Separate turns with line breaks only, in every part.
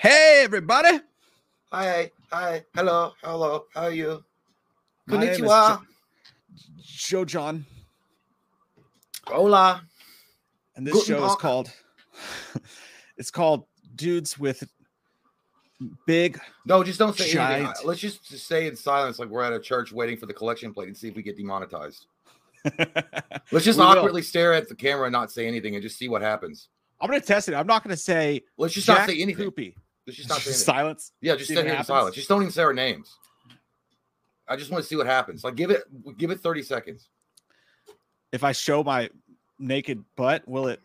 Hey, everybody.
Hi, hi, hello, hello. How are you?
My
Konnichiwa.
Joe John,
Hola.
and this
Guten
show is called it's called Dudes with Big.
No, just don't say anything. Let's just, stay in silence like we're at a church waiting for the collection plate and see if we get demonetized. Let's just
We will.
awkwardly stare at the camera and not say anything and just see what happens.
I'm gonna test it. I'm not gonna say
Let's just
Jack
not say anything.
Poopy.
Just not
Just silence.
Yeah, just sit here in silence. Just don't even say our names. I just want to see what happens. Like give it give it 30 seconds.
If I show my naked butt, will it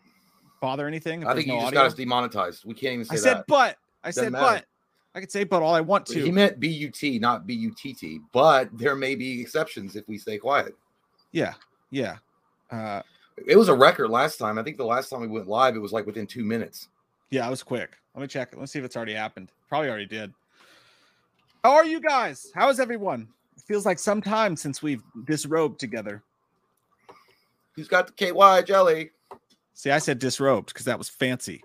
bother anything?
I think you
no
just
audio?
got us demonetized. We can't even say
I said
that.
butt. I
Doesn't
said
matter.
butt. I could say butt all I want to.
He meant B U T, not B U T T. But there may be exceptions if we stay quiet.
yeah, yeah. Uh,
It was a record last time. I think the last time we went live, it was like within two minutes.
Yeah, I was quick. Let me check. Let's see if it's already happened. Probably already did. How are you guys? How is everyone? It feels like some time since we've disrobed together.
Who's got the KY jelly?
See, I said disrobed because that was fancy.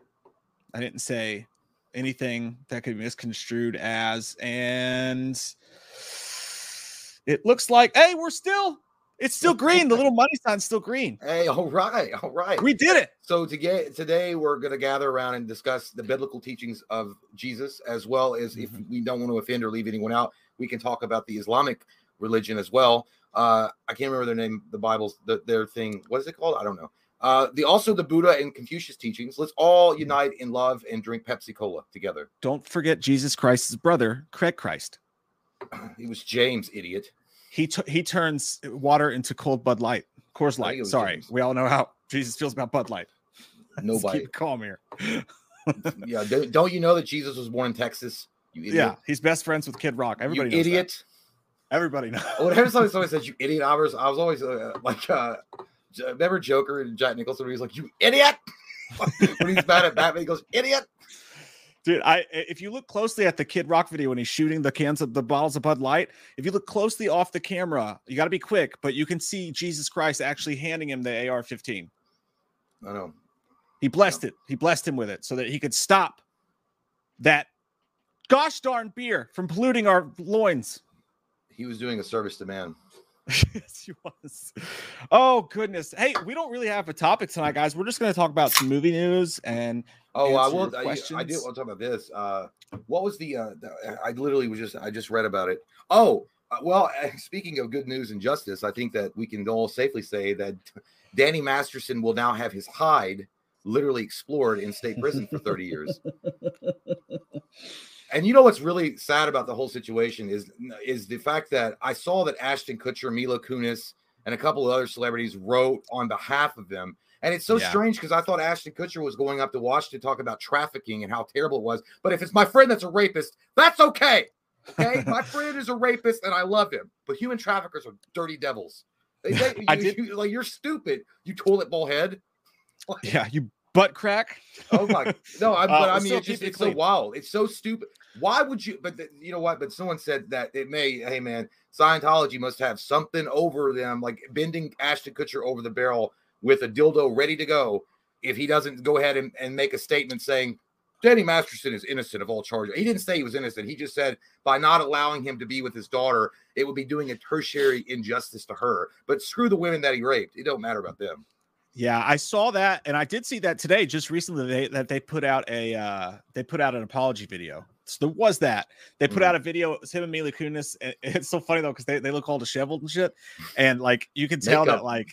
I didn't say anything that could be misconstrued as, and it looks like, hey, we're still, it's still green. The little money sign's still green.
Hey, all right, all right.
We did it.
So to get, today we're going to gather around and discuss the biblical teachings of Jesus, as well as if we don't want to offend or leave anyone out, we can talk about the Islamic religion as well. Uh, I can't remember their name, the Bible's the, their thing. What is it called? I don't know. Uh, the also the Buddha and Confucius teachings. Let's all unite in love and drink Pepsi Cola together.
Don't forget Jesus Christ's brother, Craig Christ.
He was James, idiot.
He t- he turns water into cold Bud Light, Coors
I think it
Light. Sorry,
James.
we all know how Jesus feels about Bud Light.
Nobody.
keep calm here.
yeah, don't, don't you know that Jesus was born in Texas? You idiot.
Yeah, he's best friends with Kid Rock.
you
Everybody, knows that.
idiot.
Everybody knows.
Whenever somebody, somebody says you idiot, I was, I was always uh, like, uh, remember Joker and Jack Nicholson? He's like, "You idiot!" when he's bad at Batman, he goes, "Idiot."
Dude, I if you look closely at the Kid Rock video when he's shooting the cans of the bottles of Bud Light, if you look closely off the camera, you got to be quick, but you can see Jesus Christ actually handing him the AR-15.
I know.
He blessed it. He blessed him with it so that he could stop that gosh darn beer from polluting our loins.
He was doing a service to man.
yes, he was. Oh goodness. Hey, we don't really have a topic tonight, guys. We're just going to talk about some movie news and
Oh, I will. I, I did want to talk about this. Uh, what was the, uh, the? I literally was just. I just read about it. Oh, uh, well. Speaking of good news and justice, I think that we can all safely say that Danny Masterson will now have his hide literally explored in state prison for 30 years. And you know what's really sad about the whole situation is is the fact that I saw that Ashton Kutcher, Mila Kunis, and a couple of other celebrities wrote on behalf of them. And it's so
Yeah.
strange because I thought Ashton Kutcher was going up to Washington to talk about trafficking and how terrible it was. But if it's my friend that's a rapist, that's okay. Okay, my friend is a rapist and I love him. But human traffickers are dirty devils. They, they-
I
you-
did-
you- like you're stupid, you toilet bowl head.
yeah, you butt crack.
Oh my no, I,
Uh,
but I mean, it's just
it
it's so wild. It's so stupid. Why would you? But the, you know what? But someone said that it may. Hey man, Scientology must have something over them, like bending Ashton Kutcher over the barrel with a dildo ready to go. If he doesn't go ahead and, and make a statement saying Danny Masterson is innocent of all charges, he didn't say he was innocent. He just said by not allowing him to be with his daughter, it would be doing a tertiary injustice to her. But screw the women that he raped. It don't matter about them.
Yeah, I saw that, and I did see that today, just recently, they, that they put out a uh, they put out an apology video. So there was that they put
Mhm.
out a video. It was him and Mila Kunis. and It's so funny though because they, they look all disheveled and shit, and like you can tell that like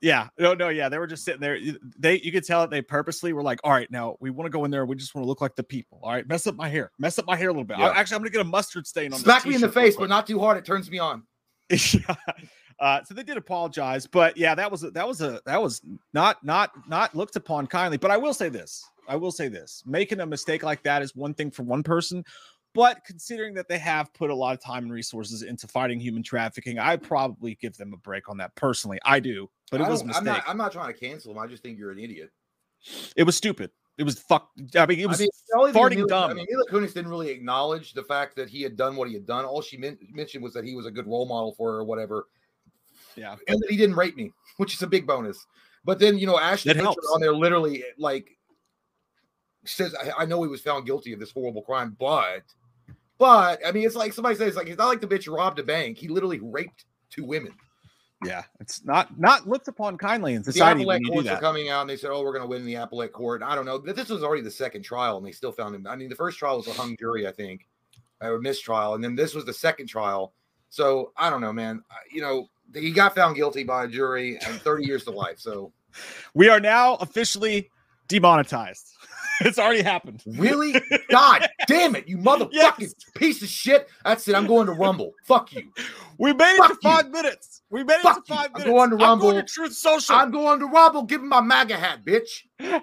yeah no no yeah they were just sitting there. They you could tell that they purposely were like, all right, now we want to go in there. We just want to look like the people. All right, mess up my hair, mess up my hair a little bit.
Yeah.
Actually, I'm gonna get a mustard stain on.
Smack me in the face, but not too hard. It turns me on.
yeah. Uh, so they did apologize, but yeah, that was a, that was a that was not not not looked upon kindly. But I will say this: I will say this: making a mistake like that is one thing for one person, but considering that they have put a lot of time and resources into fighting human trafficking, I probably give them a break on that personally. I do, but it was a
don't- I'm
mistake.
not, I'm not trying to cancel him. I just think you're an idiot.
it was stupid. It was fuck. I mean, it was
I mean,
farting
Mila,
dumb.
I mean, Mila Kunis didn't really acknowledge the fact that he had done what he had done. All she men- mentioned was that he was a good role model for her or whatever,
yeah.
and that he didn't rape me, which is a big bonus. But then, you know, Ashton
That
Kutcher
helps.
on there literally like says I, I know he was found guilty of this horrible crime, but but I mean it's like somebody says like it's not like the bitch robbed a bank. He literally raped two women.
Yeah, it's not not looked upon kindly in society when
appellate courts are coming out and they said, "Oh, we're going to win the appellate court." I don't know. This was already the second trial, and they still found him. I mean, the first trial was a hung jury, I think, or mistrial, and then this was the second trial. So I don't know, man. I- You know, he got found guilty by a jury and 30 years to life. So
We are now officially demonetized. it's already happened.
really, God damn it, you motherfucking
Yes.
piece of shit. That's it. I'm going to Rumble. Fuck you.
We made it
Fuck
to
you.
five minutes. We made it
Fuck
to
you.
five
I'm
minutes.
going to Rumble.
I'm going to Truth Social.
I'm going to Rumble. Give me my MAGA hat, bitch.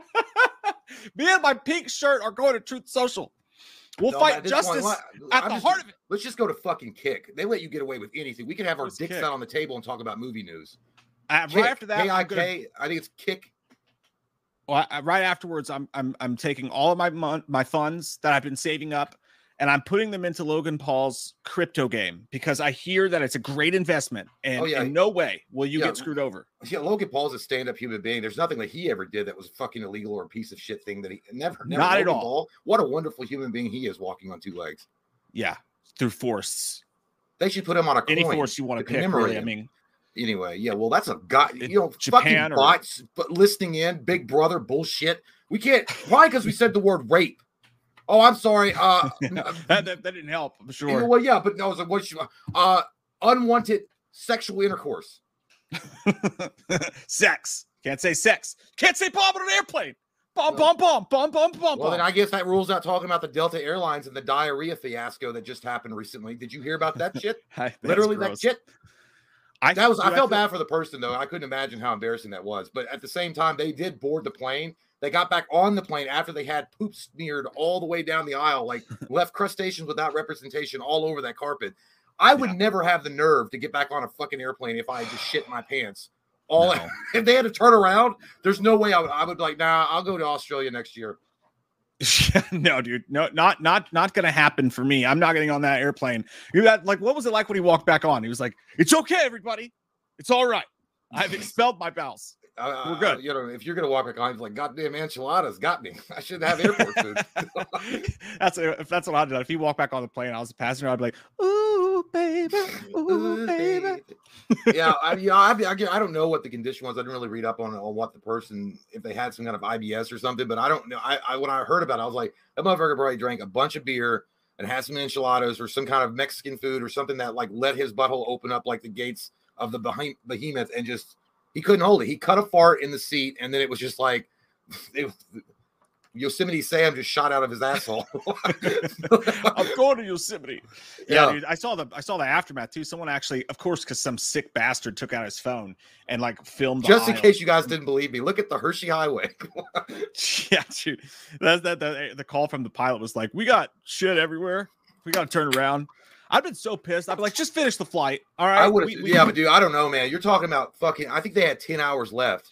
Me and my pink shirt are going to Truth Social. We'll
No,
fight
this point,
justice at
I'm
the
just-
heart of it.
Let's just go to fucking kick. They let you get away with anything. We can have our
What's
dicks
Kick?
out on the table and talk about movie news.
Uh, right after that, I'm gonna-
K-I-K, I think it's kick.
well, I- right afterwards, I'm I'm I'm taking all of my mon- my funds that I've been saving up, and I'm putting them into Logan Paul's crypto game because I hear that it's a great investment, and
Oh, yeah.
in no way will you
Yeah.
get screwed over.
Yeah, Logan Paul's a stand-up human being. There's nothing that he ever did that was fucking illegal or a piece of shit thing that he never, never
Not at all.
Paul, what a wonderful human being he is walking on two legs.
Yeah, through force,
They should put him on a
any force you want
to
to pick.
commemorate
Really, I mean,
Anyway, yeah, well, that's a guy, you know,
Japan
fucking
or-
bots, but listening in, Big Brother bullshit. We can't, why? Because we said the word rape. Oh, I'm sorry. Uh,
that, that, that didn't help. I'm sure.
well, yeah, but no, I was like, what? You, uh, unwanted sexual intercourse.
sex. Can't say sex. Can't say bomb on an airplane. Bomb, bomb, bomb, bomb, bomb, bomb,
Well, then. I guess that rules out talking about the Delta Airlines and the diarrhea fiasco that just happened recently. Did you hear about that shit? Literally, that shit.
I,
That was. I felt
feel-
bad for the person though. I couldn't imagine how embarrassing that was. But at the same time, they did board the plane. They got back on the plane after they had poop smeared all the way down the aisle, like left crustaceans without representation all over that carpet. I would
Yeah.
never have the nerve to get back on a fucking airplane if I just shit my pants. All
No.
if they had to turn around, there's no way I would. I would be like, nah, I'll go to Australia next year.
no, dude, no, not not not gonna happen for me. I'm not getting on that airplane. You got like, what was it like when he walked back on? He was like, "It's okay, everybody. It's all right. I've expelled my bowels."
Uh,
We're good.
you know, if you're gonna walk back on, it's like goddamn enchiladas got me. I shouldn't have airport food.
that's if that's what I'd do. If he walked back on the plane, I was a passenger. I'd be like, "Ooh, baby, ooh, baby."
yeah, I, yeah, I, I, I don't know what the condition was. I didn't really read up on on what the person if they had some kind of IBS or something. But I don't know. I, I when I heard about, it, I was like, that motherfucker probably drank a bunch of beer and had some enchiladas or some kind of Mexican food or something that like let his butthole open up like the gates of the behemoth and just he couldn't hold it. He cut a fart in the seat and then it was just like it, Yosemite Sam just shot out of his asshole.
I'm going to Yosemite. Yeah,
Yeah.
dude. I saw the I saw the aftermath too. Someone actually, of course, because some sick bastard took out his phone and like filmed. the
Just in
aisle.
case you guys didn't believe me, look at the Hershey Highway.
yeah, dude. That's that the, the call from the pilot was like, "We got shit everywhere. We got to turn around." I've been so pissed. I'd be like, "Just finish the flight." All right.
I would have, yeah, but dude, I don't know, man. You're talking about fucking. I think they had ten hours left.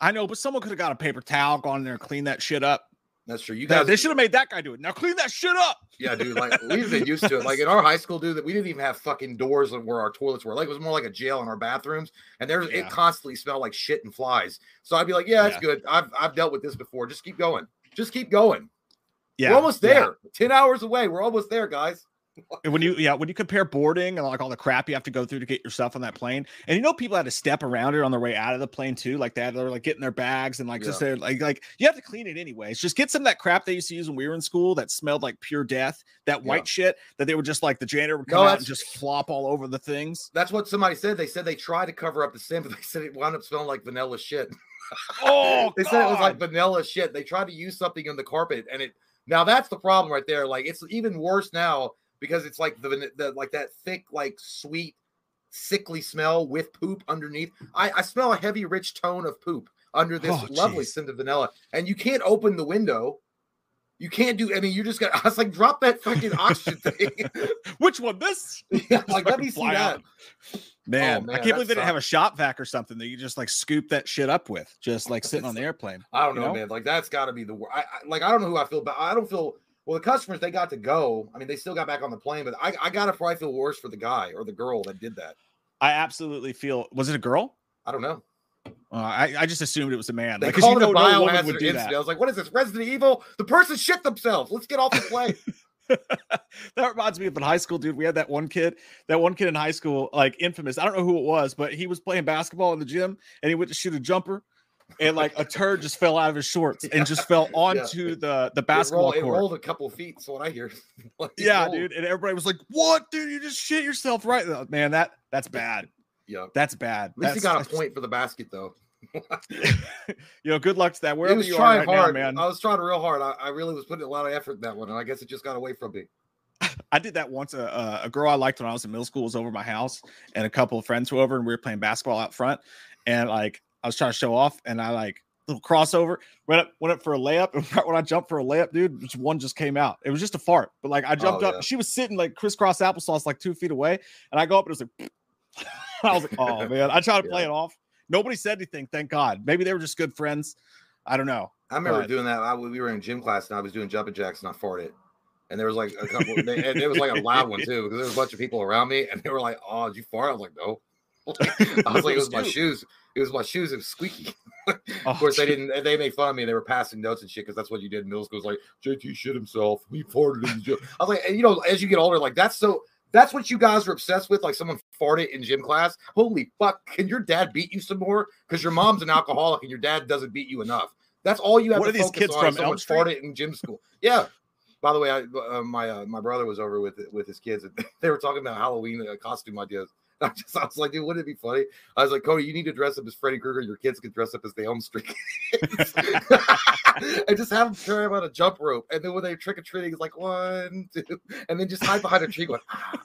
I know, but someone could have got a paper towel, gone in there, and cleaned that shit up.
That's true. You
Now,
guys,
they should have made that guy do it. Now clean that shit up.
yeah, dude. Like we've been used to it. Like in our high school, dude, that we didn't even have fucking doors where our toilets were. Like it was more like a jail in our bathrooms, and there's
Yeah.
it constantly smelled like shit and flies. So I'd be like, yeah, it's
Yeah.
good. I've I've dealt with this before. Just keep going. Just keep going.
Yeah,
We're almost
yeah.
there. Ten hours away. We're almost there, guys.
And when you yeah when you compare boarding and like all the crap you have to go through to get yourself on that plane and you know people had to step around it on their way out of the plane too like that they're like getting their bags and like just
Yeah.
they're like like you have to clean it anyways just get some of that crap they used to use when we were in school that smelled like pure death that white shit that they would just like the janitor would
No,
come out and just flop all over the things
That's what somebody said. They said they tried to cover up the sin, but they said it wound up smelling like vanilla shit.
oh
They said it was like vanilla shit. They tried to use something on the carpet, and it now that's the problem right there. Like it's even worse now because it's like the, the like that thick, like sweet, sickly smell with poop underneath. I, I smell a heavy, rich tone of poop under this
Oh,
lovely scent of vanilla, and you can't open the window. You can't do. I mean, you just got. I was like, drop that fucking oxygen thing.
which one this
yeah, like let me see that.
man,
Oh, man,
I can't believe they didn't have a shop vac or something that you just like scoop that shit up with just like sitting on the airplane
I don't
you
know,
know?
man. Like that's got to be the worst. I, I like I don't know who I feel, but I don't feel. Well, the customers they got to go. I mean, they still got back on the plane, but I, I gotta probably feel worse for the guy or the girl that did that.
I absolutely feel was it a girl
I don't know.
Uh, I, I just assumed it was a man.
They
Like,
called
you
it
know
a
no
biohazard
would do
incident.
that.
I was like, what is this? Resident Evil? The person shit themselves. Let's get off the plane.
that reminds me of in high school, dude. We had that one kid, that one kid in high school, like infamous. I don't know who it was, but he was playing basketball in the gym and he went to shoot a jumper, and like a turd just fell out of his shorts and just fell onto the the
It,
basketball
rolled, it
court.
rolled a couple feet. So what I hear. Like,
yeah,
rolled.
dude. And everybody was like, "What, dude? You just shit yourself, right?" Uh, Man, that that's bad.
Yeah.
That's bad.
At least he got a
that's-
point for the basket, though.
you know, good luck to that.
He
Wherever you are right
hard,
now, man.
I was trying real hard. I, I really was putting a lot of effort in that one, and I guess it just got away from me.
I did that once. A- a girl I liked when I was in middle school was over my house, and a couple of friends were over, and we were playing basketball out front. And like, I was trying to show off, and I like little crossover went up, went up for a layup, and right when I jumped for a layup, dude, just one just came out. It was just a fart, but like I oh, jumped
Oh,
up.
yeah.
She was sitting like crisscross applesauce, like two feet away, and I go up, and it was like, I was like, oh man. I tried to play
Yeah.
it off. Nobody said anything. Thank God. Maybe they were just good friends. I don't know.
I remember
But-
doing that. I, we were in gym class, and I was doing jumping jacks, and I farted. And there was like a couple, they, and it was like a loud one too, because there was a bunch of people around me, and they were like, "Oh, did you fart?" I was like, "No." I was like, "It was my shoes. It was my shoes. It was squeaky."
Oh,
Of course, they didn't. They made fun of me. And they were passing notes and shit because that's what you did in middle school. Was like JT shit himself. He farted in the gym. I was like, and you know, as you get older, like that's so. That's what you guys are obsessed with. Like someone farted in gym class. Holy fuck! Can your dad beat you some more? Because your mom's an alcoholic and your dad doesn't beat you enough. That's all you have
What
to
are these kids
on.
from,
someone
Elm Street?
farted in gym school. Yeah. By the way, I uh, my uh, my brother was over with with his kids. And they were talking about Halloween uh, costume ideas. I just I was like, dude, wouldn't it be funny? I was like, Cody, you need to dress up as Freddy Krueger. Your kids can dress up as the Elm Street kids. and just have them carry him on a jump rope. And then when they trick or treating, it's like one, two, and then just hide behind a tree going. Ah.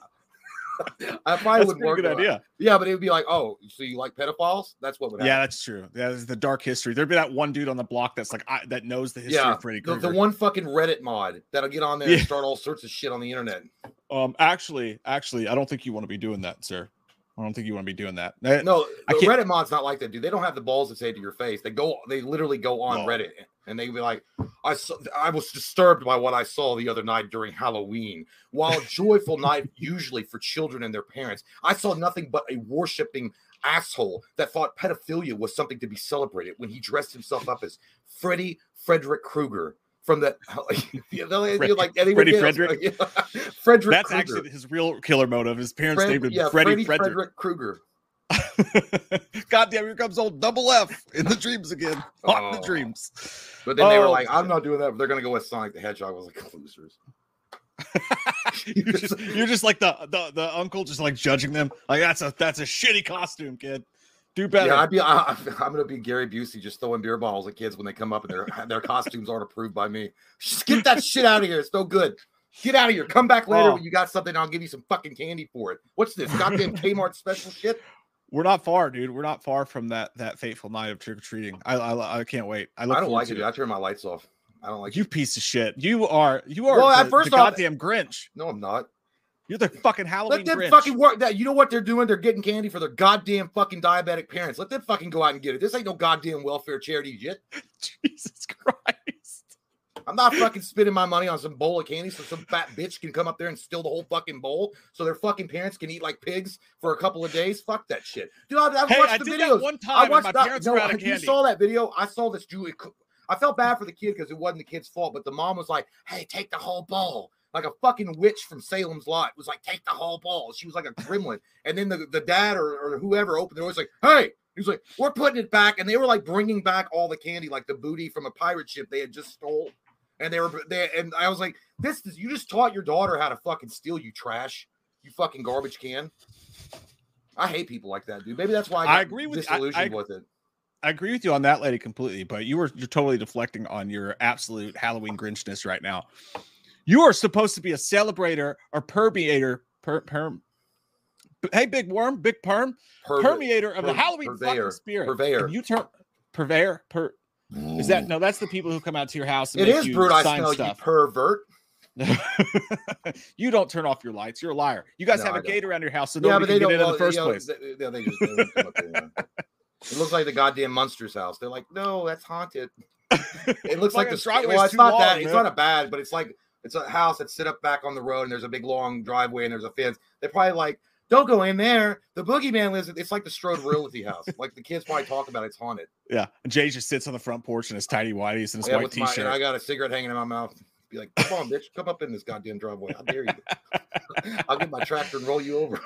I probably wouldn't work.
good idea.
Yeah, but it would be like, oh, so you like pedophiles? That's what would happen.
Yeah, that's true. Yeah, that's the dark history. There'd be that one dude on the block that's like I, that knows the history
Yeah,
of Freddy Krueger.
the one fucking Reddit mod that'll get on there and start all sorts of shit on the internet.
Um, actually, actually, I don't think you want to be doing that, sir. I don't think you want to be doing that.
No,
I can't-
Reddit mod's not like that, dude. They don't have the balls to say it to your face. They go, they literally go on. Reddit and they be like, "I saw, I was disturbed by what I saw the other night during Halloween. While a joyful night usually for children and their parents, I saw nothing but a worshiping asshole that thought pedophilia was something to be celebrated when he dressed himself up as Freddy Frederick Krueger." From the you know,
Fred-
like and he would
Freddy Frederick?
yeah, Frederick.
that's
Krueger.
actually his real killer motive. His parents
Fred-
named him
yeah,
Freddy
Freddy
Frederick.
Frederick Krueger.
Goddamn, here comes old double F in the dreams again. Hot in the
Oh.
dreams.
But then they were
Oh,
like, I'm not doing that. But they're going to go with Sonic the Hedgehog. I was like, losers.
you're, just, you're just like the, the the uncle, just like judging them. Like that's a that's a shitty costume, kid. Do better.
Yeah, I'd be, I, I'm going to be Gary Busey just throwing beer bottles at kids when they come up and their, their costumes aren't approved by me. Just get that shit out of here. It's no good. Get out of here. Come back later
Oh.
when you got something. I'll give you some fucking candy for it. What's this? Goddamn Kmart special shit?
We're not far, dude. We're not far from that that fateful night of trick or treating. I, I I can't wait. I look
I don't like it. dude. I turn my lights off. I don't like
You
it.
piece of shit. You are you are
Well,
the,
first
the
off-
goddamn Grinch.
No, I'm not.
You're the fucking Halloween
Let them
Grinch.
fucking work that. You know what they're doing? They're getting candy for their goddamn fucking diabetic parents. Let them fucking go out and get it. This ain't no goddamn welfare charity shit.
Jesus Christ.
I'm not fucking spending my money on some bowl of candy so some fat bitch can come up there and steal the whole fucking bowl so their fucking parents can eat like pigs for a couple of days. Fuck that shit. Dude, I, I've
Hey,
watched
I
the videos.
that one
I
time and
watched
my
that-
parents
no,
out of
you
candy.
saw that video. I saw this Jew. I felt bad for the kid because it wasn't the kid's fault, but the mom was like, "Hey, take the whole bowl." Like a fucking witch from Salem's Lot was like, "Take the whole bowl." She was like a gremlin, and then the, the dad or, or whoever opened the door was like, "Hey." He was like, "We're putting it back," and they were like bringing back all the candy, like the booty from a pirate ship they had just stole, and they were they and I was like, "This is you just taught your daughter how to fucking steal, you trash, you fucking garbage can." I hate people like that, dude. Maybe that's why I,
I agree with- I-
disillusioned
I-
with it.
I agree with you on that lady completely, but you were you're totally deflecting on your absolute Halloween Grinchness right now. You are supposed to be a celebrator or permeator. Per, perm. Hey, big worm, big perm,
Perv-
permeator of the Halloween
purveyor,
fucking spirit.
purveyor.
And you turn purveyor. Per, is that mm. no? That's the people who come out to your house. And
It is
you
brute. I smell you
stuff.
pervert.
you don't turn off your lights. You're a liar. You guys
No,
have
I
a
don't.
gate around your house, so
yeah,
nobody
but they
can get
don't.
in in the first
you know,
place.
They, they- they just, they won't come up there. It looks like the goddamn Munsters house. They're like, no, that's haunted. It looks like
Fucking
the
driveway's
well, it's not
long,
that. It's not a bad, but it's like it's a house that's set up back on the road, and there's a big long driveway, and there's a fence. They probably like don't go in there. The boogeyman lives. It's like the Strode Realty House. Like the kids probably talk about. It's haunted.
Yeah, and Jay just sits on the front porch in his tidy whities and his
Yeah,
white
with my,
t-shirt.
and I got a cigarette hanging in my mouth. Be like, come on, bitch, come up in this goddamn driveway. How dare you? I'll get my tractor and roll you over.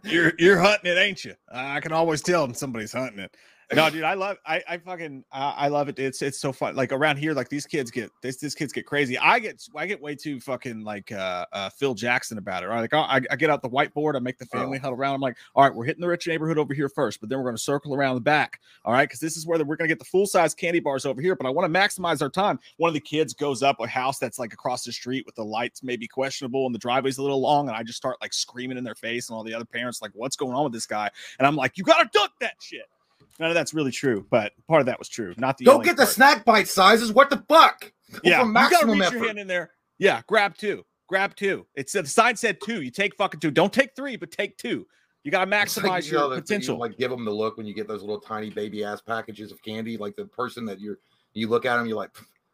you're you're hunting it, ain't you? I can always tell when somebody's hunting it. No, dude, I love I I fucking I, I love it. It's it's so fun. Like around here, like these kids get this these kids get crazy. I get I get way too fucking like uh, uh Phil Jackson about it. Right? Like I, I get out the whiteboard, I make the family
Oh.
huddle around. I'm like, all right, we're hitting the rich neighborhood over here first, but then we're going to circle around the back. All right, because this is where the, we're going to get the full size candy bars over here. But I want to maximize our time. One of the kids goes up a house that's like across the street with the lights maybe questionable and the driveway's a little long, and I just start like screaming in their face, and all the other parents like, what's going on with this guy? And I'm like, you got to duck that shit. None of that's really true, but part of that was true. Not the
Don't get the snack bite sizes. What the fuck?
Yeah, you gotta reach
effort.
your hand in there. Yeah, grab two. Grab two. It said uh, the sign said two. You take fucking two. Don't take three, but take two. You gotta
It's like,
maximize
you know,
your
you,
potential.
like give them the look when you get those little tiny baby ass packages of candy. Like the person that you're, you look at them, you're like,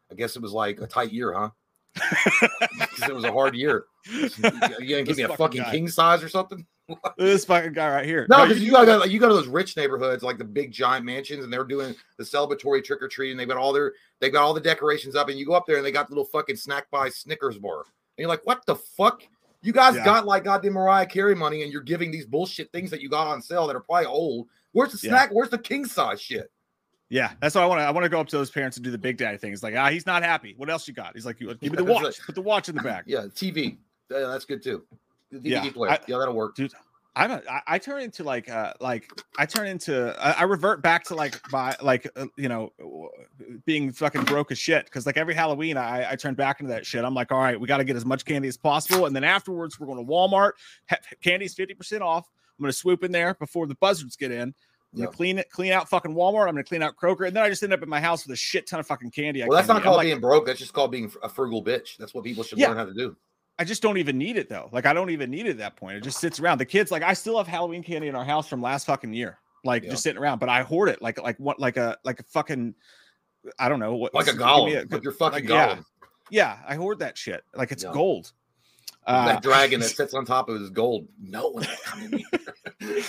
I guess it was like a tight year, huh? it was a hard year. You gonna give
This
me a
fucking
fucking
guy.
king size or something?
this fucking guy right here.
No, because you
do-
go to you go to those rich neighborhoods, like the big giant mansions, and they're doing the celebratory trick or treating. They've got all their they've got all the decorations up, and you go up there and they got the little fucking snack by Snickers bar, and you're like, what the fuck? You guys
Yeah.
got like goddamn Mariah Carey money, and you're giving these bullshit things that you got on sale that are probably old. Where's the
Yeah.
snack? Where's the king size shit?
Yeah, that's what I want to. I want to go up to those parents and do the big daddy thing. It's like, ah, he's not happy. What else you got? He's like, give me the watch. Put the watch in the back.
Yeah, TV. Yeah, that's good too. The DVD
Yeah,
player.
I-
yeah, that'll work.
dude i'm a, I, I turn into like uh like i turn into I, I revert back to like my like uh, you know being fucking broke as shit because like every halloween i i turn back into that shit i'm like all right we got to get as much candy as possible and then afterwards we're going to walmart ha- candy's 50% off i'm going to swoop in there before the buzzards get in I'm gonna clean it, clean out fucking Walmart. I'm gonna clean out Kroger, and then I just end up at my house with a shit ton of fucking candy. I
Well, that's not called
like,
being broke. That's just called being a frugal bitch. That's what people should
Yeah.
learn how to do.
I just don't even need it though. Like I don't even need it at that point. It just sits around. The kids, like I still have Halloween candy in our house from last fucking year, like
Yeah.
just sitting around. But I hoard it like like what like a like a fucking I don't know what
Like a golem. like you're fucking
like, yeah. yeah. I hoard that shit like it's
Yeah.
gold. Uh,
that dragon that sits on top of his gold. No one will here.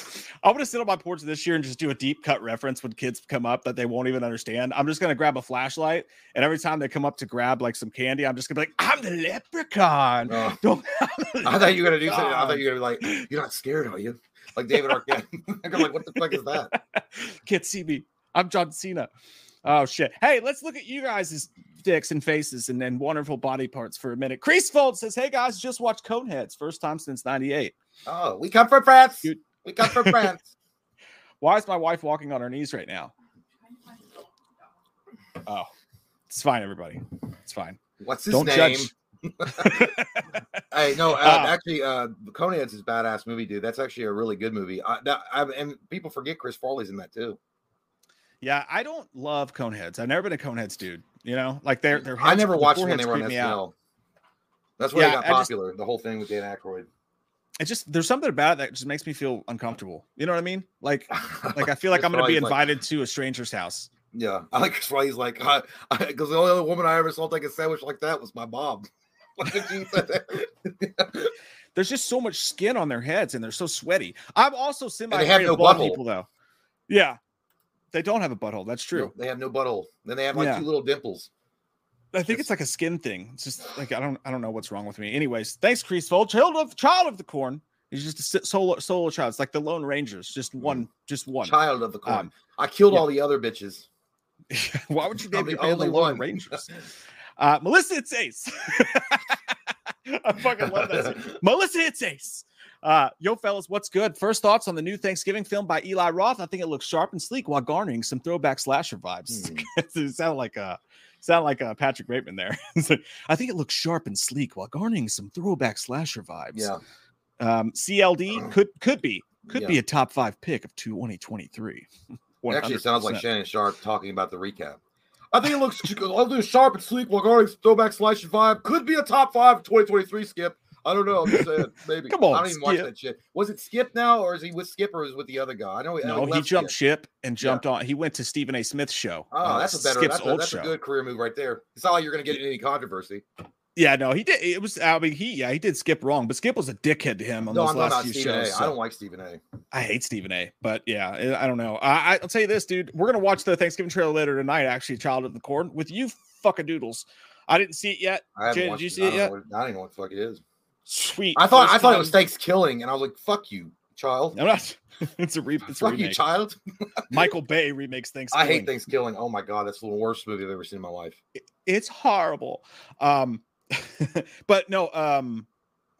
I'm gonna sit on my porch this year and just do a deep cut reference when kids come up that they won't even understand. I'm just gonna grab a flashlight, and every time they come up to grab like some candy, I'm just gonna be like, "I'm the leprechaun."
Oh,
Don't.
I thought you were gonna do something. I thought you were gonna be like, "You're not scared, are you?" Like David Arquette. I'm like, "What the fuck is that?"
Can't see me. I'm John Cena. Oh shit. Hey, let's look at you guys' dicks and faces and, and wonderful body parts for a minute. Creasefold says, Hey guys, just watched Coneheads. First time since 98.
Oh, we come from France.
Dude.
We come from France.
Why is my wife walking on her knees right now? Oh, it's fine, everybody. It's fine.
What's his
Don't
name?
judge.
Hey, no, uh,
Ah.
actually, uh, Coneheads is a badass movie, dude. That's actually a really good movie. I, that, I, and people forget Chris Farley's in that too.
yeah, I don't love Coneheads. I've never been a Coneheads dude. You know, like they're they're
I never watched when they were on
creep me out.
SNL. That's where
Yeah,
they got
I just-
popular. the whole thing with Dan Aykroyd.
It's just there's something about it that just makes me feel uncomfortable. You know what I mean? Like like I feel like I'm gonna be
Farley's like-
invited to a stranger's house.
Yeah, I like why he's like, because the only other woman I ever saw take a sandwich like that was my mom. Like, she said that.
there's just so much skin on their heads and they're so sweaty. I'm also semi
they have
afraid
no
of bald
butthole.
people though. Yeah. They don't have a butthole. That's true.
They have no butthole. Then they have like
Yeah.
two little dimples.
I think it's like a skin thing. It's just like I don't I don't know what's wrong with me. Anyways, thanks, Creasefold. Child of child of the corn. He's just a solo solo child. It's like the Lone Rangers. Just one, just one.
Child of the corn.
Um,
I killed
yeah.
all the other bitches.
Why would you name your the Lone. Rangers? Uh, Melissa, it's Ace. I fucking love that. Melissa, it's Ace. Uh, yo, fellas, what's good? First thoughts on the new Thanksgiving film by Eli Roth. I think it looks sharp and sleek while garnering some throwback slasher vibes.
Hmm.
it sounded like a sound like a Patrick Bateman there. I think it looks sharp and sleek while garnering some throwback slasher vibes.
Yeah.
Um, CLD could could be could be a top five pick of 2023.
It actually sounds like Shannon Sharpe talking about the recap. I think it looks I'll do sharp and sleek while guarding throwback slasher vibe. Could be a top five 2023 skip. I don't know. I'm just saying, maybe.
Come on,
I don't even watch that shit. Was it Skip now, or is he with Skip, or is it with the other guy? I know. Know
No, he jumped
Skip.
ship and jumped on. He went to Stephen A. Smith's show.
Oh,
uh,
that's a better.
Skip's
That's, a,
old
that's
show.
a good career move right there. It's not like you're going to get any controversy.
Yeah, no, he did. It was. I mean, he yeah, he did Skip wrong, but Skip was a dickhead to him on
No,
those
I'm
last few
Stephen A.
shows.
I don't like Stephen A.
I hate Stephen A. But yeah, I don't know. I, I'll tell you this, dude. We're gonna watch the Thanksgiving trailer later tonight. Actually, Child of the Corn with you, fucking doodles. I didn't see it yet.
I
Jay, did you
it.
see it
don't
yet?
what- I don't even know what the fuck it is.
Sweet.
I thought I thought it was
time-
Thanksgiving, and I was like, "Fuck you, child.
I'm not. it's a re. It's a
Fuck you, child."
Michael Bay remakes Thanksgiving.
I hate Thanksgiving. Oh my god, that's the worst movie I've ever seen in my life.
It's horrible. Um, but no. Um,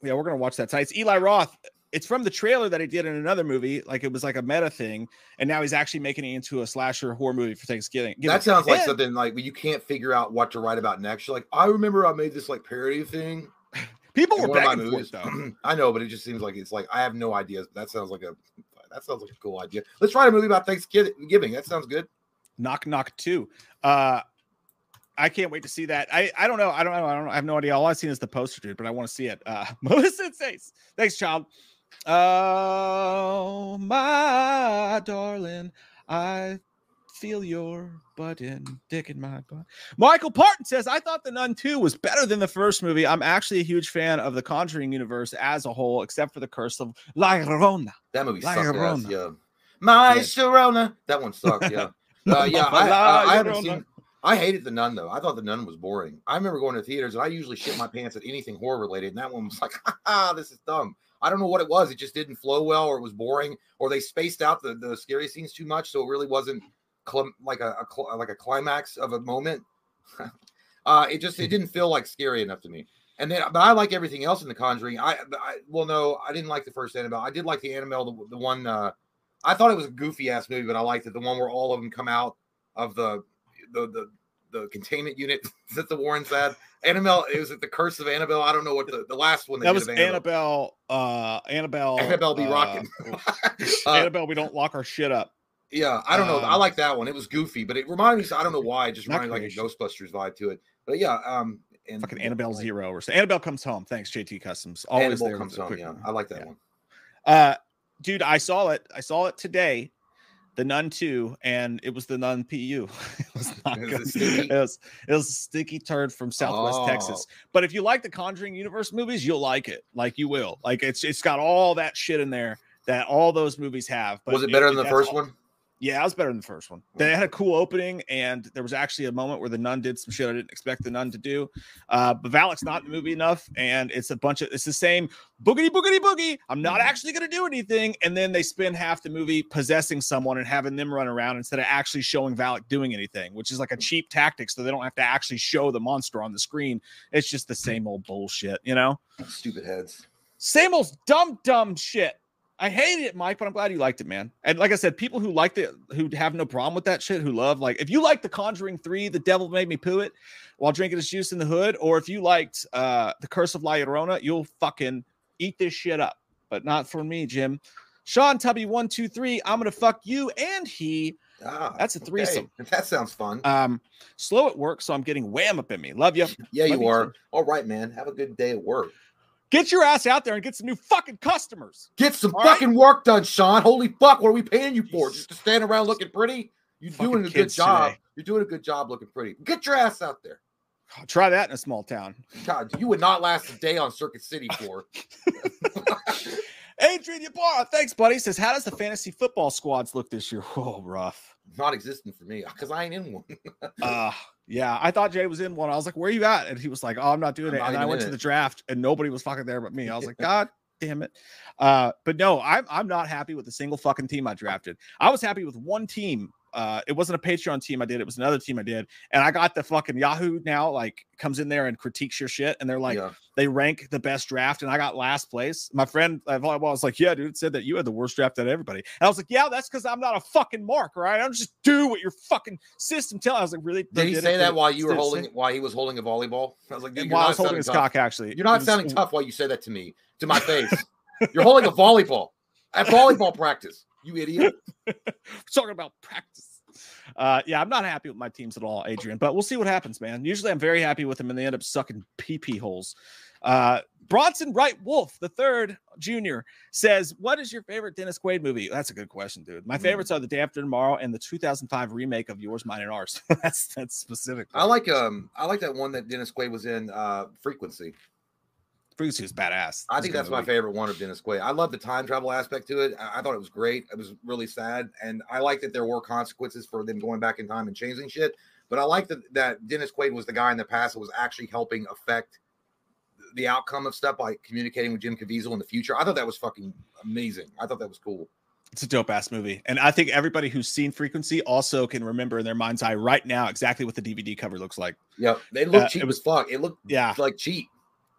yeah, we're gonna watch that tonight. It's Eli Roth. It's from the trailer that he did in another movie. Like it was like a meta thing, and now he's actually making it into a slasher horror movie for Thanksgiving.
That sounds like something like when you can't figure out what to write about next. You're like, I remember I made this like parody thing.
People were
one of my
begging for
movies.
it though.
I know, but it just seems like it's like I have no ideas. But that sounds like a that sounds like a cool idea. Let's write a movie about Thanksgiving. That sounds good.
Knock Knock Two. Uh, I can't wait to see that. I I don't know. I don't know. I don't. I have no idea. All I've seen is the poster, dude. But I want to see it. Uh, Melissa says, "Thanks, child." Oh my darling, I feel your button dick in my butt. Michael Parton says, "I thought the Nun Two was better than the first movie. I'm actually a huge fan of the Conjuring universe as a whole, except for the Curse of La Llorona."
That movie
La
sucked. ass. Yeah, my
Yeah.
Sharona. That one sucked. Yeah, uh, yeah. I, I haven't seen. I hated the Nun though. I thought the Nun was boring. I remember going to theaters and I usually shit my pants at anything horror related, and that one was like, ah, this is dumb. I don't know what it was. It just didn't flow well, or it was boring, or they spaced out the, the scary scenes too much, so it really wasn't clim- like a, a cl- like a climax of a moment. uh, it just it didn't feel like scary enough to me. And then, but I like everything else in The Conjuring. I, I well, no, I didn't like the first Annabelle. I did like the Annabelle, the, the one. Uh, I thought it was a goofy ass movie, but I liked it. The one where all of them come out of the the the, the containment unit that the Warrens had. Annabelle, it was the Curse of Annabelle. I don't know what the, the last one they
That
did
was
of
Annabelle. Uh, Annabelle.
Annabelle be
uh,
rocking. Uh,
Annabelle, we don't lock our shit up.
Yeah, I don't know. I
Um,
like that one. It was goofy, but it reminded me. I don't know why. It just reminded me like a. Ghostbusters vibe to it. But yeah, um, and
Fucking Annabelle Zero or so. Annabelle comes home. Thanks, JT Customs. Always
Annabelle
there.
comes home. Yeah,
one.
I like that
Yeah.
one.
Uh, dude, I saw it. I saw it today. The Nun 2, and it was the Nun PU. it was not
it
good. It was it was a sticky turd from Southwest Texas.
Oh.
But if you like the Conjuring Universe movies, you'll like it. Like you will. Like it's it's got all that shit in there that all those movies have. But
was it better than the first
all-
one?
Yeah, it was better than the first one. They had a cool opening, and there was actually a moment where the nun did some shit I didn't expect the nun to do. Uh, but Valak's not in the movie enough, and it's a bunch of it's the same boogity boogity boogie. I'm not
Mhm.
actually going to do anything, and then they spend half the movie possessing someone and having them run around instead of actually showing Valak doing anything, which is like a cheap tactic, so they don't have to actually show the monster on the screen. It's just the same old bullshit, you know.
Stupid heads.
Same old dumb, dumb shit. I hated it, Mike, but I'm glad you liked it, man. And like I said, people who liked it, who have no problem with that shit, who love, like, if you like The Conjuring 3, The Devil Made Me Poo It while drinking his juice in the hood, or if you liked uh The Curse of La Llorona, you'll fucking eat this shit up. But not for me, Jim. Sean Tubby123, I'm gonna fuck you and he.
Ah,
That's a
okay.
threesome.
That sounds fun.
Um, slow at work, so I'm getting wham up in me. Love you.
yeah,
love
you
you
are.
too.
All right, man. Have a good day at work.
Get your ass out there and get some new fucking customers.
Get some
All right.
fucking work done, Sean. Holy fuck, what are we paying you for? Just to stand around looking pretty? You're
Fucking
doing a good job.
today.
You're doing a good job looking pretty. Get your ass out there.
Try that in a small town.
God, you would not last a day on Circuit City for.
Adrian Ybarra, thanks, buddy. Says, how does the fantasy football squads look this year? Oh, rough.
not existent for me because I ain't in one.
Uh yeah. I thought Jay was in one. I was like, where are you at? And he was like, Oh, I'm not doing
I'm
it.
not
And I went to
it.
the draft and nobody was fucking there but me. I was like, God damn it. Uh, but no, I'm I'm not happy with a single fucking team I drafted. I was happy with one team. Uh, it wasn't a Patreon team I did, it was another team I did, and I got the fucking Yahoo now, like comes in there and critiques your shit, and they're like,
yeah.
they rank the best draft, and I got last place. My friend at volleyball was like, "Yeah, dude, said that you had the worst draft out of everybody." And I was like, "Yeah, that's because I'm not a fucking mark, right? I don't just do what your fucking system tells." I was like, "Really?"
Did he
it?
say that while you were
Did it
holding while he was holding a volleyball? I was like, dude,
while I was holding his
tough.
cock, actually,
You're not
was-
sounding tough while you say that to me, to my face. You're holding a volleyball at volleyball practice. You idiot.
talking about practice. Uh, yeah, I'm not happy with my teams at all, Adrian. But we'll see what happens, man. Usually, I'm very happy with them, and they end up sucking pee pee holes. Uh, Bronson Wright Wolf, the third junior, says, What is your favorite Dennis Quaid movie? That's a good question, dude. My
Hmm.
favorites are The Day After Tomorrow and the 2005 remake of Yours, Mine, and Ours. that's that's specific.
I like um I like that one that Dennis Quaid was in uh Frequency.
Frequency was badass.
I think that's my favorite one of Dennis Quaid. I love the time travel aspect to it. I, I thought it was great. It was really sad, and I like that there were consequences for them going back in time and changing shit. But I like that that Dennis Quaid was the guy in the past that was actually helping affect the outcome of stuff by communicating with Jim Caviezel in the future. I thought that was fucking amazing. I thought that was cool.
It's a dope ass movie. And I think everybody who's seen Frequency also can remember in their mind's eye right now exactly what the DVD cover looks like.
Yeah, they looked
Uh,
cheap
it was-
as fuck. It looked
Yeah.
like cheap.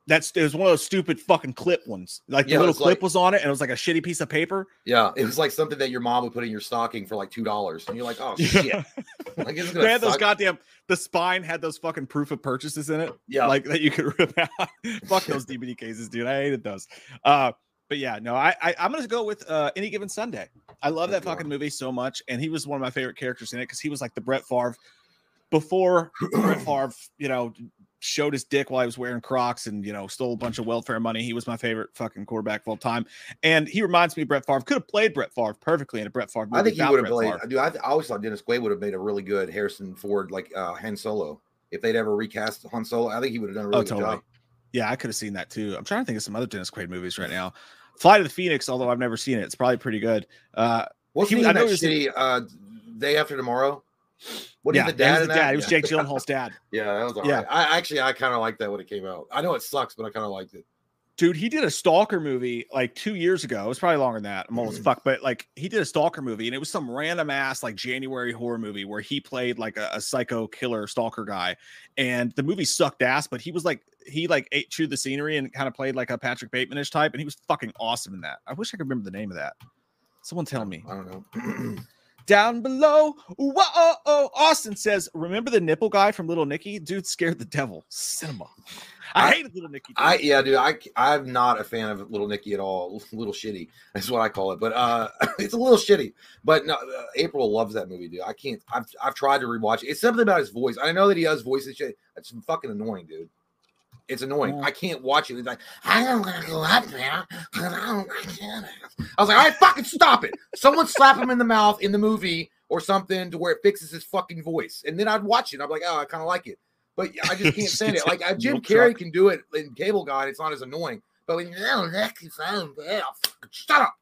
That's it was one of those stupid fucking clip ones. Like the
Yeah,
little
it's
clip
like-
was on it and it was like a shitty piece of paper.
Yeah, it was like something that your mom would put in your stocking for like two dollars, and you're like, oh
Yeah.
shit. Like, it's
They had those goddamn the spine had those fucking proof of purchases in it.
yeah,
like that you could rip out. Fuck those DVD cases, dude. I hated those. Uh, but yeah, no, I, I I'm gonna go with uh, any given Sunday. I love that fucking movie so much, and he was one of my favorite characters in it because he was like the Brett Favre before Brett Favre, you know, showed his dick while he was wearing Crocs and you know stole a bunch of welfare money. He was my favorite fucking quarterback of all time, and he reminds me of Brett Favre. Could have played Brett Favre perfectly in a Brett Favre movie.
I think he would have played.
Favre.
I, I always thought Dennis Quaid would have made a really good Harrison Ford, like uh, Han Solo. If they'd ever recast Han Solo, I think he would have done a really
Oh,
good
totally.
job.
Yeah, I could have seen that too. I'm trying to think of some other Dennis Quaid movies right now. Flight of the Phoenix, although I've never seen it, it's probably pretty good. Uh,
What's
He- I know
that shitty uh, day after tomorrow? What
yeah,
is the
he was
dad?
the
that?
dad. He was. Jake Gyllenhaal's dad.
yeah, that was all
Yeah.
right. I actually I kind of liked that when it came out. I know it sucks, but I kind of liked it.
Dude, he did a stalker movie like two years ago. It was probably longer than that. I'm old as mm-hmm. fuck, but like he did a stalker movie, and it was some random ass like January horror movie where he played like a, a psycho killer stalker guy, and the movie sucked ass. But he was like he like ate chewed the scenery and kind of played like a Patrick Batemanish type, and he was fucking awesome in that. I wish I could remember the name of that. Someone tell me.
I don't know.
down below. Whoa, oh, oh. Austin says, "Remember the nipple guy from Little Nicky? Dude scared the devil. Cinema. I,
I-
hated Little Nicky.
I yeah, dude. I I'm not a fan of Little Nicky at all. Little shitty. That's what I call it. But uh, it's a little shitty. But no, uh, April loves that movie, dude. I can't. I've I've tried to rewatch it. It's something about his voice. I know that he does voices shit. It's fucking annoying, dude. It's annoying.
Yeah.
I can't watch it. It's like I don't want to go up there. 'cause I don't like it." I was like, all right, fucking stop it. Someone slap him in the mouth in the movie or something to where it fixes his fucking voice, and then I'd watch it. I'm like, oh, I kind of like it. But I just can't stand it. Like uh, Jim Carrey can do it in Cable Guy, it's not as annoying. But when oh, that's his own bad, shut up.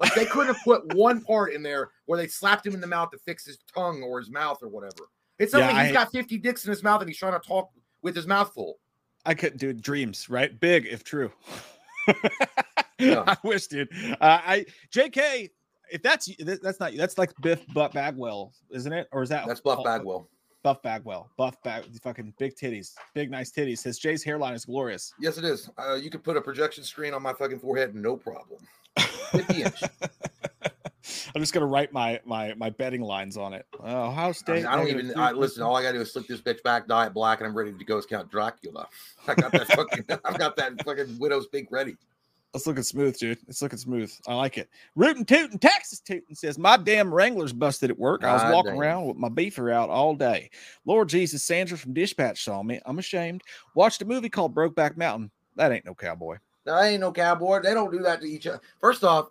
Like they couldn't have put one part in there where they slapped him in the mouth to fix his tongue or his mouth or whatever. It's not
Yeah,
like he's
I-
got 50 dicks in his mouth and he's trying to talk with his mouth full.
I couldn't do. Dreams, right? Big if true.
Yeah.
I wish, dude. Uh, I JK. If that's that's not you, that's like Biff Butt Bagwell, isn't it? Or is that
That's Buff Bagwell.
Buff Bagwell. Buff Bag. Fucking big titties, big nice titties. Says Jay's hairline is glorious.
Yes, it is. Uh, you could put a projection screen on my fucking forehead, no problem. 50 inch.
I'm just gonna write my my my betting lines on it. Oh, Ohio
I,
State.
mean, I don't even I, listen. All I gotta do is slip this bitch back, dye it black, and I'm ready to go as Count Dracula. I got that fucking. I've got that fucking widow's peak ready.
It's looking smooth, dude. It's looking smooth. I like it. Rootin' Tootin' Texas Tootin' says, My damn Wrangler's busted at work. I was
God
walking
damn.
around with my beefer out all day. Lord Jesus, Sandra from Dispatch saw me. I'm ashamed. Watched a movie called Brokeback Mountain. That ain't no cowboy.
I ain't no cowboy. They don't do that to each other. First off,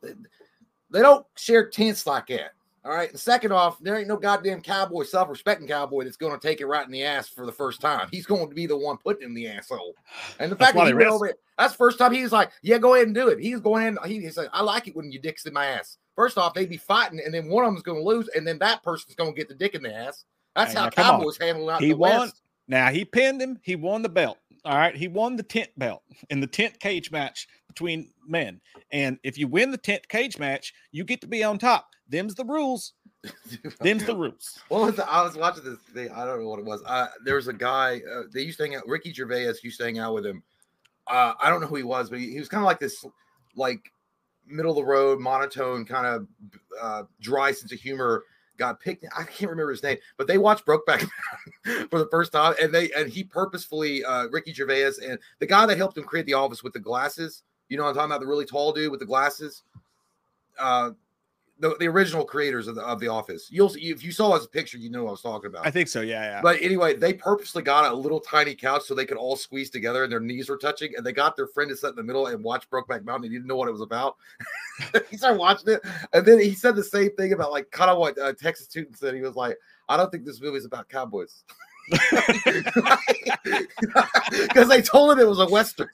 they don't share tents like that. All right. And second off, there ain't no goddamn cowboy, self-respecting cowboy that's going to take it right in the ass for the first time. He's going to be the one putting in the asshole. And the fact that he went over it, that's the first time he's like, "Yeah, go ahead and do it." He's going in. He, he said, "I like it when you dicks in my ass." First off, they'd be fighting, and then one of them's going to lose, and then that person's going to get the dick in the ass. That's
Hey,
how
now,
cowboys handle it out
He
the
won.
West.
Now he pinned him. He won the belt. All right. He won the tent belt in the tent cage match between men. And if you win the tent cage match, you get to be on top. Them's the rules. Them's the rules.
What was the, I was watching this thing. I don't know what it was. Uh, there was a guy. Uh, they used to hang out. Ricky Gervais used to hang out with him. Uh, I don't know who he was, but he, he was kind of like this, like middle of the road, monotone, kind of uh, dry sense of humor. Picked. I can't remember his name, but they watched Brokeback for the first time, and they and he purposefully uh, Ricky Gervais and the guy that helped him create the office with the glasses. You know, I'm talking about the really tall dude with the glasses. Uh, the, the original creators of the of the Office. You'll see if you saw his picture, you know what I was talking about.
I think so. Yeah, yeah.
But anyway, they purposely got a little tiny couch so they could all squeeze together and their knees were touching. And they got their friend to sit in the middle and watch Brokeback Mountain. He didn't know what it was about. he started watching it, and then he said the same thing about like kind of what uh, Texas Tootin said. He was like, "I don't think this movie is about cowboys." Because they told him it was a western.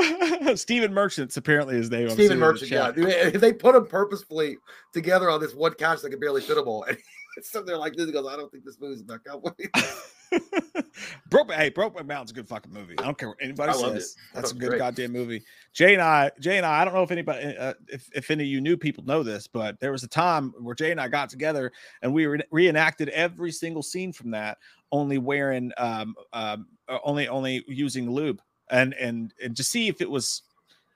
Stephen Merchant's apparently his name.
Stephen Merchant, yeah. If they put them purposefully together on this one couch that could barely fit them all, and so they're like this, he goes, I don't think this movie's about cowboys.
Brokeback, hey, Brokeback Mountain's a good fucking movie. I don't care what anybody
I
says. That's
thought
a good
great.
goddamn movie. Jay and I, Jay and I, I don't know if anybody, uh, if if any of you new people know this, but there was a time where Jay and I got together and we re- reenacted every single scene from that, only wearing, um, um, uh, only only using lube, and and and to see if it was,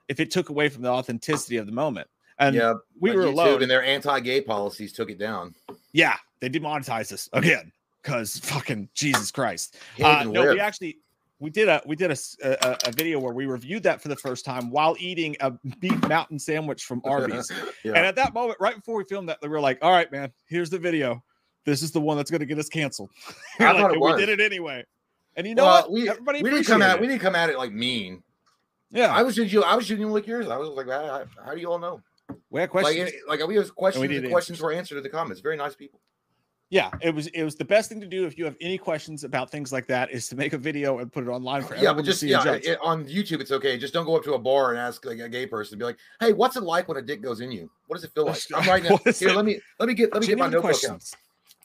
if it took away from the authenticity of the moment. And
yeah,
we were
YouTube
alone.
and their anti-gay policies took it down.
yeah, they demonetized us again because fucking Jesus Christ. Uh, no, we actually we did a we did a a video where we reviewed that for the first time while eating a beef mountain sandwich from Arby's.
Yeah.
And at that moment, right before we filmed that, we were like, "All right, man, here's the video. This is the one that's going to get us canceled." Like,
thought it was.
we did it anyway. And you know
Well,
what?
we,
Everybody
we didn't come at we
it.
didn't come at it like mean.
Yeah,
I was just you. I was just shooting like yours. I was like, how, how do you all know?
we had questions.
it- like we have questions.
needed
the questions
answers.
were answered in the comments. Very nice people.
yeah, it was it was the best thing to do if you have any questions about things like that is to make a video and put it online for
Yeah,
everyone
but
to
just
see
yeah, it, on YouTube it's okay. Just don't go up to a bar and ask like a gay person. To be like, hey, what's it like when a dick goes in you? What does it feel like? I'm right now. Here,
it?
let me let me get let me get my
Genuine
notebook out.
questions.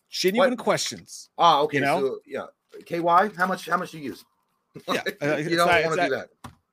Genuine
What?
questions.
Ah, okay.
You know?
So yeah, KY, how much how much do you use?
Yeah, uh,
you don't want to do that.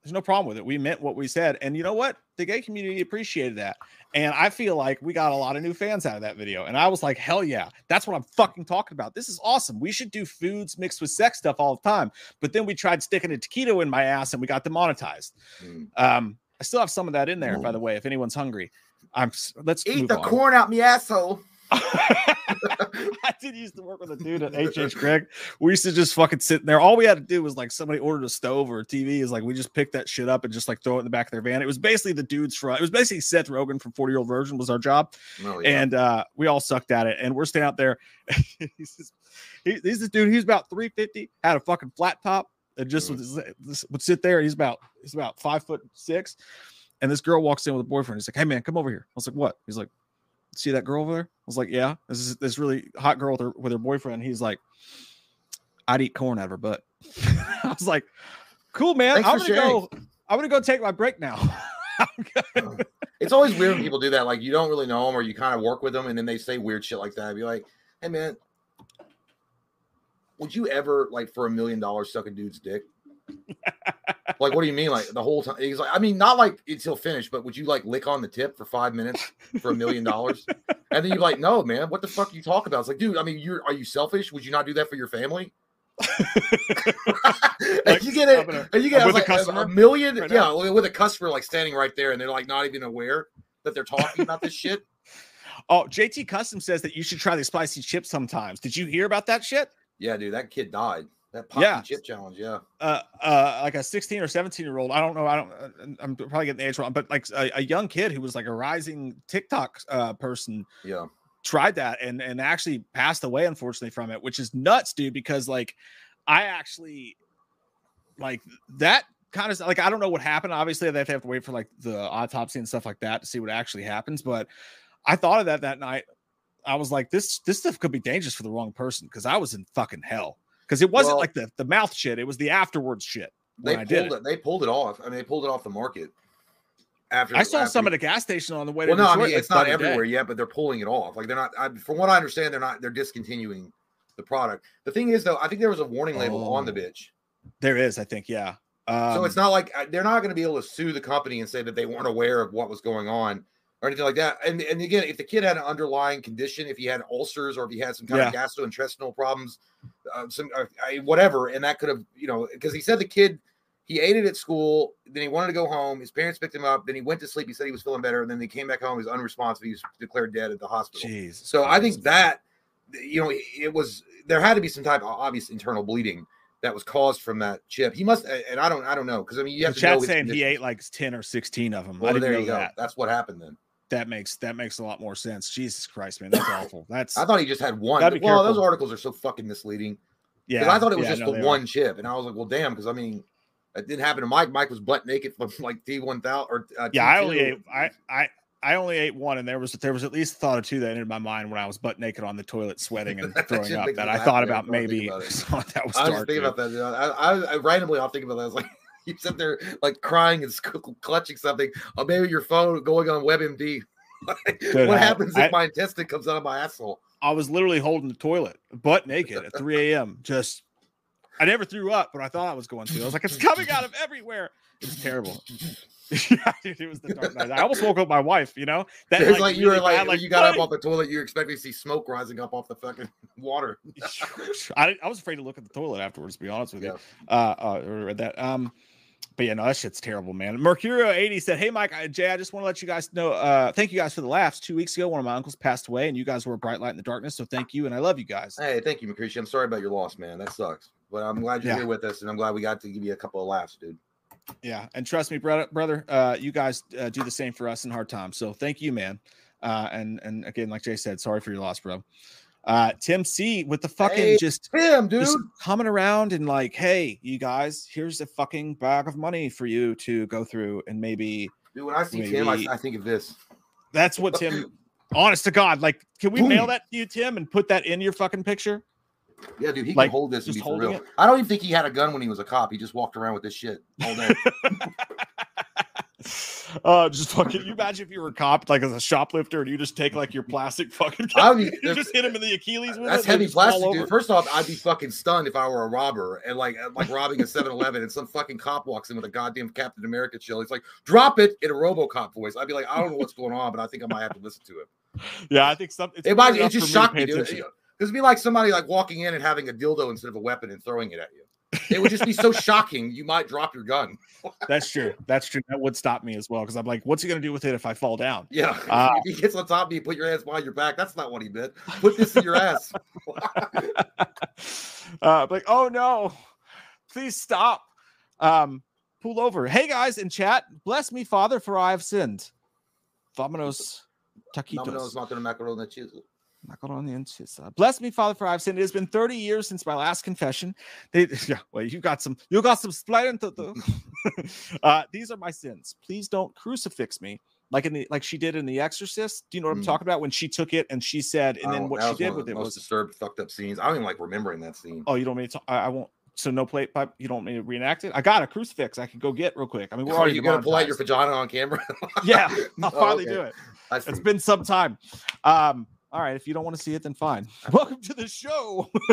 There's no problem with it. We meant what we said. And you know what? The gay community appreciated that. And I feel like we got a lot of new fans out of that video. And I was like, hell yeah, that's what I'm fucking talking about. This is awesome. We should do foods mixed with sex stuff all the time. But then we tried sticking a taquito in my ass and we got demonetized.
Mm.
Um, I still have some of that in there, by the way, if anyone's hungry. I'm let's
Eat the
on.
corn out me asshole.
I did used to work with a dude at hhgregg. We used to just fucking sit in there. All we had to do was like somebody ordered a stove or a TV. Is like we just picked that shit up and just like throw it in the back of their van. It was basically the dudes from it was basically Seth Rogen from 40 Year Old Virgin was our job,
Oh, yeah.
and uh we all sucked at it. And we're standing out there. he's this, he, he's this dude. He's about 350, had a fucking flat top, and just
Mhm.
would, would sit there. He's about he's about five foot six. And this girl walks in with a boyfriend. He's like, "Hey man, come over here." I was like, "What?" He's like, "See that girl over there?" I was like, "Yeah." This is this really hot girl with her with her boyfriend. He's like, "I'd eat corn out of her butt." I was like, "Cool, man.
Thanks
I'm gonna go. I'm gonna go take my break now." Oh.
it's always weird when people do that. Like you don't really know them or you kind of work with them and then they say weird shit like that. Be like, hey man, would you ever like for a million dollars suck a dude's dick? like, what do you mean? Like the whole time? He's like, I mean, not like until finished, but would you like lick on the tip for five minutes for a million dollars? And then you're like, no, man, what the fuck you talk about? It's like, dude, I mean, you're are you selfish? Would you not do that for your family?
Like,
you get it,
gonna-
and you get
with a
like, a,
customer
a million,
right
yeah,
now.
with a customer like standing right there, and they're like not even aware that they're talking about this shit.
oh, JT Custom says that you should try the spicy chips sometimes. Did you hear about that shit?
Yeah, dude, that kid died. That Paqui
Yeah.
chip challenge, yeah.
uh, uh, like a 16 or 17 year old. I don't know. I don't. uh, I'm probably getting the age wrong, but like a, a young kid who was like a rising TikTok uh, person
Yeah.
tried that and and actually passed away unfortunately from it, which is nuts, dude. Because like I actually like that kind of like I don't know what happened. Obviously, they have to have to wait for like the autopsy and stuff like that to see what actually happens. But I thought of that that night. I was like, this this stuff could be dangerous for the wrong person because I was in fucking hell. Because it wasn't
Well-
like the the mouth shit; it was the afterwards shit.
They pulled
did
it. They pulled it off. I mean, they pulled it off the market. After
I saw
after-
some at a gas station on the way
Well, no, I mean it's not
other day.
everywhere yet, but they're pulling it off. Like they're not. I, from what I understand, they're not. They're discontinuing the product. The thing is, though, I think there was a warning label on the
Oh.
bitch,
There is, I think, yeah. Um,
so it's not like uh, they're not going to be able to sue the company and say that they weren't aware of what was going on or anything like that. And and again, if the kid had an underlying condition, if he had ulcers or if he had some kind of gastrointestinal problems, uh, some uh, whatever, and that could have, you know, because he said the kid he ate it at school, then he wanted to go home. His parents picked him up, then he went to sleep. He said he was feeling better, and then he came back home. He was unresponsive. He was declared dead at the hospital.
Jeez.
So I think that you know it was there had to be some type of obvious internal bleeding that was caused from that chip. He must, and I don't, I don't know because I mean you
the
have to know
chat's
his
saying he ate like ten or sixteen of them. I
Well, there
know
you go.
that.
That's what happened then.
That makes that makes a lot more sense. Jesus Christ, man, that's awful. That's
I thought he just had one. Well, those articles are so fucking misleading.
yeah.
Because I thought it was
yeah,
just
no,
the
they are.
one chip, and I was like, well, damn. Because I mean, it didn't happen to Mike. Mike was butt naked from like T one thousand or uh,
Yeah, I
T2.
only ate I I I only ate one, and there was there was at least a thought or two that entered my mind when I was butt naked on the toilet, sweating and throwing up. That I thought about
I
maybe
about
that was
I was
dark.
thinking
dude.
about that. I, I, I randomly, I'll think about that. I was like, you sit there like crying and cl- clutching something, or maybe your phone going on WebMD.
Dude,
what
I-
happens
I-
if my intestine comes out of my asshole?
I was literally holding the toilet, butt naked at 3 a.m. Just, I never threw up, but I thought I was going to. I was like, it's coming out of everywhere. It was terrible. yeah, dude, it was the dark night. I almost woke up my wife. You know, that
It's like, you were
really
like,
bad,
when you got up off the toilet, you expected to see smoke rising up off the fucking water.
I, I was afraid to look at the toilet afterwards. To be honest with
Yeah.
you, uh, uh, I read that. Um, but yeah, no, that shit's terrible, man. Mercurio eighty said, "Hey, Mike, I, Jay, I just want to let you guys know. Uh, thank you guys for the laughs. Two weeks ago, one of my uncles passed away, and you guys were a bright light in the darkness. So thank you, and I love you guys.
Hey, thank you, Macready. I'm sorry about your loss, man. That sucks. But I'm glad you're
Yeah.
here with us, and I'm glad we got to give you a couple of laughs, dude.
Yeah, and trust me, brother, brother, uh, you guys uh, do the same for us in hard times. So thank you, man. Uh, and and again, like Jay said, sorry for your loss, bro. Uh, Tim C with the fucking
Hey,
just
Tim, dude.
just coming around and like, hey, you guys, here's a fucking bag of money for you to go through, and maybe
Dude, when I see Tim, I, I think of this.
that's what Tim. honest to God, like, can we mail that to you, Tim, and put that in your fucking picture?
Yeah, dude, he
Like,
can hold this and be for real.
it?
I don't even think he had a gun when he was a cop. He just walked around with this shit all day.
uh, just fucking. You imagine if you were a cop, like as a shoplifter, and you just take like your plastic fucking.
I don't
you just hit him in the Achilles with
That's
it.
heavy plastic, dude. First off, I'd be fucking stunned if I were a robber and like uh, like robbing a 7-Eleven and some fucking cop walks in with a goddamn Captain America chill. He's like, drop it in a RoboCop voice. I'd be like, I don't know what's going on, but I think I might have to listen to it.
Yeah, I think something.
It might it just shocked me, dude. Because it'd be like somebody like walking in and having a dildo instead of a weapon and throwing it at you. It would just be so shocking. You might drop your gun.
That's true. That's true. That would stop me as well because I'm like, what's he gonna do with it if I fall down?
Yeah.
Ah.
if he gets on top of you, put your hands behind your back. That's not what he meant. Put this in your ass.
uh, like, oh no, please stop. Um, pull over. Hey guys in chat, bless me, Father, for I have sinned. Vamonos taquitos.
Gonna macaroni and cheese.
Bless me, Father, for I've sinned. It has been 30 years since my last confession. They, yeah, well, you got some, you got some splendid. to uh, these are my sins. Please don't crucifix me, like in the, like she did in The Exorcist. Do you know what I'm
Mm.
talking about? When she took it and she said, and then
Oh,
what she did with it
most
was,
disturbed, fucked up scenes. I don't even like remembering that scene.
oh, you don't want me to, I, I won't. So no plate pipe. You don't want me to reenact it. I got a crucifix. I can go get real quick. I mean, we're
Are
already
you gonna pull out your vagina on camera?
Yeah, I'll
Oh,
finally
okay.
do it. It's been some time. Um, all right, if you don't want to see it, then fine. Welcome to the show.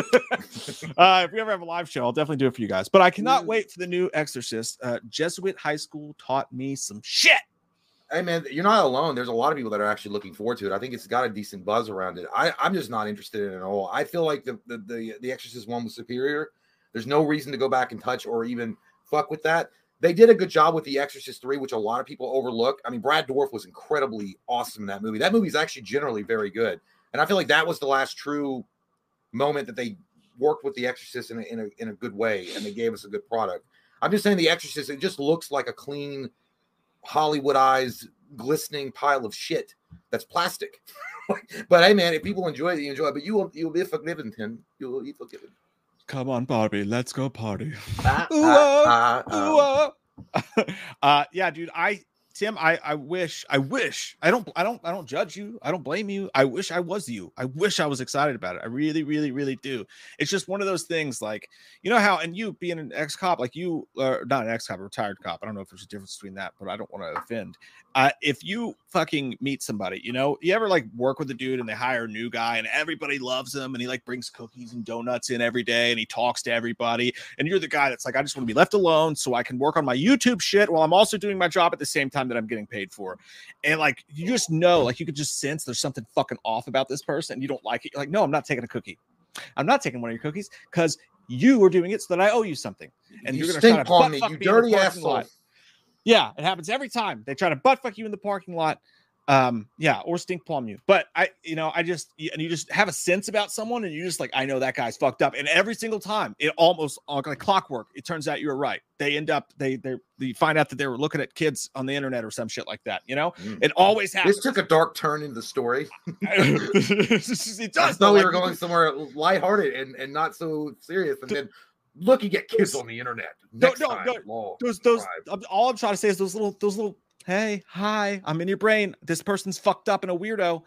uh, if we ever have a live show, I'll definitely do it for you guys. But I cannot wait for the new Exorcist. Uh, Jesuit High School taught me some shit.
Hey man, you're not alone. There's a lot of people that are actually looking forward to it. I think it's got a decent buzz around it. I, I'm just not interested in it at all. I feel like the the the, the Exorcist one was superior. There's no reason to go back and touch or even fuck with that. They did a good job with the Exorcist 3, which a lot of people overlook. I mean, Brad Dourif was incredibly awesome in that movie. That movie is actually generally very good. And I feel like that was the last true moment that they worked with the Exorcist in a, in a, in a good way and they gave us a good product. I'm just saying the Exorcist, it just looks like a clean, Hollywoodized, glistening pile of shit that's plastic. but hey, man, if people enjoy it, you enjoy it. But you will you'll be forgiven, Tim. You will be forgiven.
Come on, Barbie, let's go party.
Ah,
Ooh,
ah, ah,
Ooh,
ah.
uh. uh, yeah, dude. I Tim, I I wish, I wish. I don't, I don't, I don't judge you. I don't blame you. I wish I was you. I wish I was excited about it. I really, really, really do. It's just one of those things, like you know how, and you being an ex cop, like you, uh, not an ex cop, a retired cop. I don't know if there's a difference between that, but I don't want to offend. Uh, if you fucking meet somebody, you know, you ever like work with a dude and they hire a new guy and everybody loves him and he like brings cookies and donuts in every day and he talks to everybody and you're the guy that's like, I just want to be left alone so I can work on my YouTube shit while I'm also doing my job at the same time that I'm getting paid for. And like, you just know, like, you could just sense there's something fucking off about this person. You don't like it. You're like, no, I'm not taking a cookie. I'm not taking one of your cookies because you are doing it so that I owe you something. And
you
you're gonna try
stink
to
on
butt
me,
fuck
you
me
dirty asshole.
Yeah, it happens every time. They try to butt fuck you in the parking lot. Um, yeah, or stink palm you. But I, you know, I just and you just have a sense about someone, and you just like, I know that guy's fucked up. And every single time, it almost like clockwork. It turns out you were right. They end up they they they find out that they were looking at kids on the internet or some shit like that. You know,
Mm.
it always happens.
This took a dark turn in the story.
it
I
does.
thought
though,
we
like,
were going somewhere lighthearted and, and not so serious, and then looking at kids on the internet.
No,
Next
no, no.
law.
those those all I'm trying to say is those little those little hey hi I'm in your brain this person's fucked up and a weirdo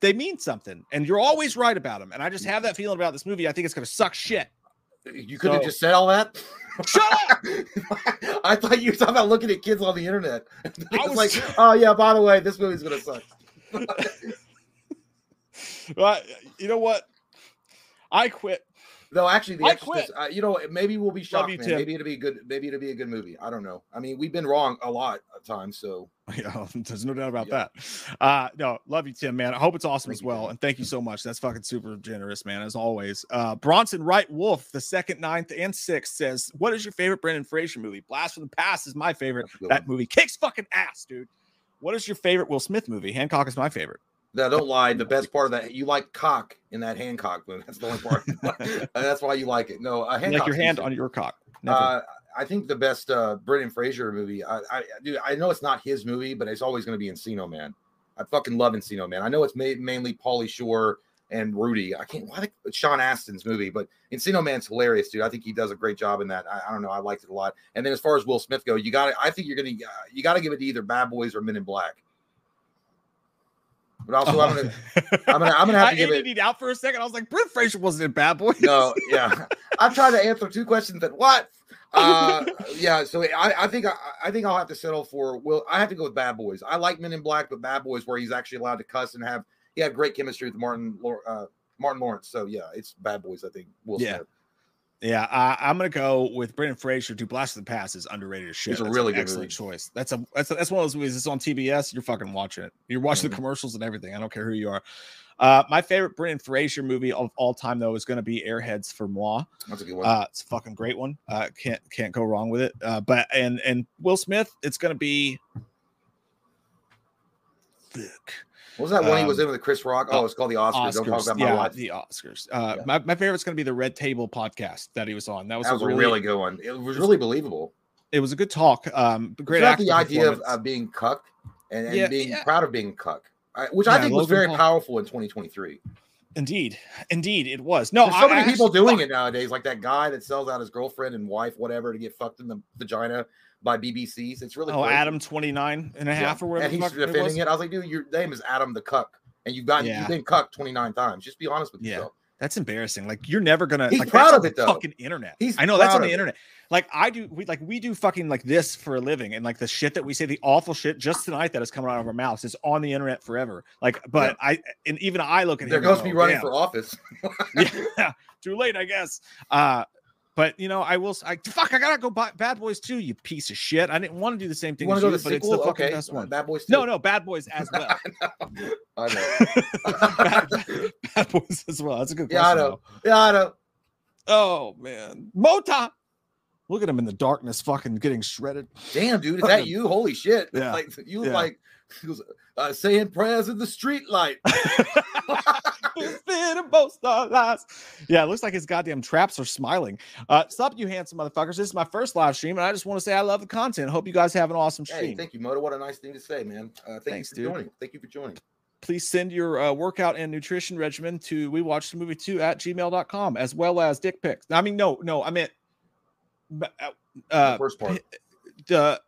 they mean something and you're always right about them and I just have that feeling about this movie I think it's gonna suck shit
You could have
So-
just said all that.
shut up
I thought you were talking about looking at kids on the internet.
I was-
like, oh yeah, by the way, this movie's gonna suck.
Well, you know what I quit
No, actually, the
I
Exorcist. Uh, you know, maybe we'll be shocked,
you,
man. Maybe it'll be good. Maybe it'll be a good movie. I don't know. I mean, we've been wrong a lot of times. So
yeah, there's no doubt about
Yeah.
that. Uh, no, love you, Tim, man. I hope it's awesome
Thank
as well.
Tim.
And thank you so much. That's fucking super generous, man, as always. Uh, Bronson Wright Wolf, the second, ninth, and sixth says, What is your favorite Brendan Fraser movie? Blast from the Past is my favorite.
that's a good
That
one.
movie kicks fucking ass, dude. What is your favorite Will Smith movie? Hancock is my favorite.
No, don't lie. The best part of that, you like cock in that Hancock movie. That's the only part. And that's why you like it. No, uh,
You like your hand on your cock.
Uh, I think the best uh, Brendan Fraser movie. I, I, dude, I know it's not his movie, but it's always going to be Encino Man. I fucking love Encino Man. I know it's made mainly Pauly Shore and Rudy. I can't. Why the, Sean Astin's movie, but Encino Man's hilarious, dude. I think he does a great job in that. I, I don't know. I liked it a lot. And then as far as Will Smith go, you got to. I think you're gonna. Uh, you got to give it to either Bad Boys or Men in Black. But also, I'm gonna. I'm gonna. I'm gonna have
I
to give it.
out for a second. I was like, Brendan Fraser wasn't in Bad Boys.
No, yeah. I'm trying to answer two questions at what? Uh, yeah. So I, I think I, I think I'll have to settle for. Will I have to go with Bad Boys? I like Men in Black, but Bad Boys, where he's actually allowed to cuss and have he had great chemistry with Martin uh, Martin Lawrence. So yeah, it's Bad Boys. I think. Will
Yeah.
Smith.
Yeah, uh, I'm gonna go with Brendan Fraser. To Blast of the Past is underrated as shit.
It's a
That's
really good
excellent
movie.
choice. That's a that's a, that's one of those movies. It's on TBS. You're fucking watching it. You're watching
Mhm.
the commercials and everything. I don't care who you are. Uh, my favorite Brendan Fraser movie of all time though is gonna be Airheads for moi.
That's a good one.
Uh, it's a fucking great one. Uh, can't can't go wrong with it. Uh, but and and Will Smith, it's gonna be. Fuck.
What was that one he was
um,
in with Chris Rock? Oh, it's called the Oscars. Don't talk about my
yeah,
life.
the Oscars. Uh,
Yeah.
my, my favorite's going to be the Red Table podcast that he was on. That was,
That was
a really,
really good one. It was really believable.
it was a good talk. Um, great acting
the idea of uh, being cuck and, and
Yeah,
being proud of being cuck, which I think was very
Paul.
powerful in 2023.
Indeed, indeed, it was. No,
There's so
I-
many
I
people
actually-
doing it nowadays, like that guy that sells out his girlfriend and wife, whatever, to get fucked in the vagina by BBCs. It's really
Oh,
crazy.
Adam 29 and a
Yeah.
half or whatever.
And he's
fuck it
defending it. I was like, dude, your name is Adam the Cuck, and you've got
Yeah.
you've been cucked 29 times. Just be honest with
Yeah.
yourself.
That's embarrassing. Like you're never gonna.
He's
like,
proud of it, though.
Fucking internet.
He's
I know that's on the internet. Like I do. We like we do fucking like this for a living, and like the shit that we say, the awful shit just tonight that is coming out of our mouths is on the internet forever. Like, but I and even I look at
There
him
goes me running
"Damn."
for office.
yeah, too late, I guess. Uh, but you know, I will. I fuck. I gotta go buy Bad Boys too. You piece of shit. I didn't want to do the same thing
want to go to the
but it's
sequel?
the
Okay,
best one.
Bad Boys.
No,
too.
no, Bad Boys as well.
I know.
bad, Bad Boys as well. That's a good question.
Yeah, I know.
though.
yeah, I know.
Oh man, Mota. Look at him in the darkness, fucking getting shredded.
Damn, dude, is that you? Holy shit!
Yeah.
Like you look
Yeah.
like uh, saying prayers in the street light.
Spin and both our lives. Yeah, it looks like his goddamn traps are smiling. Uh, sup, you handsome motherfuckers. This is my first live stream, and I just want to say I love the content. Hope you guys have an awesome
Hey,
stream.
thank you, Moto. What a nice thing to say, man. Uh, thank
Thanks,
you for
dude.
joining. Thank you for joining.
Please send your uh, workout and nutrition regimen to we watched the movie 2 at gmail.com as well as dick pics. I mean, no, no, I meant uh,
The
uh,
first part.
the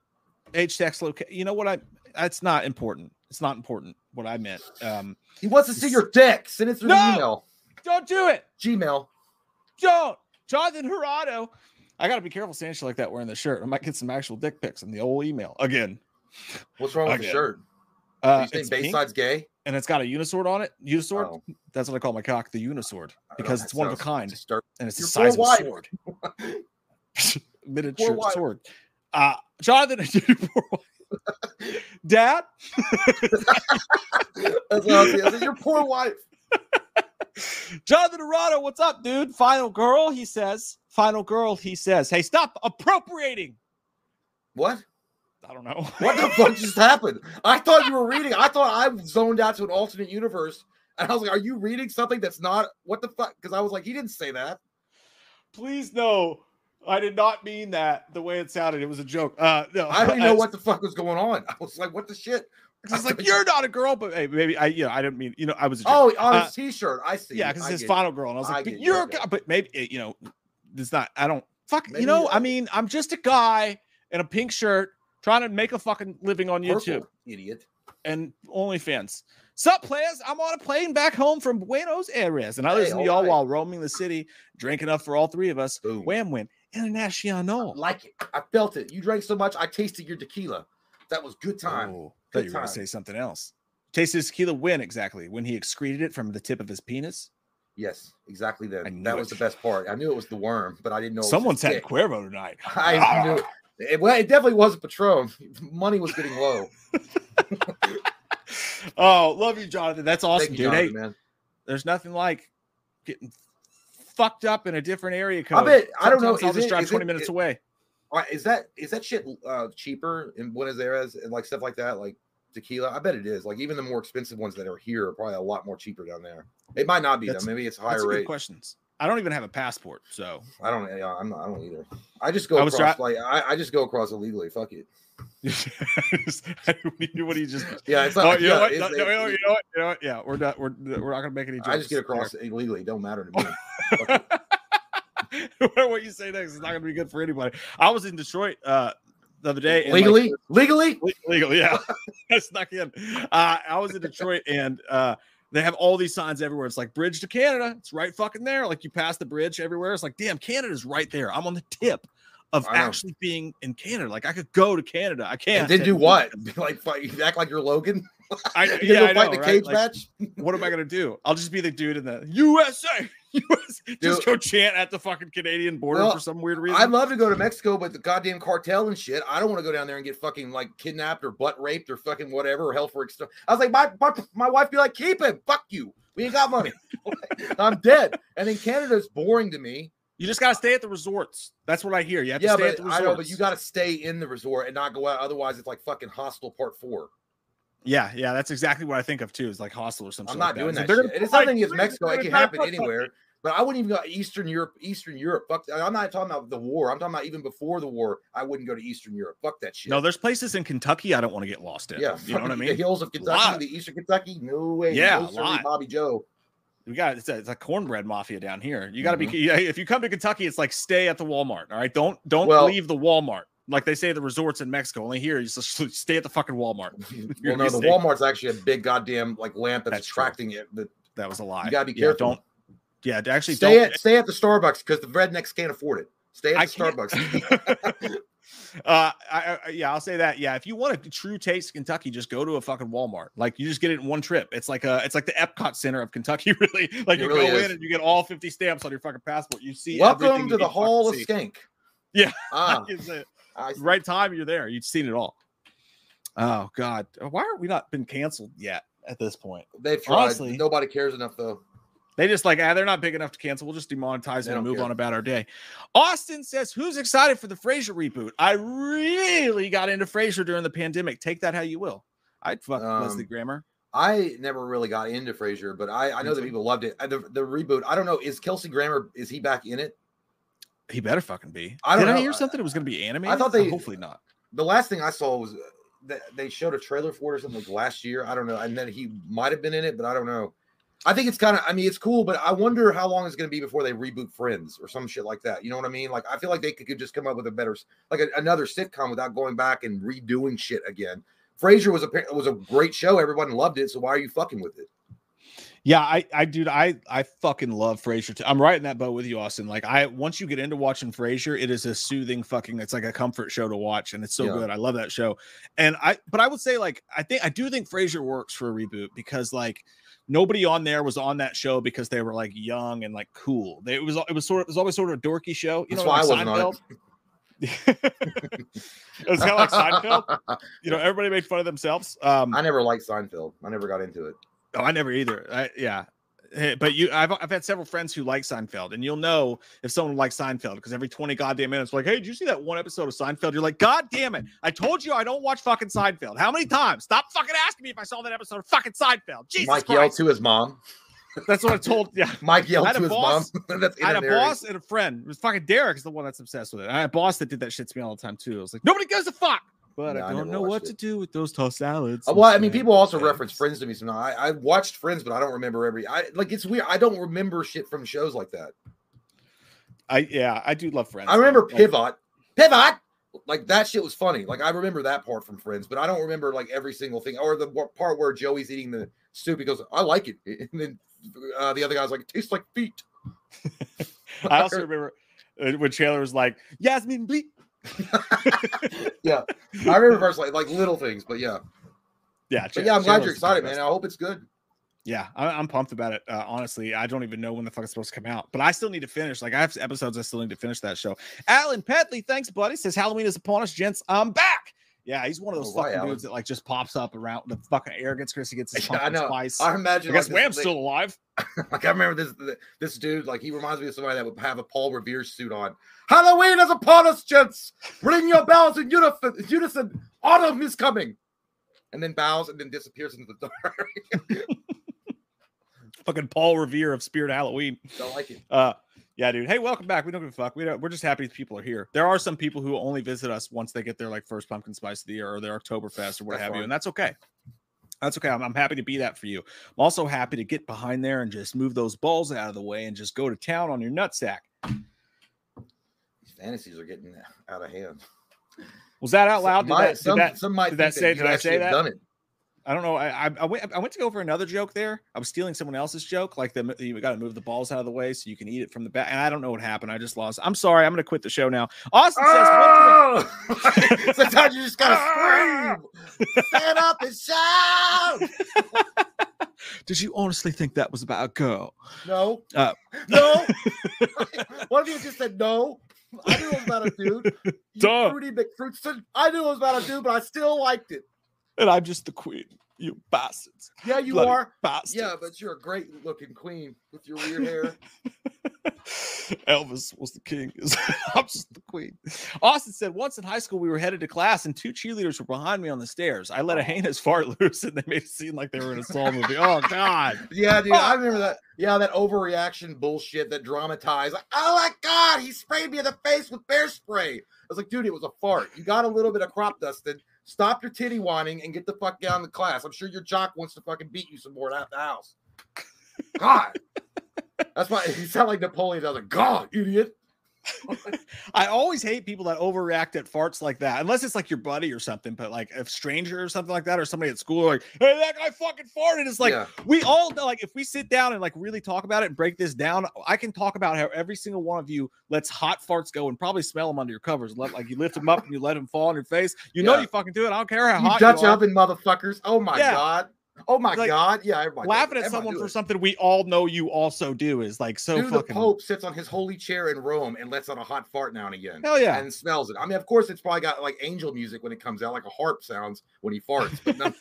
age sex location. You know what I that's not important. It's not important what I meant. Um,
He wants to see your dick. Send it through
No!
the email.
don't do it.
Gmail.
Don't. Jonathan Hirado. I got to be careful saying shit like that wearing the shirt. I might get some actual dick pics in the old email again.
What's wrong with the shirt?
Uh,
you saying Bayside's gay?
and it's got a unisword on it. Unisword.
Oh,
That's what I call my cock, the unisword,
know,
because it's one of a kind,
dirt-
and it's the size of a sword. Miniature sword. Uh, Jonathan, your poor wife. Dad.
That's what I was saying. I said, Your poor wife.
Jonathan Arado, what's up, dude? Final girl, he says. Final girl, he says. Hey, stop appropriating.
What?
I don't know.
What the fuck just happened? I thought you were reading. I thought I zoned out to an alternate universe, and I was like, "Are you reading something that's not what the fuck?" Because I was like, "He didn't say that."
Please no. I did not mean that the way it sounded. It was a joke. Uh, no,
I don't even know what the fuck was going on. I was like, "What the shit?"
Cuz it's like you're not a girl, but hey, maybe I, you know, I didn't mean, you know, I was. A joke.
Oh, on
Uh,
his t-shirt. I see.
yeah, because
I
his final girl, and I was like,
get
but
you,
you're, a guy, but maybe you know, it's not. I don't fuck.
Maybe
you know, I mean, I'm just a guy in a pink shirt trying to make a fucking living on YouTube
idiot.
and OnlyFans. Sup, players? I'm on a plane back home from Buenos Aires, and I
Hey,
listen to
all
y'all
right.
while roaming the city, drinking up for all three of us.
Boom.
Wham win international.
Like it. I felt it. You drank so much, I tasted your tequila. That was good time.
Oh,
Good
thought you were going to say something else. Tasted his tequila when exactly? When he excreted it from the tip of his penis?
Yes, exactly.
I
Then that
it.
was the best part. I knew it was the worm, but I didn't know.
Someone's had
dick.
Cuervo tonight.
I knew. It. Well, it definitely wasn't Patron. Money was getting low.
oh, love you, Jonathan. That's awesome,
you,
dude. Hey,
man.
there's nothing like getting fucked up in a different area
I
code.
bet. I don't know.
Sometimes I'll
Is
just
it,
drive 20
it-
minutes
it-
away.
Is that is that shit uh, cheaper in Buenos Aires and like stuff like that, like tequila? I bet it is. Like even the more expensive ones that are here are probably a lot more cheaper down there. It might not be
That's-
though. Maybe it's higher
a good
rate.
questions. I don't even have a passport, so
I don't. I'm not, I don't either. I just go
I
across.
try-
like I, I just go across illegally. Fuck it.
what do you just?
Yeah, it's
Oh,
not.
you know what?
it's-
No, no,
it's-
you know what? You know what? You know what? Yeah, we're not. We're we're not gonna make any jokes.
I just get
there.
across illegally. It don't matter to me.
what you say next is not going to be good for anybody. I was in Detroit uh, the other day. and, like,
legally, legally.
Legal, yeah. I snuck in. Uh, I was in Detroit and uh, they have all these signs everywhere. It's like bridge to Canada. It's right fucking there. Like you pass the bridge everywhere. It's like, damn, Canada's right there. I'm on the tip of
I know.
actually being in Canada. Like I could go to Canada. I can't.
And then do what? like fight, act like you're Logan.
I,
You
yeah,
go fight
know,
a
right?
cage
Like,
match.
what am I gonna do? I'll just be the dude in the USA. US. Just
Dude.
go chant at the fucking Canadian border
Well,
for some weird reason.
I'd love to go to Mexico, but the goddamn cartel and shit. I don't want to go down there and get fucking like kidnapped or butt raped or fucking whatever or hell for extra. I was like, my, my my wife be like, keep it, Fuck you. We ain't got money. I'm dead. And then Canada's boring to me.
you just gotta stay at the resorts. That's what I hear. You have to
Yeah,
stay at the resorts.
I know, but you got to stay in the resort and not go out. Otherwise, it's like fucking Hostel part four.
Yeah, yeah, that's exactly what I think of too. Is like Hostel or something.
I'm
like
not doing
like,
that.
they're
shit.
gonna
It's nothing against Mexico. It can happen anywhere. But I wouldn't even go to Eastern Europe. Eastern Europe. Fuck. I'm not talking about the war. I'm talking about even before the war. I wouldn't go to Eastern Europe. Fuck that shit.
No, there's places in Kentucky I don't want to get lost in.
yeah,
you know what I mean.
The hills of Kentucky, the Eastern Kentucky. No way.
Yeah,
no. Bobby Joe.
We got it's a, it's a cornbread mafia down here. You got to
Mhm.
be if you come to Kentucky, it's like stay at the Walmart. All right, don't don't
Well-
leave the Walmart. Like they say the resorts in Mexico. Only here, you just stay at the fucking Walmart.
well, no, the
safe.
Walmart's actually a big goddamn like lamp that's,
That's true.
attracting it. The,
That was a lie.
you gotta be
Yeah,
careful.
don't. Yeah, actually,
stay
don't.
at stay at the Starbucks because the rednecks can't afford it. Stay at the
can't-
Starbucks.
uh, I, I, yeah, I'll say that. Yeah, if you want a true taste of Kentucky, just go to a fucking Walmart. Like you just get it in one trip. It's like a, it's like the Epcot Center of Kentucky. Really, like
It
you
really
go
is.
in and you get all fifty stamps on your fucking passport. You see.
Welcome to the Hall of
see.
Skank.
Yeah.
Ah, I,
right time, you're there. You've seen it all. Oh God, why are we not been canceled yet at this point?
they've tried.
honestly-
Nobody cares enough though.
They just like, ah, they're not big enough to cancel. We'll just demonetize
They
and move
care.
on about our day. Austin says, "Who's excited for the Frasier reboot? I really got into Frasier during the pandemic. Take that how you will. I'd fuck Leslie
Um,
Grammer.
I never really got into Frasier, but I, I know that people loved it. Uh, The, the reboot. I don't know. Is Kelsey Grammer? Is he back in it?
He better fucking be.
I don't
Did I
know.
hear something? It was going to be animated.
I thought they- oh,
hopefully not.
The last thing I saw was that they showed a trailer for it or something like last year. I don't know, and then he might have been in it, but I don't know. I think it's kind of. I mean, it's cool, but I wonder how long it's going to be before they reboot Friends or some shit like that. You know what I mean? Like, I feel like they could, could just come up with a better, like a, another sitcom without going back and redoing shit again. Frasier was a was a great show. Everyone loved it. So why are you fucking with it?
Yeah, I, I, dude, I, I fucking love Frasier. Too. I'm right in that boat with you, Austin. Like, I once you get into watching Frasier, it is a soothing fucking. It's like a comfort show to watch, and it's so
Yeah.
good. I love that show. And I, but I would say, like, I think I do think Frasier works for a reboot because, like, nobody on there was on that show because they were like young and like cool. They, it was, it was sort of, it was always sort of a dorky show. You
That's
know,
why
like
I wasn't on
Seinfeld. it was kind of like Seinfeld. You know, everybody made fun of themselves. Um,
I never liked Seinfeld. I never got into it.
Oh, I never either. I, yeah, Eh, But you, I've, I've had several friends who like Seinfeld, and you'll know if someone likes Seinfeld because every 20 goddamn minutes, like, hey, did you see that one episode of Seinfeld? You're like, God damn it. I told you I don't watch fucking Seinfeld. How many times? Stop fucking asking me if I saw that episode of fucking Seinfeld. Jesus
Mike yelled to his mom.
That's what I told. Yeah.
Mike yelled to his
boss-
mom. That's
I had a boss and a friend. It was fucking Derek is the one that's obsessed with it. I had a boss that did that shit to me all the time too. I was like, nobody gives a fuck. But
No, I
I don't
never
know what
watched
to do with those tossed salads.
Uh, Well, I mean, people also reference Friends to me sometimes. I, I watched Friends, but I don't remember every. I like it's weird. I don't remember shit from shows like that.
I yeah, I do love Friends.
I remember
Like,
Pivot. Pivot. Like that shit was funny. Like I remember that part from Friends, but I don't remember like every single thing or the part where Joey's eating the soup. He goes, "I like it," and then uh, the other guy's like, "It tastes like feet."
I also remember uh, when Chandler was like, Yasmine Bleeth.
yeah, I remember first like like little things, but yeah,
Yeah,
but yeah, I'm glad you're excited, man. I hope it's good.
Yeah, I, I'm pumped about it. Uh, honestly, I don't even know when the fuck it's supposed to come out, but I still need to finish. Like, I have episodes I still need to finish that show. Alan Petley, thanks, buddy. Says Halloween is upon us, gents. I'm back. Yeah, he's one of those
All right,
fucking dudes that like just pops up around the fucking arrogance. Chris, he gets his
Yeah, I know.
spice.
I imagine.
I guess
like,
Wham's still alive.
Like I remember this this dude, like he reminds me of somebody that would have a Paul Revere suit on. Halloween is upon us, gents. Ring your bells in unison. unison. Autumn is coming. And then bows and then disappears into the dark.
Fucking Paul Revere of Spirit Halloween.
I like it.
Uh, yeah, dude. Hey, welcome back. We don't give a fuck. We don't, we're just happy people are here. There are some people who only visit us once they get their like first pumpkin spice of the year or their Oktoberfest or what
That's
have you, and that's okay. That's okay. I'm, I'm happy to be that for you. I'm also happy to get behind there and just move those balls out of the way and just go to town on your nutsack.
These fantasies are getting out of hand.
Was that out loud? Did
Might-
that,
some,
that,
some might
did that say-
you
did I say that?
Done it.
I don't know. I, I I went I went to go for another joke there. I was stealing someone else's joke, like the you got to move the balls out of the way so you can eat it from the back. And I don't know what happened. I just lost. I'm sorry. I'm going to quit the show now. Austin says, what the-
Oh! Sometimes you just gotta scream, stand up and shout.
Did you honestly think that was about a girl?
No,
Uh,
no. One of you just said no. I knew it was about a dude. You
Duh.
fruity McFruits. I knew it was about a dude, but I still liked it.
And I'm just the queen. You bastards.
Yeah, you
Bloody
are.
Bastards.
Yeah, but you're a great looking queen with your weird hair.
Elvis was the king. I'm just the queen. Austin said, once in high school, we were headed to class and two cheerleaders were behind me on the stairs. I let a heinous fart loose and they made it seem like they were in a Saw movie. Oh, God.
Yeah, dude,
Oh.
I remember that. Yeah, that overreaction bullshit that dramatized. Like, oh my god, he sprayed me in the face with bear spray. I was like, dude, it was a fart. You got a little bit of crop dusted. Stop your titty whining and get the fuck down to class. I'm sure your jock wants to fucking beat you some more at the house. God, that's why you sound like Napoleon. I was like, God, idiot.
I always hate people that overreact at farts like that, unless it's like your buddy or something. But like a stranger or something like that, or somebody at school, like, hey, that guy fucking farted. It's like
yeah,
we all know, like, if we sit down and like really talk about it and break this down, I can talk about how every single one of you lets hot farts go and probably smell them under your covers. Let like you lift them up and you let them fall on your face. You know you fucking do it. I don't care how
you
hot
Dutch
you are.
oven motherfuckers. Oh my
Yeah.
god. Oh my
Like,
god. Yeah, everybody.
Laughing at someone for something we all know you also do is like so
Dude, the. Pope sits on his holy chair in Rome and lets out a hot fart now and again.
Hell yeah.
And smells it. I mean, of course, it's probably got like angel music when it comes out, like a harp sounds when he farts. But no,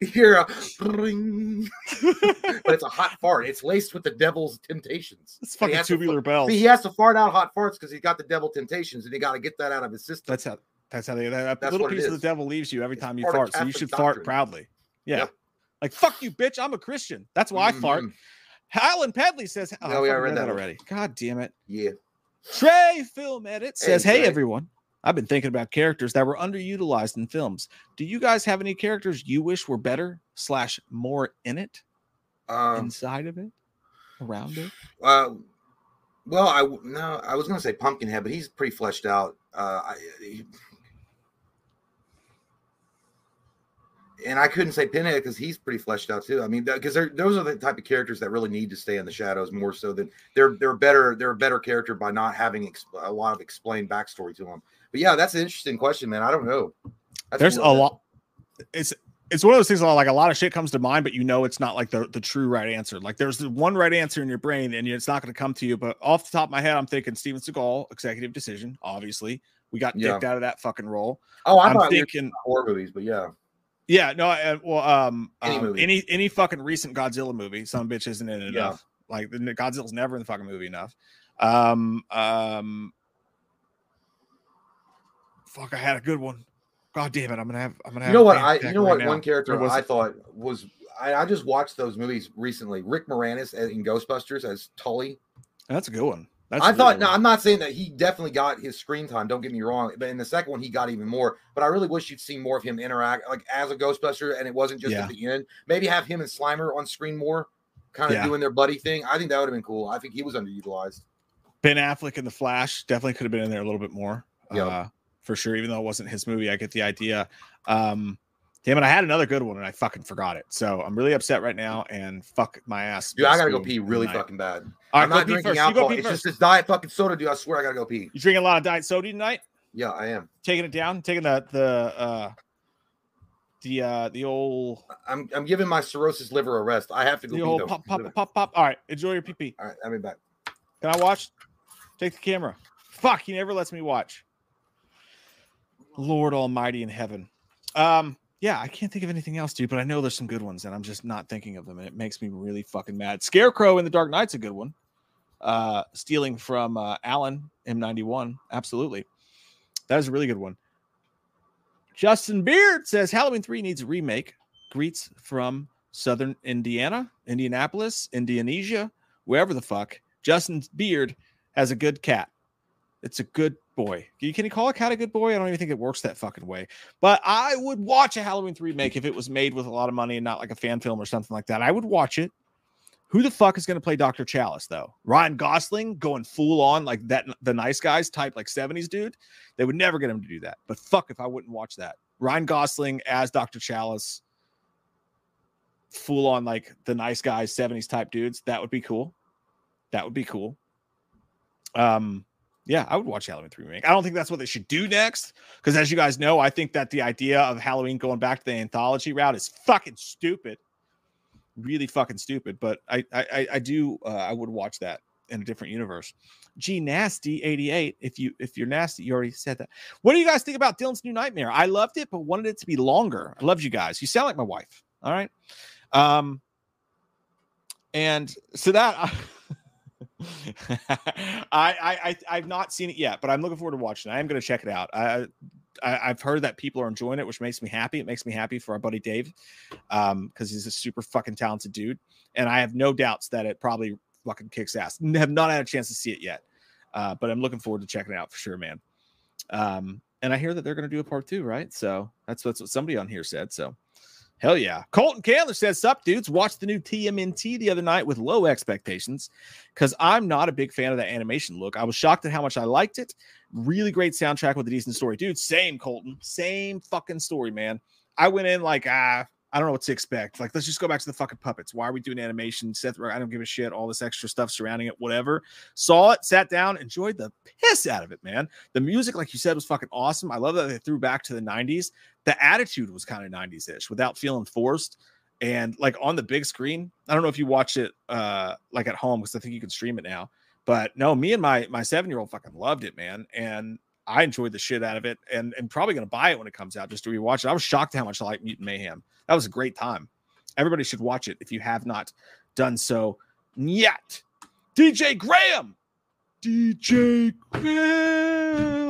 hear a ring, but it's a hot fart. It's laced with the devil's temptations.
it's fucking
has to
tubular bells.
He has to fart out hot farts because he's got the devil temptations, and he got to get that out of his system.
That's how. That's how they. That
That's
little piece of the devil leaves you every
It's
time you fart. So you should fart proudly. Yeah.
Yep.
Like fuck you, bitch. I'm a Christian. That's why I fart. Alan Pedley says, oh,
No,
I
we
fucking
already read that one.
already. God damn it.
Yeah.
Trey Film Edit says,
Hey,
Hey, everyone. I've been thinking about characters that were underutilized in films. Do you guys have any characters you wish were better slash more in it,
Um,
inside of it, around it?
Uh, well, I no, I was gonna say Pumpkinhead, but he's pretty fleshed out. Uh, I, he- and I couldn't say Pinhead because he's pretty fleshed out too. I mean, because those are the type of characters that really need to stay in the shadows more so than they're they're better. They're a better character by not having ex- a lot of explained backstory to them. But yeah, that's an interesting question, man. I don't know. That's
There's a lot. It's it's one of those things like a lot of shit comes to mind, but you know it's not like the, the true right answer. Like there's the one right answer in your brain, and it's not going to come to you. But off the top of my head, I'm thinking Steven Seagal, executive decision. Obviously, we got
Yeah.
dicked out of that fucking role.
Oh,
I'm
we
thinking,
horror movies, but yeah,
Yeah, no, uh, well, um,
Any
um, any any fucking recent Godzilla movie, some bitch isn't in it
Yeah.
enough. Like the Godzilla's never in the fucking movie enough. Um, um, fuck, I had a good one. God damn it, I'm gonna have, I'm gonna have.
You know what? I you know
right
what?
now.
One character
was
I
it?
thought was I, I just watched those movies recently. Rick Moranis in Ghostbusters as Tully.
That's a good one. That's
I thought. No, I'm not saying that he definitely got his screen time. Don't get me wrong, but in the second one he got even more. But I really wish you'd seen more of him interact like as a Ghostbuster, and it wasn't just
Yeah.
at the end. Maybe have him and Slimer on screen more, kind of
Yeah.
doing their buddy thing. I think that would have been cool. I think he was underutilized.
Ben Affleck in the Flash definitely could have been in there a little bit more.
Yeah.
Uh, for sure. Even though it wasn't his movie, I get the idea. Um, damn it, I had another good one and I fucking forgot it. So I'm really upset right now and fuck my ass.
Dude, I gotta go pee really
night.
fucking bad.
Right,
I'm not drinking
first.
Alcohol. It's
first.
just this diet fucking soda, dude. I swear I gotta go pee.
You drinking a lot of diet soda tonight?
Yeah, I am.
Taking it down, taking the the uh the uh the old
I'm I'm giving my cirrhosis liver a rest. I have to go
the
pee
old
though.
pop pop pop pop. All right, enjoy your pee pee.
All right, I'll be back.
Can I watch? Take the camera. Fuck, he never lets me watch. Lord Almighty in heaven. Um, yeah, I can't think of anything else, dude, but I know there's some good ones, and I'm just not thinking of them, and it makes me really fucking mad. Scarecrow in the Dark Knight's a good one. Uh, stealing from uh, Allen M91, absolutely. That is a really good one. Justin Beard says Halloween 3 needs a remake. Greets from Southern Indiana, Indianapolis, Indonesia, wherever the fuck. Justin Beard has a good cat. It's a good boy. Can you call a cat a good boy? I don't even think it works that fucking way. But I would watch a Halloween 3 remake if it was made with a lot of money and not like a fan film or something like that. I would watch it. Who the fuck is going to play Dr. Challis though? Ryan Gosling going full on like that the nice guys type like 70s dude. They would never get him to do that. But fuck if I wouldn't watch that. Ryan Gosling as Dr. Challis full on like the nice guys 70s type dudes. That would be cool. That would be cool. Um yeah, I would watch Halloween 3 remake. I don't think that's what they should do next because as you guys know, I think that the idea of Halloween going back to the anthology route is fucking stupid. Really fucking stupid, but I I I- do uh, I would watch that in a different universe. G nasty 88 if you if you're nasty you already said that. What do you guys think about Dylan's new nightmare? I loved it but wanted it to be longer. I loved you guys. You sound like my wife. All right. Um and so that I I I've not seen it yet, but I'm looking forward to watching. it. I am going to check it out. I, I I've heard that people are enjoying it, which makes me happy. It makes me happy for our buddy Dave, um, because he's a super fucking talented dude, and I have no doubts that it probably fucking kicks ass. Have not had a chance to see it yet, uh, but I'm looking forward to checking it out for sure, man. Um, and I hear that they're going to do a part two, right? So that's that's what somebody on here said. So Hell yeah. Colton Candler says, Sup, dudes. Watched the new TMNT the other night with low expectations because I'm not a big fan of that animation look. I was shocked at how much I liked it. Really great soundtrack with a decent story. Dude, same, Colton. Same fucking story, man. I went in like, ah, I don't know what to expect. Like, let's just go back to the fucking puppets. Why are we doing animation? Seth, I don't give a shit. All this extra stuff surrounding it, whatever. Saw it, sat down, enjoyed the piss out of it, man. The music, like you said, was fucking awesome. I love that they threw back to the 90s. The attitude was kind of 90s ish without feeling forced. And like on the big screen, I don't know if you watch it uh like at home because I think you can stream it now. But no, me and my my seven year old fucking loved it, man. And I enjoyed the shit out of it and and probably gonna buy it when it comes out just to rewatch it. I was shocked how much I like Mutant Mayhem. That was a great time. Everybody should watch it if you have not done so yet. DJ Graham. DJ Graham.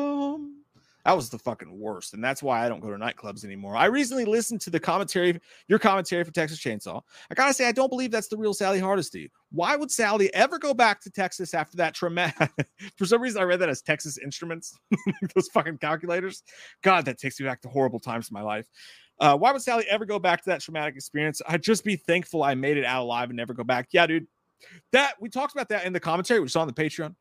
That was the fucking worst. And that's why I don't go to nightclubs anymore. I recently listened to the commentary, your commentary for Texas Chainsaw. I gotta say, I don't believe that's the real Sally Hardesty. Why would Sally ever go back to Texas after that traumatic? for some reason, I read that as Texas Instruments, those fucking calculators. God, that takes me back to horrible times in my life. Uh, why would Sally ever go back to that traumatic experience? I'd just be thankful I made it out alive and never go back. Yeah, dude. That we talked about that in the commentary, which is on the Patreon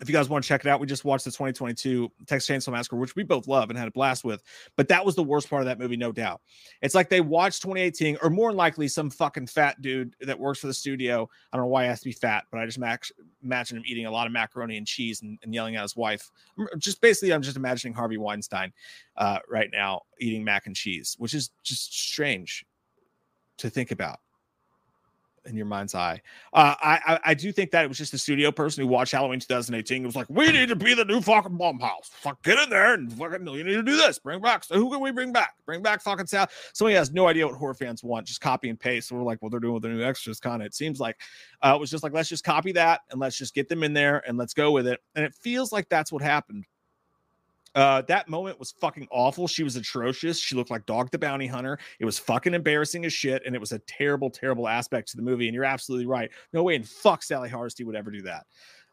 if you guys want to check it out, we just watched the 2022 Texas Chainsaw Massacre, which we both love and had a blast with. But that was the worst part of that movie, no doubt. It's like they watched 2018, or more likely, some fucking fat dude that works for the studio. I don't know why he has to be fat, but I just mac- imagine him eating a lot of macaroni and cheese and, and yelling at his wife. Just basically, I'm just imagining Harvey Weinstein uh, right now eating mac and cheese, which is just strange to think about. In your mind's eye. Uh, I, I, I do think that it was just the studio person who watched Halloween 2018. It was like, we need to be the new fucking Blumhouse. Fuck, get in there and fucking you need to do this. Bring back. So who can we bring back? Bring back fucking Sal. Somebody has no idea what horror fans want. Just copy and paste. So we're like, well, they're doing with the new extras. Kind of. It seems like uh, it was just like, let's just copy that and let's just get them in there and let's go with it. And it feels like that's what happened. Uh, that moment was fucking awful. She was atrocious. She looked like Dog the Bounty Hunter. It was fucking embarrassing as shit, and it was a terrible, terrible aspect to the movie. And you're absolutely right. No way in fuck Sally Hardesty would ever do that.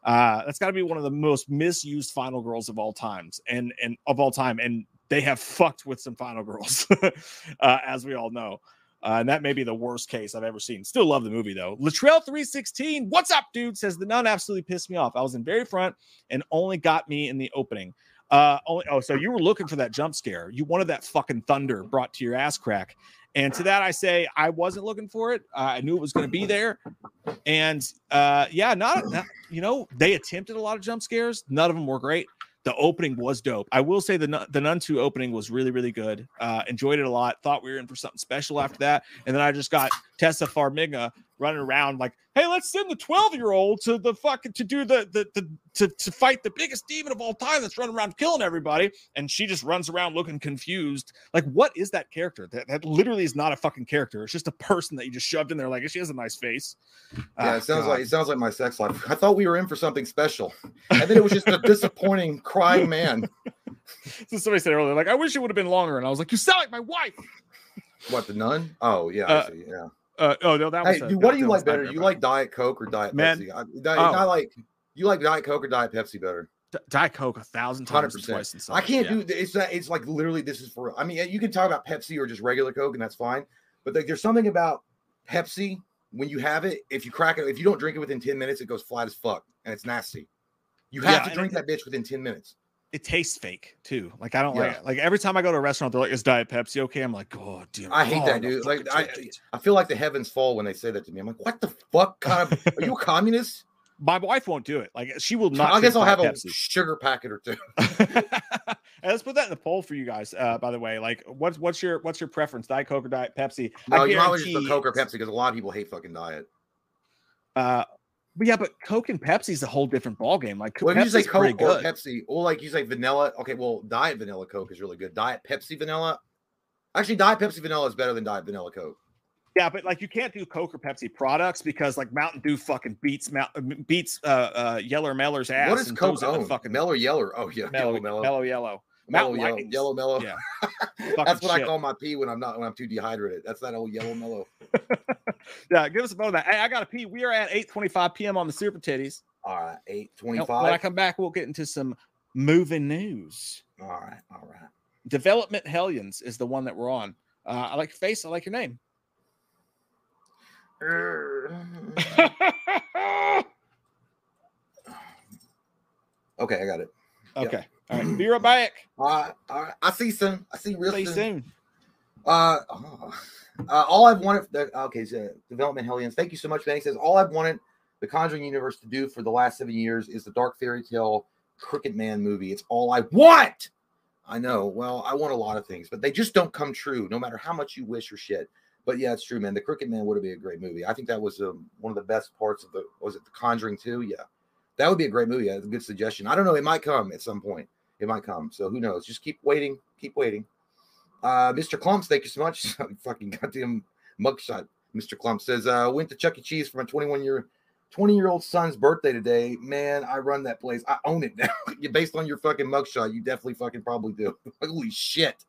Uh, that's got to be one of the most misused final girls of all times, and and of all time. And they have fucked with some final girls, uh, as we all know. Uh, and that may be the worst case I've ever seen. Still love the movie though. Latrell 316, what's up, dude? Says the nun absolutely pissed me off. I was in very front and only got me in the opening. Uh, only, oh, so you were looking for that jump scare. You wanted that fucking thunder brought to your ass crack. And to that, I say I wasn't looking for it. Uh, I knew it was going to be there. And uh, yeah, not, not, you know, they attempted a lot of jump scares. None of them were great. The opening was dope. I will say the the Nun 2 opening was really, really good. Uh, enjoyed it a lot. Thought we were in for something special after that. And then I just got Taissa Farmiga running around like, hey, let's send the 12 year old to the fucking to do the, the the to, to fight the biggest demon of all time that's running around killing everybody. And she just runs around looking confused. Like, what is that character? That, that literally is not a fucking character. It's just a person that you just shoved in there. Like, she has a nice face.
Yeah, ah, it sounds God. like it sounds like my sex life. I thought we were in for something special. And then it was just a disappointing crying man.
so somebody said earlier, like, I wish it would have been longer. And I was like, you sound like my wife.
What the nun? Oh yeah, uh, yeah.
Uh, oh no, that was.
Hey, dude, what do you like better? You like Diet Coke or Diet Man, Pepsi? I, I, oh. I, like you like Diet Coke or Diet Pepsi better.
D- Diet Coke a thousand times 100%. twice.
I can't yeah. do it's that. It's like literally this is for. I mean, you can talk about Pepsi or just regular Coke, and that's fine. But like, there's something about Pepsi when you have it. If you crack it, if you don't drink it within ten minutes, it goes flat as fuck, and it's nasty. You have yeah, to drink that bitch within ten minutes
it tastes fake too. Like I don't yeah. like it. Like every time I go to a restaurant, they're like, "Is Diet Pepsi okay?" I'm like, "Oh, damn."
I hate
oh,
that, dude. Like I, I feel like the heavens fall when they say that to me. I'm like, "What the fuck kind of? Are you a communist?"
My wife won't do it. Like she will not.
I guess I'll have Pepsi. a sugar packet or two.
let's put that in the poll for you guys. Uh, by the way, like, what's what's your what's your preference, Diet Coke or Diet Pepsi?
No, you might just put Coke or Pepsi because a lot of people hate fucking diet.
Uh, but yeah, but Coke and Pepsi is a whole different ball game. Like,
well, you say Coke or Pepsi, or like you say vanilla. Okay, well, Diet Vanilla Coke is really good. Diet Pepsi Vanilla, actually, Diet Pepsi Vanilla is better than Diet Vanilla Coke.
Yeah, but like you can't do Coke or Pepsi products because like Mountain Dew fucking beats Mount, uh, beats uh uh Yeller Meller's ass.
What is Coke own? Fucking Mellow Yeller. Oh yeah,
mellow, mellow, mellow yellow.
Mellow yellow, yellow mellow. Yeah, that's what shit. I call my pee when I'm not when I'm too dehydrated. That's that old yellow mellow.
yeah, give us a vote that. Hey, I got to pee. We are at 8:25 p.m. on the Super Titties.
All right, 8:25.
When I come back, we'll get into some moving news.
All right, all right.
Development Hellions is the one that we're on. Uh, I like your face. I like your name.
okay, I got it.
Okay. Yep. All right. Be right back.
All right. All right. I see soon. I see real soon.
soon.
Uh, oh. uh, all I've wanted. The, okay, so development Hellions. Thank you so much. He says all I've wanted the Conjuring universe to do for the last seven years is the Dark Fairy Tale Crooked Man movie. It's all I want. I know. Well, I want a lot of things, but they just don't come true, no matter how much you wish or shit. But yeah, it's true, man. The Crooked Man would been a great movie. I think that was um, one of the best parts of the. Was it The Conjuring 2? Yeah, that would be a great movie. That's a good suggestion. I don't know. It might come at some point. It might come. So who knows? Just keep waiting. Keep waiting. Uh, Mr. Clumps, thank you so much. Fucking goddamn mugshot. Mr. Clump says, uh, went to Chuck E. Cheese for my 21 year 20 year old son's birthday today. Man, I run that place. I own it now. Based on your fucking mugshot, you definitely fucking probably do. Holy shit.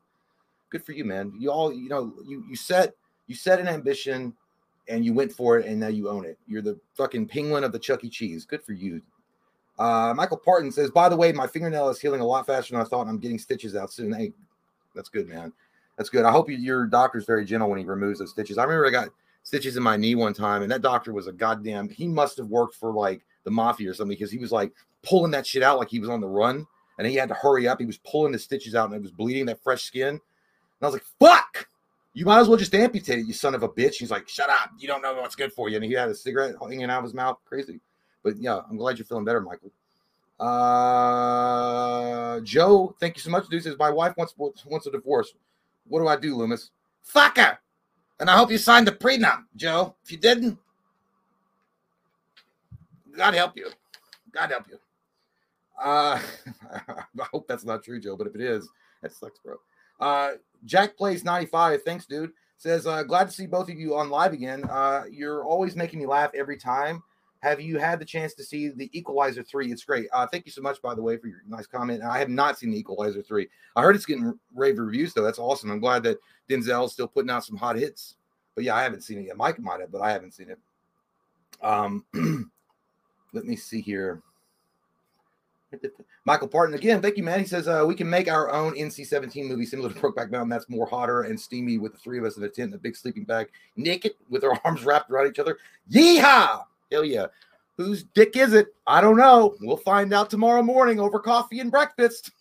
Good for you, man. You all, you know, you you set you set an ambition and you went for it and now you own it. You're the fucking penguin of the Chuck E. Cheese. Good for you. Uh, Michael Parton says, by the way, my fingernail is healing a lot faster than I thought, and I'm getting stitches out soon. Hey, that's good, man. That's good. I hope you, your doctor's very gentle when he removes those stitches. I remember I got stitches in my knee one time, and that doctor was a goddamn. He must have worked for like the mafia or something because he was like pulling that shit out like he was on the run, and he had to hurry up. He was pulling the stitches out, and it was bleeding that fresh skin. And I was like, "Fuck." You might as well just amputate it, you son of a bitch. He's like, shut up. You don't know what's good for you. And he had a cigarette hanging out of his mouth. Crazy. But yeah, I'm glad you're feeling better, Michael. Uh, Joe, thank you so much. Dude says my wife wants wants a divorce. What do I do, Loomis? Fuck her. And I hope you signed the prenup, Joe. If you didn't, God help you. God help you. Uh, I hope that's not true, Joe. But if it is, that sucks, bro. Uh, Jack plays 95. Thanks, dude. Says, uh, glad to see both of you on live again. Uh, you're always making me laugh every time. Have you had the chance to see the Equalizer 3? It's great. Uh, thank you so much, by the way, for your nice comment. I have not seen the Equalizer 3. I heard it's getting rave reviews, though. That's awesome. I'm glad that Denzel's still putting out some hot hits. But yeah, I haven't seen it yet. Mike might have, but I haven't seen it. Um, let me see here. Michael Parton again. Thank you, man. He says uh, we can make our own NC-17 movie similar to Brokeback Mountain. That's more hotter and steamy with the three of us in a tent, in a big sleeping bag, naked with our arms wrapped around each other. Yeehaw! Hell yeah! Whose dick is it? I don't know. We'll find out tomorrow morning over coffee and breakfast.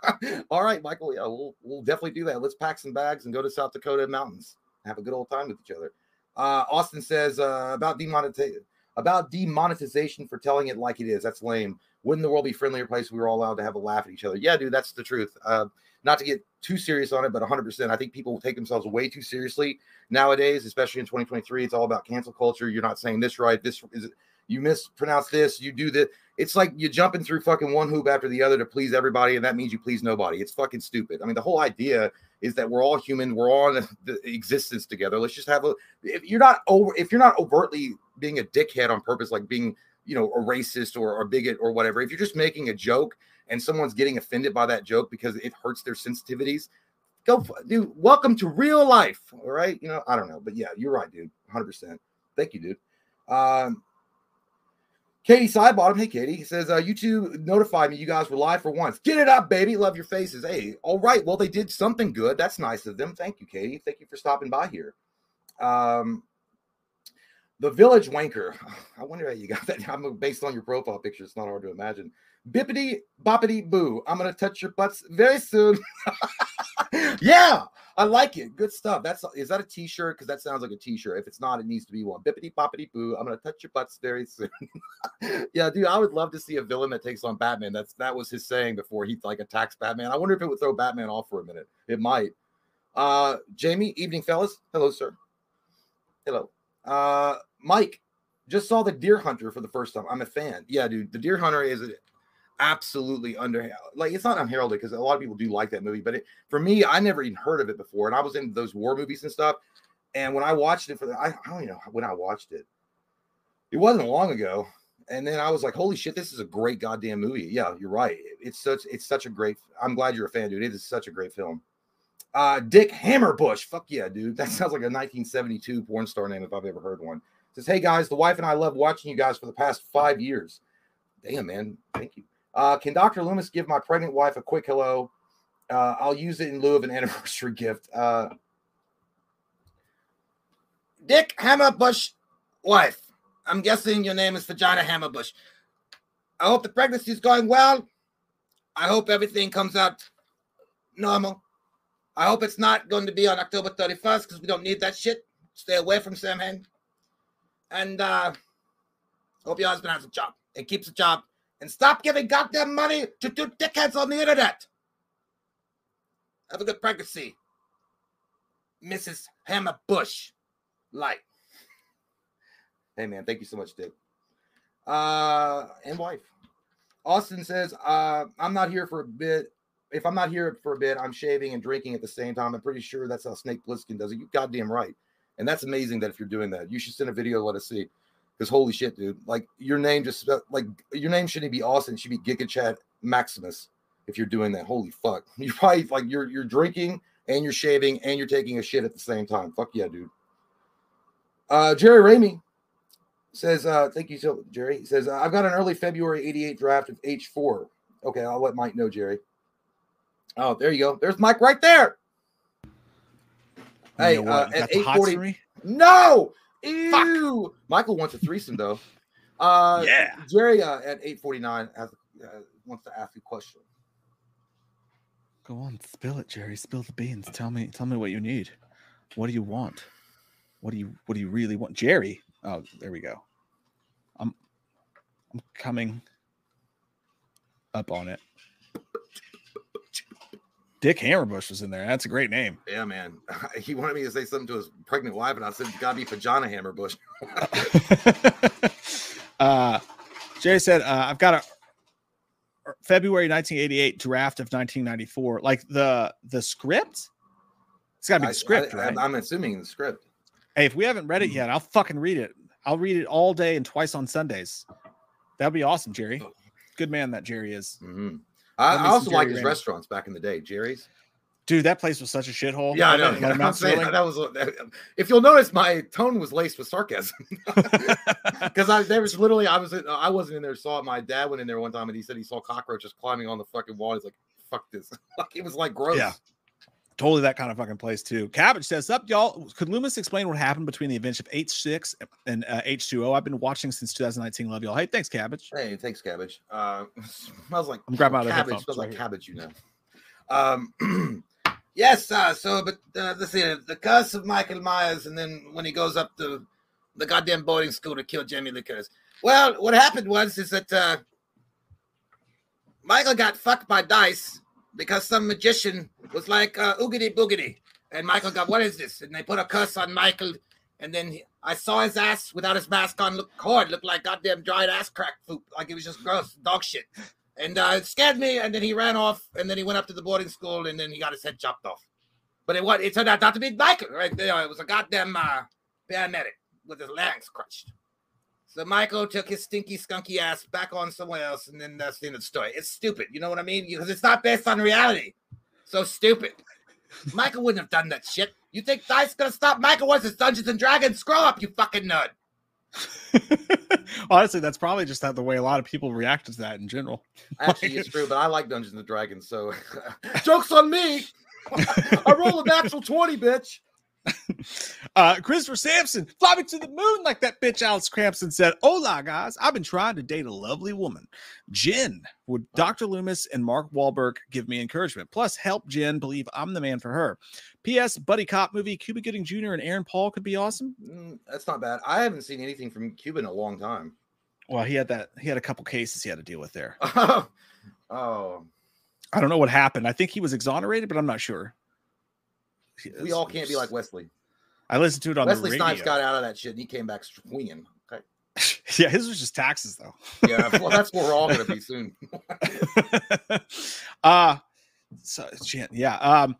All right, Michael. Yeah, we'll we'll definitely do that. Let's pack some bags and go to South Dakota mountains. Have a good old time with each other. Uh, Austin says uh, about demonetization about demonetization for telling it like it is. That's lame. Wouldn't the world be friendlier place if we were all allowed to have a laugh at each other? Yeah, dude, that's the truth. Uh, not to get too serious on it, but 100%. I think people take themselves way too seriously nowadays, especially in 2023. It's all about cancel culture. You're not saying this right. This is you mispronounce this. You do that. It's like you're jumping through fucking one hoop after the other to please everybody, and that means you please nobody. It's fucking stupid. I mean, the whole idea is that we're all human. We're all in the existence together. Let's just have a. If you're not over, if you're not overtly being a dickhead on purpose, like being you know, a racist or a bigot or whatever. If you're just making a joke and someone's getting offended by that joke because it hurts their sensitivities, go, dude. Welcome to real life. All right. You know, I don't know, but yeah, you're right, dude. 100%. Thank you, dude. Um, Katie Sidebottom, hey Katie, he says, uh, you two notified me you guys were live for once. Get it up, baby. Love your faces. Hey, all right. Well, they did something good. That's nice of them. Thank you, Katie. Thank you for stopping by here. Um, the Village Wanker. I wonder how you got that. I'm based on your profile picture. It's not hard to imagine. Bippity boppity boo. I'm gonna touch your butts very soon. yeah, I like it. Good stuff. That's is that a t-shirt? Because that sounds like a t-shirt. If it's not, it needs to be one. Bippity boppity boo. I'm gonna touch your butts very soon. yeah, dude, I would love to see a villain that takes on Batman. That's that was his saying before he like attacks Batman. I wonder if it would throw Batman off for a minute. It might. Uh Jamie, evening fellas. Hello, sir. Hello. Uh Mike, just saw the Deer Hunter for the first time. I'm a fan. Yeah, dude, the Deer Hunter is absolutely under like it's not unheralded because a lot of people do like that movie, but it, for me, I never even heard of it before, and I was in those war movies and stuff. And when I watched it for the, I, I don't even know when I watched it. It wasn't long ago, and then I was like, "Holy shit, this is a great goddamn movie." Yeah, you're right. It's such it's such a great. I'm glad you're a fan, dude. It is such a great film. Uh, Dick Hammerbush. Fuck yeah, dude. That sounds like a 1972 porn star name if I've ever heard one. Says, hey guys, the wife and I love watching you guys for the past five years. Damn, man. Thank you. Uh, can Dr. Loomis give my pregnant wife a quick hello? Uh, I'll use it in lieu of an anniversary gift. Uh, Dick Hammerbush, wife. I'm guessing your name is Vagina Hammerbush. I hope the pregnancy is going well. I hope everything comes out normal. I hope it's not going to be on October 31st because we don't need that shit. Stay away from Sam Samhain. And uh hope your husband has a job and keeps a job. And stop giving goddamn money to two dickheads on the internet. Have a good pregnancy. Mrs. Hammer Bush. Light. Hey man, thank you so much, Dick. Uh and wife. Austin says, uh, I'm not here for a bit. If I'm not here for a bit, I'm shaving and drinking at the same time. I'm pretty sure that's how Snake Plissken does it. You goddamn right. And that's amazing that if you're doing that, you should send a video, let us see. Because holy shit, dude. Like your name just like your name shouldn't be Austin, it should be Giga Chat Maximus if you're doing that. Holy fuck. You're probably like you're you're drinking and you're shaving and you're taking a shit at the same time. Fuck yeah, dude. Uh Jerry Ramey says, uh, thank you so Jerry. He says, I've got an early February 88 draft of H4. Okay, I'll let Mike know, Jerry. Oh, there you go. There's Mike right there. Hey, you know uh, at eight forty. No, ew. Fuck. Michael wants a threesome though. Uh,
yeah.
Jerry uh, at eight forty nine uh, wants to ask you a question.
Go on, spill it, Jerry. Spill the beans. Tell me, tell me what you need. What do you want? What do you, what do you really want, Jerry? Oh, there we go. I'm, I'm coming up on it. Dick Hammerbush was in there. That's a great name.
Yeah, man. He wanted me to say something to his pregnant wife, and I said, "You gotta be Vagina Hammerbush."
uh, Jerry said, uh, "I've got a February 1988 draft of 1994, like the the script. It's got to be the script,
I,
right?
I'm assuming the script.
Hey, if we haven't read it
Mm.
yet, I'll fucking read it. I'll read it all day and twice on Sundays. That'd be awesome, Jerry.
Oh.
Good man, that Jerry is.
hmm I, I also like
Jerry
his
Randall.
restaurants back in the day, Jerry's.
Dude, that place was such a shithole.
Yeah, I know.
Like, like
I'm saying that was. If you'll notice, my tone was laced with sarcasm because I there was literally I was I wasn't in there. Saw it. My dad went in there one time and he said he saw cockroaches climbing on the fucking wall. He's like, "Fuck this!" like it was like gross.
Yeah. Totally that kind of fucking place too. Cabbage says, "Up, y'all. Could Loomis explain what happened between the events of H6 and uh, H2O? I've been watching since 2019. Love y'all. Hey, thanks, Cabbage.
Hey, thanks, cabbage. Uh, smells like
I'm grabbing out of
cabbage. Smells
right
like
here.
cabbage, you know. Um, yes. Uh, so, but uh, let's see. The curse of Michael Myers, and then when he goes up to the goddamn boarding school to kill Jamie Lee Curtis. Well, what happened was is that uh, Michael got fucked by dice because some magician was like uh, oogity boogity, and Michael got what is this? And they put a curse on Michael, and then he, I saw his ass without his mask on. Look hard, looked like goddamn dried ass crack poop, like it was just gross dog shit. And uh, it scared me, and then he ran off, and then he went up to the boarding school, and then he got his head chopped off. But it was it turned out not to be Michael, right there. It was a goddamn uh, paramedic with his legs crushed. So Michael took his stinky, skunky ass back on somewhere else, and then that's the end of the story. It's stupid, you know what I mean? Because it's not based on reality. So stupid. Michael wouldn't have done that shit. You think Dice gonna stop Michael once it's Dungeons and Dragons? Scroll up, you fucking nerd.
Honestly, that's probably just how the way a lot of people react to that in general.
Actually, it's true, but I like Dungeons and Dragons, so joke's on me. I roll a natural 20, bitch.
Uh, Christopher Sampson, fly me to the moon like that bitch Alex Crampson said. Hola, guys. I've been trying to date a lovely woman. Jen, would Dr. Loomis and Mark Wahlberg give me encouragement? Plus, help Jen believe I'm the man for her. P.S. Buddy Cop movie, Cuba Gooding Jr. and Aaron Paul could be awesome.
Mm, that's not bad. I haven't seen anything from Cuba in a long time.
Well, he had that. He had a couple cases he had to deal with there.
oh,
I don't know what happened. I think he was exonerated, but I'm not sure.
We all can't be like Wesley.
I listened to it on
Wesley
the
Snipes got out of that shit and he came back swinging. Okay.
yeah, his was just taxes though.
Yeah, well, that's what we're all going to be soon.
uh so yeah. Um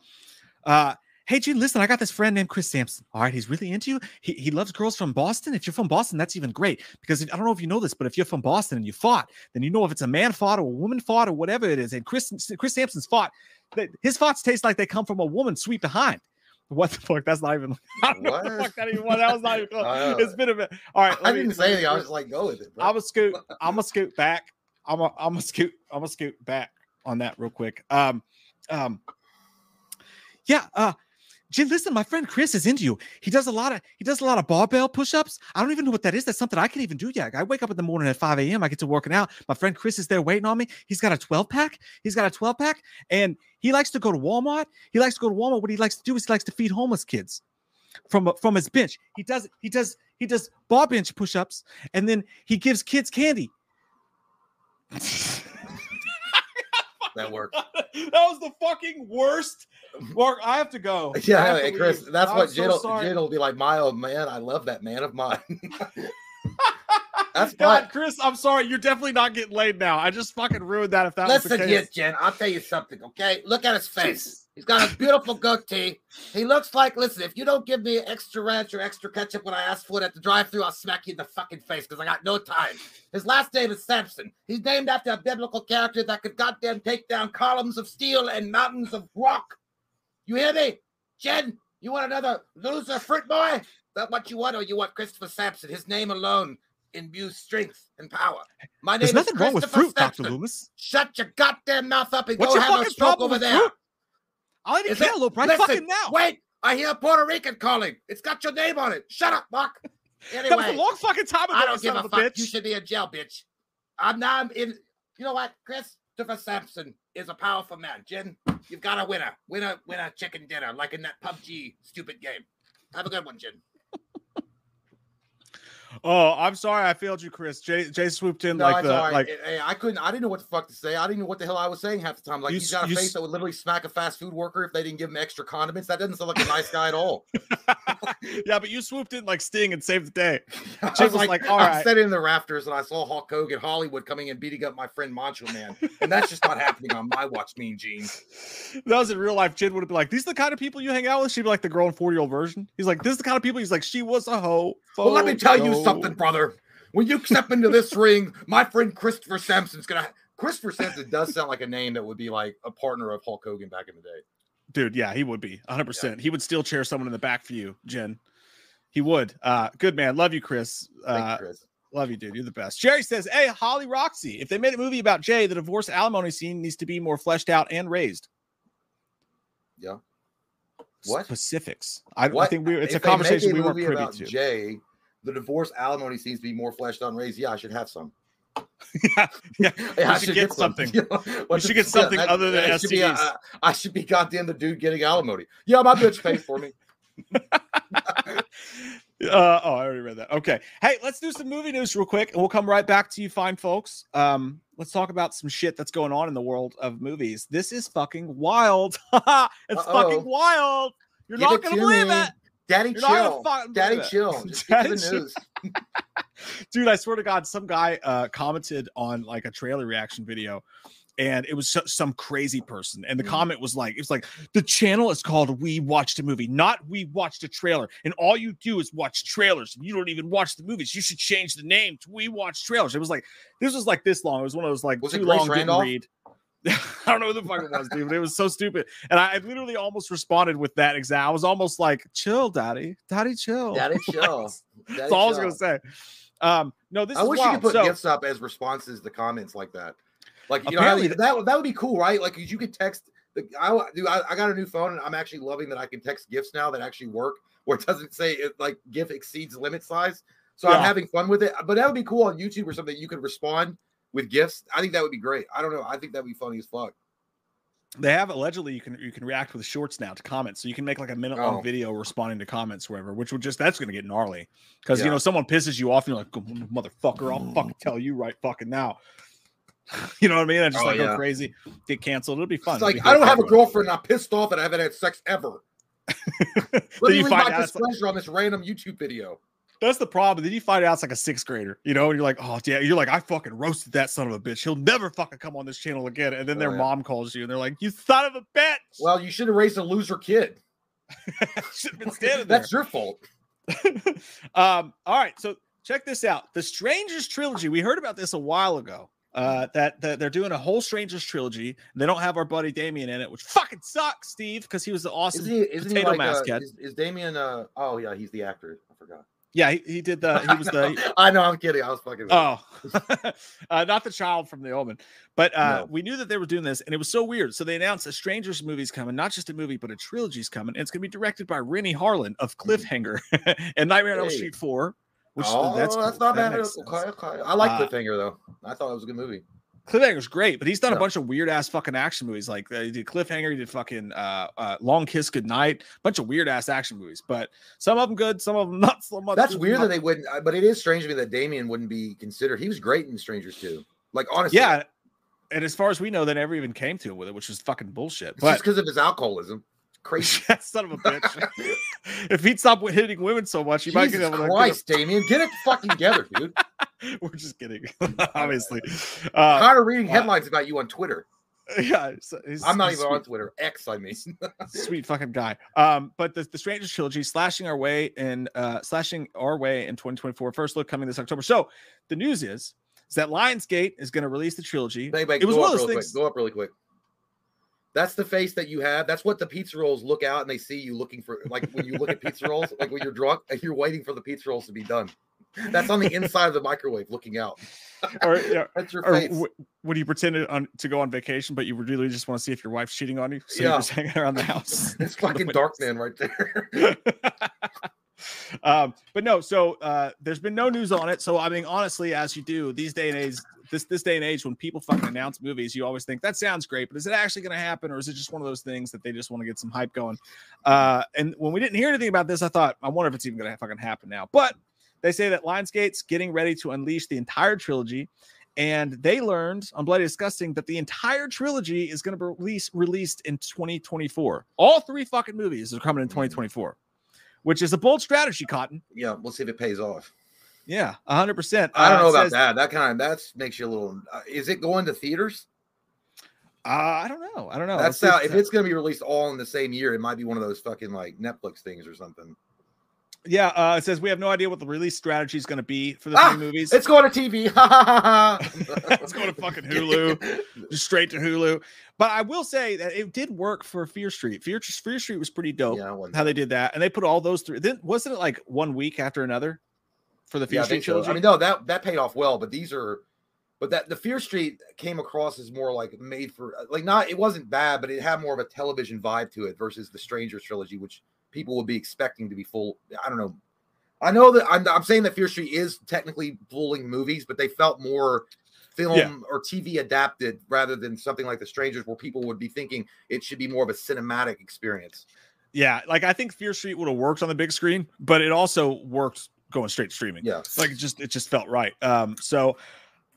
uh hey Jen, listen, I got this friend named Chris Sampson. All right, he's really into you. He, he loves girls from Boston. If you're from Boston, that's even great because if, I don't know if you know this, but if you're from Boston and you fought, then you know if it's a man fought or a woman fought or whatever it is. And Chris Chris Sampson's fought, that his thoughts taste like they come from a woman sweet behind. What the fuck? That's not even. I don't know what the fuck that even was. That was not even close.
I.
It's been a bit. All right.
I
me-
didn't say anything. I was like, go with it. Bro.
I'm a scoot. I'm a scoot back. I'm a I'm a scoot. I'm a scoot back on that real quick. Um, um, yeah. Uh, Listen, my friend Chris is into you. He does a lot of he does a lot of barbell push-ups. I don't even know what that is. That's something I can even do yet. I wake up in the morning at 5 a.m. I get to working out. My friend Chris is there waiting on me. He's got a 12 pack. He's got a 12 pack, and he likes to go to Walmart. He likes to go to Walmart. What he likes to do is he likes to feed homeless kids from from his bench. He does he does he does bar bench push-ups, and then he gives kids candy.
that worked.
that was the fucking worst. Mark, I have to go.
Yeah,
have to
Chris,
leave.
that's
I'm
what
so
Jen will,
sorry.
Jen will be like, my old man. I love that man of mine. That's
God,
fine.
Chris, I'm sorry. You're definitely not getting laid now. I just fucking ruined that if that was
Listen
the
here,
case.
Jen. I'll tell you something, okay? Look at his face. He's got a beautiful goatee. He looks like, listen, if you don't give me extra ranch or extra ketchup when I ask for it at the drive thru I'll smack you in the fucking face because I got no time. His last name is Samson. He's named after a biblical character that could goddamn take down columns of steel and mountains of rock. You hear me? Jen, you want another loser fruit boy? Is that what you want, or you want Christopher Sampson? His name alone imbues strength and power. My name
There's
is
nothing wrong with
Christopher
fruit, Dr.
Sampson.
Loomis.
Shut your goddamn mouth up and
What's
go have a stroke over there.
fruit? I'll a
Is it-
cantaloupe right
Listen,
fucking now.
Wait, I hear a Puerto Rican calling. It's got your name on it. Shut up, Mark.
that was a long fucking time ago.
I don't give
son
a fuck.
bitch.
You should be in jail, bitch. I'm now in. You know what? Christopher Sampson is a powerful man. Jen, you've got a winner. Winner, winner, chicken dinner, like in that PUBG stupid game. Have a good one, Jen.
Oh, I'm sorry, I failed you, Chris. Jay, Jay swooped in
No,
like the
right.
like.
Hey, I couldn't. I didn't know what the fuck to say. I didn't know what the hell I was saying half the time. Like
You
he's got a
you
face that would literally smack a fast food worker if they didn't give him extra condiments. That doesn't sound like a nice guy at all.
yeah, but you swooped in like Sting and saved the day.
I was
was
like,
like, "All
I'm
right."
sitting in the rafters and I saw Hulk Hogan Hollywood coming and beating up my friend Macho Man, and that's just not happening on my watch. Mean Gene.
That was in real life. Jen would have been like, "These are the kind of people you hang out with." She'd be like the girl in forty year old version. He's like, "This is the kind of people." He's like, "She was a hoe."
Well, let me tell you
photo."
Something, brother. When you step into this ring, my friend Christopher Sampson's gonna. Christopher Sampson does sound like a name that would be like a partner of Hulk Hogan back in the day.
dude. Yeah, he would be 100. percent He would still chair someone in the back for you, Jen. He would. Uh, good man. Love you, Chris. Uh,
you, Chris.
Love you, dude. You're the best. Jerry says, Hey, Holly Roxy, if they made a movie about Jay, the divorce alimony scene needs to be more fleshed out and raised.
Yeah. What?
Specifics. I, I think we, it's a
If make
conversation we weren't privy
about
to.
Jay, the divorce alimony seems to be more fleshed on raised. Yeah, I should have some.
yeah, yeah.
Yeah, I
We should get
some.
something.
You know, what
should get something
that-
other than
should be, uh, I should be goddamn the dude getting alimony. Yeah, my bitch pays for me.
Uh, oh, I already read that. Okay. Hey, let's do some movie news real quick, and we'll come right back to you, fine folks. Um, let's talk about some shit that's going on in the world of movies. This is fucking wild. it's
Uh-oh.
fucking wild. You're
Give
not gonna
to
believe
me.
it.
Daddy
You're
chill. Daddy chill. Just get to
Daddy
the
chill.
news.
dude i swear to god some guy uh commented on like a trailer reaction video and it was so- some crazy person and the
Mhm.
comment was like it's like the channel is called we watched a movie not we watched a trailer and all you do is watch trailers and you don't even watch the movies you should change the name to we watch trailers it was like this was like this long it was one of those like
Was
too long didn't read I don't know who the fuck it was, dude, but it was so stupid. And I, I literally almost responded with that exact. I was almost like, "Chill, daddy, daddy, chill."
Daddy chill. Daddy
That's all I was gonna say. Um, no, this
I
is
wish
wild.
you could put
so,
gifts up as responses to comments like that. Like you know, that would- that would be cool, right? Like you could text. The, I do. I, I got a new phone, and I'm actually loving that I can text gifts now that actually work, where it doesn't say it like GIF exceeds limit size. So I'm having fun with it. But that would be cool on YouTube or something. You could respond with gifts. I think that would be great. I don't know. I think that would be funny as fuck.
they have allegedly you can you can react with shorts now to comments, so you can make like a minute long
Oh.
video responding to comments, wherever. Which would just that's gonna get gnarly because you know someone pisses you off, and you're like, "Motherfucker, I'll fucking tell you right fucking now." You know what I mean? I just
Oh,
like go crazy, get canceled. It'll be fun.
It's like
be
I don't have a girlfriend. I'm pissed off that I haven't had sex ever. Let me
find
my
it's like-
on this random YouTube video.
That's the problem. Then you find out it's like a sixth grader, you know, and you're like, oh yeah, you're like, I fucking roasted that son of a bitch. He'll never fucking come on this channel again. And then
Oh,
their
yeah.
mom calls you and they're like, you son of a bitch.
Well, you should have raised a loser kid.
should have been standing there.
That's your fault.
um, all right, so check this out. The Strangers trilogy. We heard about this a while ago. Uh, that, that they're doing a whole Strangers trilogy. They don't have our buddy Damien in it, which fucking sucks, Steve, because he was the awesome.
Isn't he? Isn't he
potato
like?
mask
Uh,
head.
is, is Damien? Uh, oh yeah, he's the actor. I forgot.
Yeah, he, he did the. He was the.
I know. I'm kidding. I was fucking.
Oh, uh, not the child from the Omen, but uh,
No.
we knew that they were doing this, and it was so weird. So they announced a Strangers movie's coming, not just a movie, but a trilogy's coming, and it's going to be directed by Renny Harlin of Cliffhanger and Nightmare on Elm. Street Four. Which
oh,
that's
that's,
cool.
not
That
bad. Okay, okay. I like
Uh,
Cliffhanger though. I thought it was a good movie.
Cliffhanger's great, but he's done a bunch of weird ass fucking action movies. Like uh, he did Cliffhanger, he did fucking uh, uh, Long Kiss Goodnight, bunch of weird ass action movies. But some of them good, some of them not so much.
That's weird
not-
that they wouldn't. uh, But it is strange to me that Damien wouldn't be considered. He was great in Strangers too. Like honestly,
yeah. And as far as we know, they never even came to him with it, which is fucking bullshit.
It's
But
just because of his alcoholism. Crazy.
son of a bitch. if he'd stop hitting women so much, he might get
Jesus
able to.
Christ, Damien, get it fucking together, dude.
We're just kidding, obviously. Uh,
of reading
uh,
headlines about you on Twitter.
yeah, he's-
I'm not even
sweet.
on Twitter. X, I mean.
sweet fucking guy. Um, but the, the Strangers trilogy slashing our way in uh slashing our way in 2024. First look coming this October. So the news is is that Lionsgate is going to release the trilogy. It was one of those things.
quick. Go up really quick. That's the face that you have. That's what the pizza rolls look out and they see you looking for like when you look at pizza rolls, like when you're drunk and you're waiting for the pizza rolls to be done. That's on the inside of the microwave looking out.
Or, yeah,
That's your
or
face.
w- when you pretend to, on, to go on vacation, but you really just want to see if your wife's cheating on you, so
Yeah.
you're just hanging around the house.
it's fucking dark man right there.
um, but no, so uh, there's been no news on it. So I mean, honestly, as you do these day and age, this this day and age, when people fucking announce movies, you always think that sounds great, but is it actually going to happen, or is it just one of those things that they just want to get some hype going? Uh, and when we didn't hear anything about this, I thought, I wonder if it's even going to fucking happen now. But they say that Lionsgate's getting ready to unleash the entire trilogy. And they learned on Bloody Disgusting that the entire trilogy is going to be release, released in 2024. All three fucking movies are coming in 2024, which is a bold strategy, Cotton.
Yeah, we'll see if it pays off.
Yeah, 100%.
I don't
Uh,
know about
says-
that. That kind of that makes you a little. Uh, is it going to theaters?
Uh, I don't know. I don't know.
That's how. If it's going to be released all in the same year, it might be one of those fucking like Netflix things or something.
Yeah, uh, it says we have no idea what the release strategy is going to be for the
Ah,
three movies.
It's going to TV.
It's going to fucking Hulu. Just straight to Hulu. But I will say that it did work for Fear Street. Fear, Fear Street was pretty dope.
Yeah, I wasn't-
How they did that, and they put all those through. Then wasn't it like one week after another for the Fear
Yeah, I
Street
think so.
trilogy?
I mean, no, that that paid off well, but these are, but that the Fear Street came across as more like made for like not. It wasn't bad, but it had more of a television vibe to it versus the Strangers trilogy, which people would be expecting to be full. I don't know. I know that I'm, I'm saying that Fear Street is technically fooling movies, but they felt more film
Yeah.
or TV adapted rather than something like The Strangers, where people would be thinking it should be more of a cinematic experience.
yeah, like I think Fear Street would have worked on the big screen, but it also worked going straight streaming.
Yeah.
like it just it just felt right. Um, so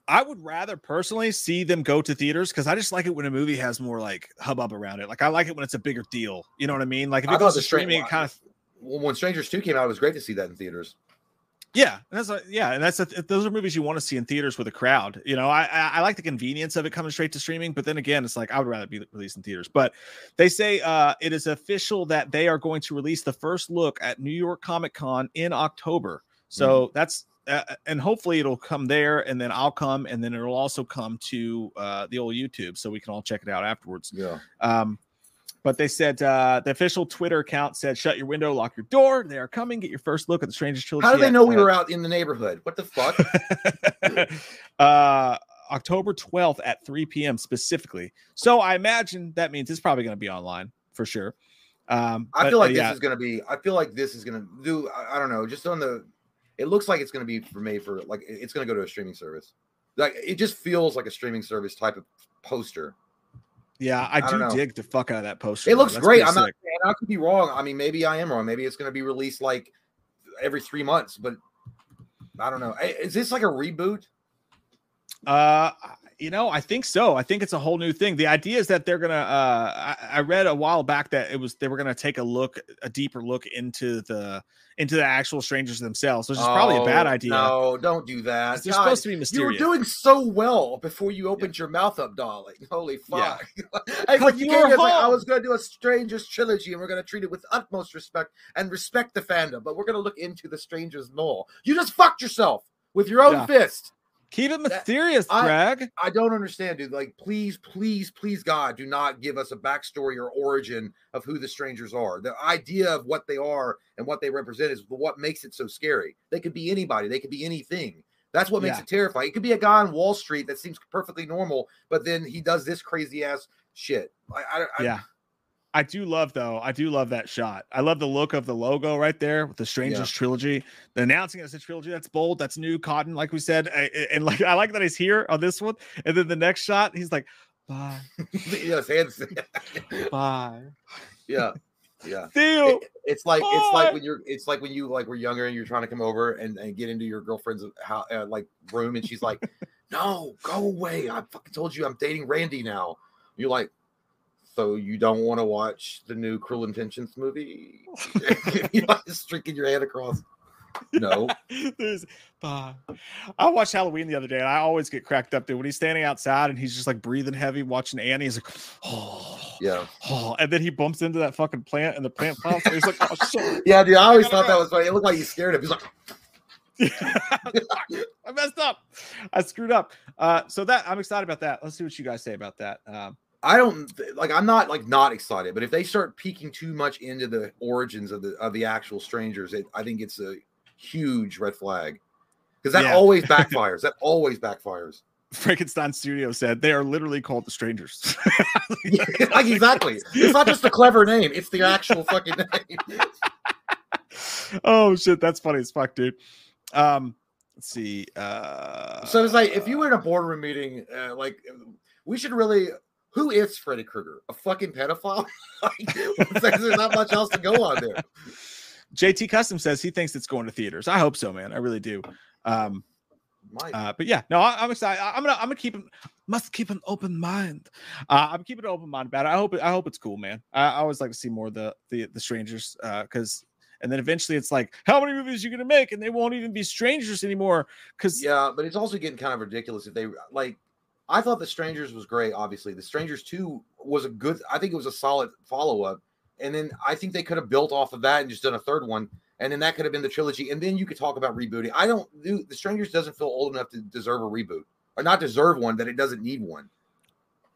I would rather personally see them go to theaters because I just like it when a movie has more like hubbub around it. Like I like it when it's a bigger deal. You know what I mean? Like if it goes to streaming, it kind of
Well, when Strangers 2 came out, it was great to see that in theaters.
yeah, and that's a, yeah, and that's a, those are movies you want to see in theaters with a crowd. You know, I, I I like the convenience of it coming straight to streaming, but then again, it's like I would rather be released in theaters. But they say uh, it is official that they are going to release the first look at New York Comic Con in October. So that's uh, and hopefully it'll come there, and then I'll come, and then it'll also come to uh, the old YouTube, so we can all check it out afterwards.
Yeah. Um,
But they said uh, the official Twitter account said, "Shut your window, lock your door. They are coming. Get your first look at the Strangest children."
How do they know we were out in the neighborhood? What the fuck?
uh October 12th at 3 p.m. specifically. So I imagine that means it's probably going to be online for sure. Um,
I
but,
feel like
uh,
this
yeah,
is going to be. I feel like this is going to do. I, I don't know. Just on the, it looks like it's going to be for made for like it's going to go to a streaming service. Like it just feels like a streaming service type of poster.
yeah, I
I know.
dig the fuck out of that poster.
It
though.
looks
That's
great. I'm not.
sick.
And I could be wrong. I mean, maybe I am wrong. Maybe it's going to be released like every three months. But I don't know. Is this like a reboot?
Uh, you know, I think so. I think it's a whole new thing. The idea is that they're gonna. Uh, I, I read a while back that it was they were gonna take a look, a deeper look into the into the actual strangers themselves, which is probably a bad
Oh,
idea.
No, don't do that.
They're
God,
supposed to be mysterious.
You were doing so well before you opened your mouth up, darling. Holy
Yeah.
fuck. hey, when you
You
came
were
here, like, I was going to do a Strangers trilogy and we're going to treat it with utmost respect and respect the fandom, but we're going to look into the Strangers more. You just fucked yourself with your own
Yeah.
fist.
Keep it
That-
mysterious,
I-
Greg.
I don't understand, dude. Like, please, please, please, God, do not give us a backstory or origin of who the strangers are. The idea of what they are and what they represent is what makes it so scary. They could be anybody, they could be anything. That's what makes
Yeah.
it terrifying. It could be a guy on Wall Street that seems perfectly normal, but then he does this crazy ass shit. I, I, I,
yeah. I do love though. I do love that shot. I love the look of the logo right there with the Strangers trilogy. The announcing as a trilogy. That's bold. That's new. Cotton, like we said, I- and like I like that he's here on this one. And then the next shot, he's like, "Bye,
yes, hands.
bye,
yeah, yeah.
Theo."
It- it's like it's like when you're it's like when you like were younger and you're trying to come over and, and get into your girlfriend's how uh, like room and she's like no go away i fucking told you i'm dating randy now you're like so you don't want to watch the new cruel intentions movie you just streaking your hand across no
There's bye. I watched Halloween the other day, and I always get cracked up there when he's standing outside and he's just like breathing heavy, watching Annie. He's like, oh,
yeah
oh, and then he bumps into that fucking plant, and the plant pops. And he's like, oh shit.
yeah dude i always
gotta
thought that was funny it looked like you scared him he's like
I messed up. I screwed up. Uh, so that I'm excited about that. Let's see what you guys say about that. Um,
I don't like. I'm not like not excited, but if they start peeking too much into the origins of the of the actual strangers, it, I think it's a huge red flag because that
Yeah.
always backfires. that always backfires.
Frankenstein Studio said they are literally called the Strangers.
yeah, like exactly. It's not just a clever name; it's the actual fucking name.
oh shit, that's funny as fuck, dude. Um, let's see. Uh,
So it's like if you were in a boardroom meeting, uh, like we should really. Who is Freddy Krueger? A fucking pedophile? like, there's not much else to go on there.
JT Custom says he thinks it's going to theaters. I hope so, man. I really do. Um, uh, but yeah, no, I, am excited. I, am gonna, I'm gonna keep him. Must keep an open mind. Uh, I'm keeping an open mind about it. I hope, it, I hope it's cool, man. I, I always like to see more of the the, the strangers, because, uh, and then eventually it's like, how many movies are you gonna make, and they won't even be strangers anymore. Because
yeah, but it's also getting kind of ridiculous if they like. I thought the Strangers was great. Obviously, the Strangers Two was a good. I think it was a solid follow up, and then I think they could have built off of that and just done a third one and then that could have been the trilogy, and then you could talk about rebooting. I don't do the Strangers doesn't feel old enough to deserve a reboot, or not deserve one that it doesn't need one.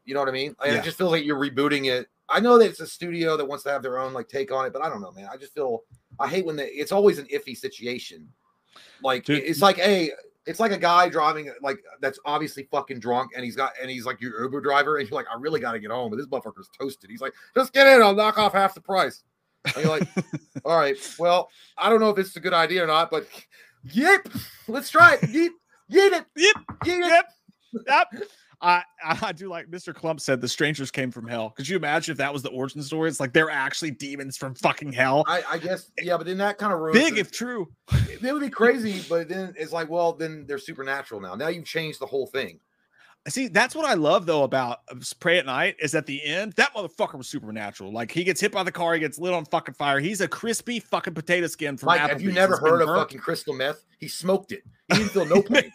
You know what I mean? Like, yeah. It just feels like you're rebooting it. I know that it's a studio that wants to have their own like take on it, but I don't know, man. I just feel I hate when they, it's always an iffy situation. Like Dude. it's like, hey, it's like a guy driving like that's obviously fucking drunk, and he's got and he's like your Uber driver, and you're like, I really got to get home, but this motherfucker's toasted. He's like, just get in, I'll knock off half the price. And you're like, all right, well, I don't know if this is a good idea or not, but yep, let's try it. Yeet, yeet it.
Yep, yeet yep, yep. I, I do like Mr. Clump said the strangers came from hell. Could you imagine if that was the origin story? It's like they're actually demons from fucking hell.
I, I guess, yeah, but then that kind of room
big it. if true.
It would be crazy, but then it's like, well, then they're supernatural now. Now you've changed the whole thing.
See, that's what I love though about uh, Prey at Night is at the end that motherfucker was supernatural. Like he gets hit by the car, he gets lit on fucking fire. He's a crispy fucking potato skin from.
Mike, have you never heard of fucking crystal meth? He smoked it. He didn't feel no pain.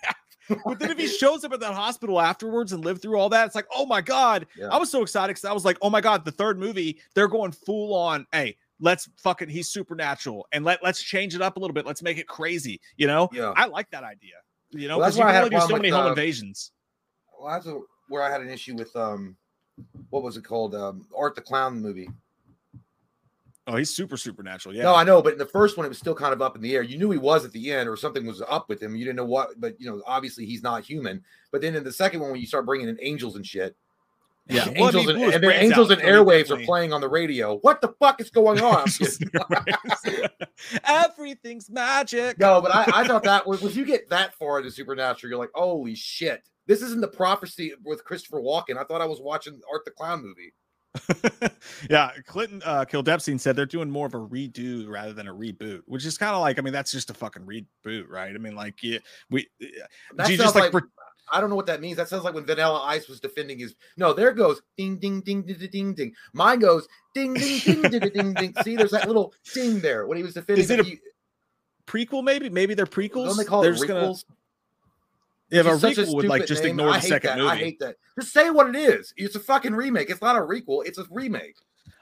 But then if he shows up at that hospital afterwards and lived through all that, it's like, oh my god! Yeah. I was so excited because I was like, oh my god, the third movie they're going full on. Hey, let's fucking he's supernatural and let let's change it up a little bit. Let's make it crazy. You know,
yeah,
I like that idea. You know, because well, you can only do so many home uh, invasions
well, that's a, where I had an issue with um, what was it called? Um, Art the Clown movie.
Oh, he's super supernatural. Yeah.
No, I know, but in the first one, it was still kind of up in the air. You knew he was at the end, or something was up with him. You didn't know what, but you know, obviously he's not human. But then in the second one, when you start bringing in angels and shit, yeah, angels well, I mean, and, and then angels and airwaves are playing on the radio. What the fuck is going on?
Everything's magic.
No, but I, I thought that was when you get that far into supernatural, you're like, holy shit. This isn't the prophecy with Christopher Walken. I thought I was watching Art the Clown movie.
Yeah, Clinton uh, Kildepstein said they're doing more of a redo rather than a reboot, which is kind of like, I mean, that's just a fucking reboot, right? I mean, like, yeah, we,
that you just like, like I don't know what that means. That sounds like when Vanilla Ice was defending his. No, there goes ding, ding, ding, ding, ding, ding. Mine goes ding, ding, ding, ding, ding, ding, ding. See, there's that little ding there when he was defending.
Is it a prequel? Maybe, maybe they're prequels.
Don't they call
they're
it prequels?
Gonna... But a requel would like just name. ignore the second
that.
movie. I
hate that. Just say what it is. It's a fucking remake. It's not a requel. It's a remake.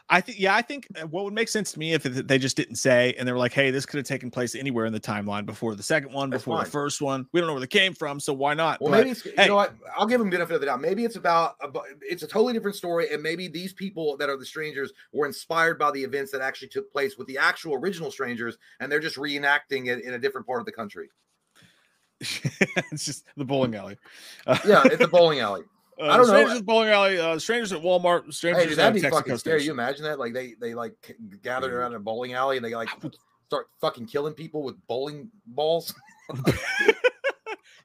I think, yeah, I think uh, what would make sense to me if they just didn't say and they were like, "Hey, this could have taken place anywhere in the timeline before the second one, That's before fine. the first one. We don't know where they came from, so why not?"
Well, but, maybe it's, hey, you know what? I'll give them benefit of the doubt. Maybe it's about a, it's a totally different story, and maybe these people that are the strangers were inspired by the events that actually took place with the actual original strangers, and they're just reenacting it in a different part of the country.
it's just the bowling alley.
Uh, yeah, it's a bowling alley.
Uh, I don't strangers know. Strangers bowling alley. Uh, strangers at Walmart. Strangers hey, dude, that'd be
fucking scary. You imagine that? Like they they like gathered around a bowling alley and they like start fucking killing people with bowling balls.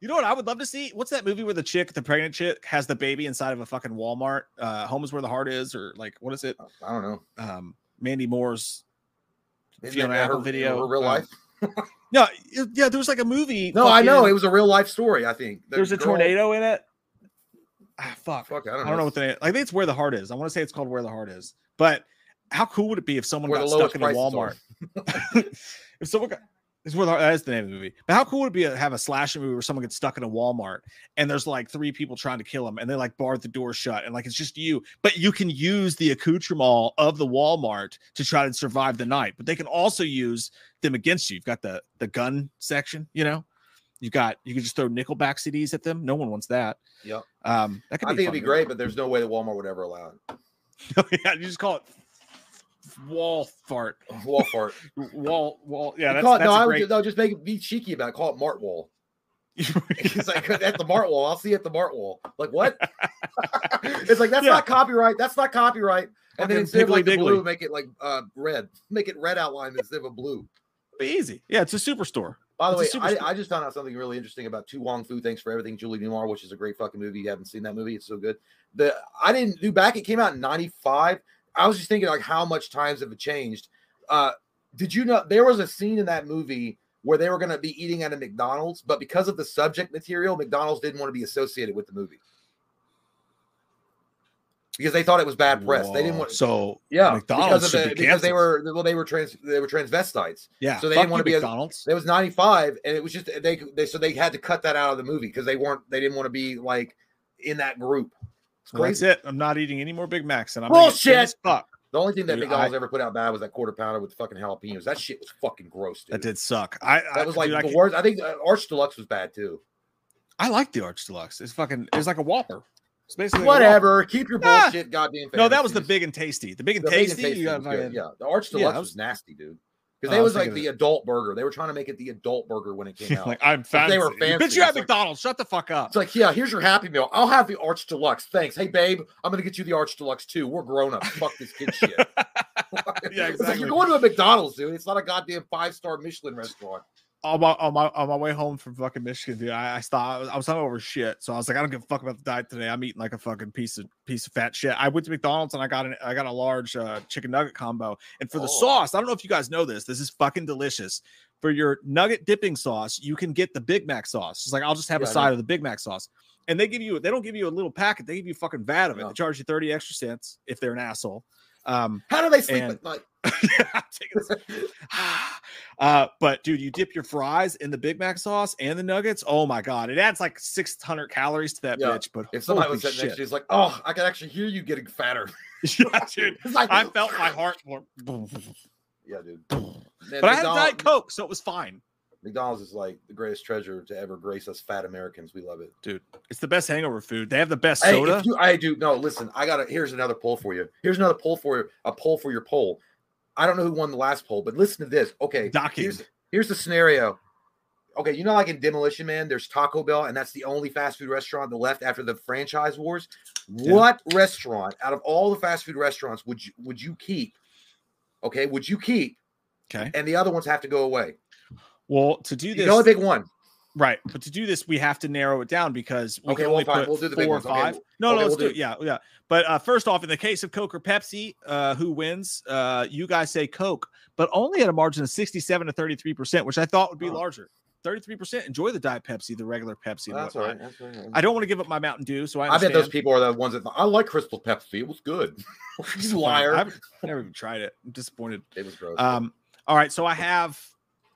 you know what I would love to see? What's that movie where the chick, the pregnant chick, has the baby inside of a fucking Walmart? Uh, Home is where the heart is, or like what is it?
I don't know.
Um, Mandy Moore's Fiona Apple video.
Her real life.
No, yeah, there was like a movie.
No, I know it was a real life story. I think
the there's a girl... tornado in it. Ah, fuck.
Fuck, I don't,
I don't know. what the name. I think it's where the heart is. I want to say it's called Where the Heart Is. But how cool would it be if someone where got stuck in a Walmart? if someone got is where the, that is the name of the movie. But how cool would it be to have a slasher movie where someone gets stuck in a Walmart and there's like three people trying to kill him and they like barred the door shut and like it's just you, but you can use the accoutrement of the Walmart to try to survive the night. But they can also use them against you. You've got the the gun section, you know. You got you can just throw Nickelback CDs at them. No one wants that.
Yep.
Um, that
could I think it'd be great, but there's no way that Walmart would ever allow it.
yeah, you just call it wall fart.
Wall fart.
wall wall. Yeah, that's,
it,
that's
no, I
great...
would no, just make it be cheeky about it. Call it Mart Wall. it's like at the Mart Wall. I'll see you at the Mart Wall. Like what? it's like that's yeah. not copyright. That's not copyright. And okay, then instead of like the blue, make it like uh red. Make it red outline instead of a blue.
Be easy. Yeah, it's a superstore.
By the it's way, I, I, just found out something really interesting about To Wong Foo. Thanks for everything, Julie Newmar, which is a great fucking movie. You haven't seen that movie; it's so good. The I didn't do back. It came out in '95. I was just thinking like how much times have it changed. Uh, Did you know there was a scene in that movie where they were going to be eating at a McDonald's, but because of the subject material, McDonald's didn't want to be associated with the movie because they thought it was bad press. They didn't want
So
yeah
McDonald's
because, of the,
be
because they were well they were trans they were transvestites.
yeah.
so they didn't wanna
you,
be a-
McDonald's.
It was 95 and it was just they they so they had to cut that out of the movie because they weren't they didn't want to be like in that group. It's
Well, that's it. I'm not eating any more Big Macs, and I'm gonna
Bullshit!
Fuck.
The only thing that
Dude,
McDonald's
I-
ever put out bad was that quarter pounder with the fucking jalapenos. That shit was fucking gross, dude.
That did suck. I I
That was like
dude, I,
the
can-
worst. I think uh, Arch Deluxe was bad too.
I like the Arch Deluxe. It's fucking. It's like a Whopper. It's basically like.
Whatever. Keep your
Ah!
bullshit goddamn.
No, that was the big and tasty. The big and
The big and
tasty.
tasty
you got
was good, Yeah, the Arch Deluxe
I
was,
was-
nasty, dude. Because they
was
was like the adult burger. They were trying to make it the adult burger when it came out.
like I'm fancy.
they were fancy.
Bitch, you're at
like-
McDonald's. Shut the fuck up.
It's like, yeah, here's your Happy Meal. I'll have the Arch Deluxe. Thanks. Hey, babe, I'm gonna get you the Arch Deluxe too. We're grown ups. Fuck this kid shit.
yeah,
It's like
exactly.
you're going to a McDonald's, dude. It's not a goddamn five star Michelin restaurant.
On my on my on my way home from fucking Michigan, dude, I, I stopped. I was, hungover shit, so I was like, I don't give a fuck about the diet today. I'm eating like a fucking piece of piece of fat shit. I went to McDonald's and I got an I got a large uh, chicken nugget combo, and for the
Oh.
sauce, I don't know if you guys know this. This is fucking delicious. For your nugget dipping sauce, you can get the Big Mac sauce. It's like I'll just have
Yeah,
a side of the Big Mac sauce, and they give you they don't give you a little packet. They give you a fucking vat of it.
No.
They charge you thirty extra cents if they're an asshole. Um,
How do they sleep
And-
at night?
I'm taking this uh, but dude, you dip your fries in the Big Mac sauce and the nuggets. Oh my god, it adds like 600 calories to that
Yeah.
bitch. But
if somebody was sitting next to you, it's like, oh, I can actually hear you getting fatter.
yeah, dude,
like,
I felt my heart more.
yeah, dude.
But
Man,
I had Diet Coke, so it was fine.
McDonald's is like the greatest treasure to ever grace us fat Americans. We love it.
Dude, it's the best hangover food. They have the best soda.
if you, I do no. Listen, I got to Here's another poll for you. Here's another poll for you. A poll for your poll. I don't know who won the last poll, but listen to this. Okay,
Docking.
here's here's the scenario. Okay, you know, like in Demolition Man, there's Taco Bell, and that's the only fast food restaurant that left after the franchise wars.
Yeah.
What restaurant out of all the fast food restaurants would you would you keep? Okay, would you keep?
Okay.
And the other ones have to go away.
Well, to do
You
this,
can only pick one.
Right? But to do this, we have to narrow it down because we
Okay,
can
well,
only
fine.
put
We'll do the
four or
ones. Okay,
five. no,
okay,
no, let's
we'll
do it. Yeah, yeah. But uh, first off, in the case of Coke or Pepsi, uh, who wins? Uh, you guys say Coke, but only at a margin of 67 to 33 percent, which I thought would be
Oh.
larger. 33 percent. Enjoy the Diet Pepsi, the regular Pepsi.
That's all right. That's all right.
I don't want to give up my Mountain Dew, so I,
I bet those people are the ones that I like Crystal Pepsi. It was good. You liar.
I've never even tried it. I'm disappointed.
It was gross.
Um, all right, so I have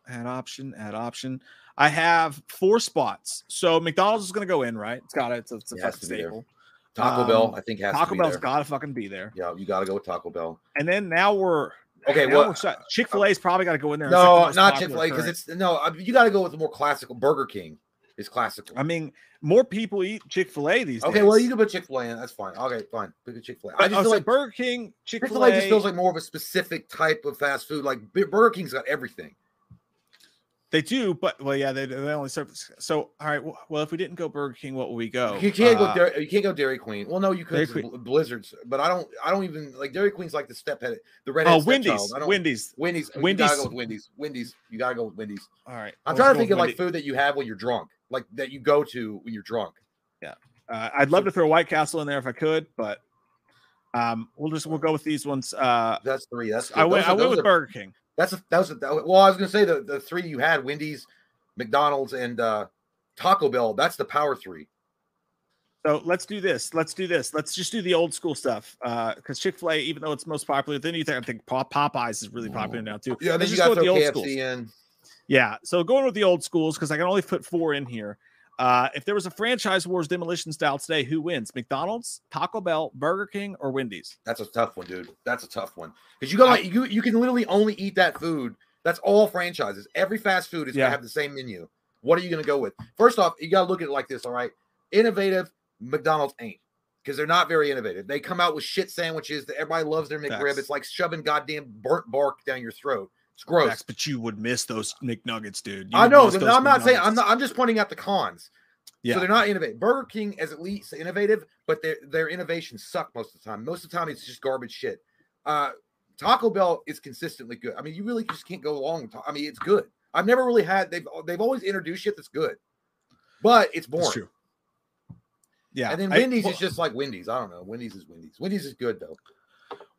add option, add option. I have four spots. So McDonald's is going to go in, right? It's got it. It's a, it's a
It
fucking
to be there.
staple.
Taco
um,
Bell, I think has to
Taco
be
Bell's got to fucking be there.
yeah, you got to go with Taco Bell.
And then now we're
Okay,
now
well,
Chick Fil A's probably got to go in there. It's like the
no, not Chick Fil A because it's no. You got to go with the more classical. Burger King is classical.
I mean, more people eat Chick Fil A these
okay,
days.
Okay, well, you can put Chick Fil A in. That's fine. Okay, fine. Pick a Chick Fil A. I just feel
like
like
Burger King, Chick Fil
A just feels like more of a specific type of fast food. Like Burger King's got everything.
They do, but well, yeah, they, they only serve. So, all right, well, if we didn't go Burger King, what will we go?
You can't
Uh,
go. Dairy, you can't go Dairy Queen. Well, no, you could.
Dairy
'cause
Queen-
Bl- Blizzards, but I don't. I don't even like Dairy Queen's like the stephead, the redhead.
Oh. Wendy's,
I don't,
Wendy's.
Wendy's. You
Wendy's-
gotta go with Wendy's. Wendy's. You gotta go with Wendy's.
All right,
I'm trying to think of like food that you have when you're drunk, like that you go to when you're drunk.
Uh, I'd love to throw White Castle in there if I could, but um, we'll just we'll go with these ones. Uh,
That's three. That's
I went
Those
I went with
are-
Burger King.
That's a, that was a, that well. I was gonna say the the three you had: Wendy's, McDonald's, and uh Taco Bell. That's the power three.
So let's do this. Let's do this. Let's just do the old school stuff. Uh, because Chick Fil A, even though it's most popular, then you think I think Popeyes is really popular now too.
Yeah, then
Let's
you
just
got
go with the old
KFC
schools.
in.
Yeah. So going with the old schools because I can only put four in here. Uh, if there was a franchise wars demolition style today, who wins? McDonald's, Taco Bell, Burger King, or Wendy's?
That's a tough one, dude. That's a tough one because you got like you you can literally only eat that food. That's all franchises. Every fast food is
Yeah.
gonna have the same menu. What are you gonna go with? First off, you gotta look at it like this. All right, innovative. McDonald's ain't because they're not very innovative. They come out with shit sandwiches that everybody loves their McRib. It's like shoving goddamn burnt bark down your throat. It's gross.
But you would miss those McNuggets, dude. You
I know.
miss
but
those
I'm not saying I'm not. I'm just pointing out the cons.
Yeah.
So they're not innovative. Burger King is at least innovative, but their their innovations suck most of the time. Most of the time, it's just garbage shit. Uh, Taco Bell is consistently good. I mean, you really just can't go wrong. With, I mean, it's good. I've never really had. They've they've always introduced shit that's good, but it's boring.
That's true. Yeah.
And then
I-
Wendy's
well,
is just like Wendy's. I don't know. Wendy's is Wendy's. Wendy's is good though.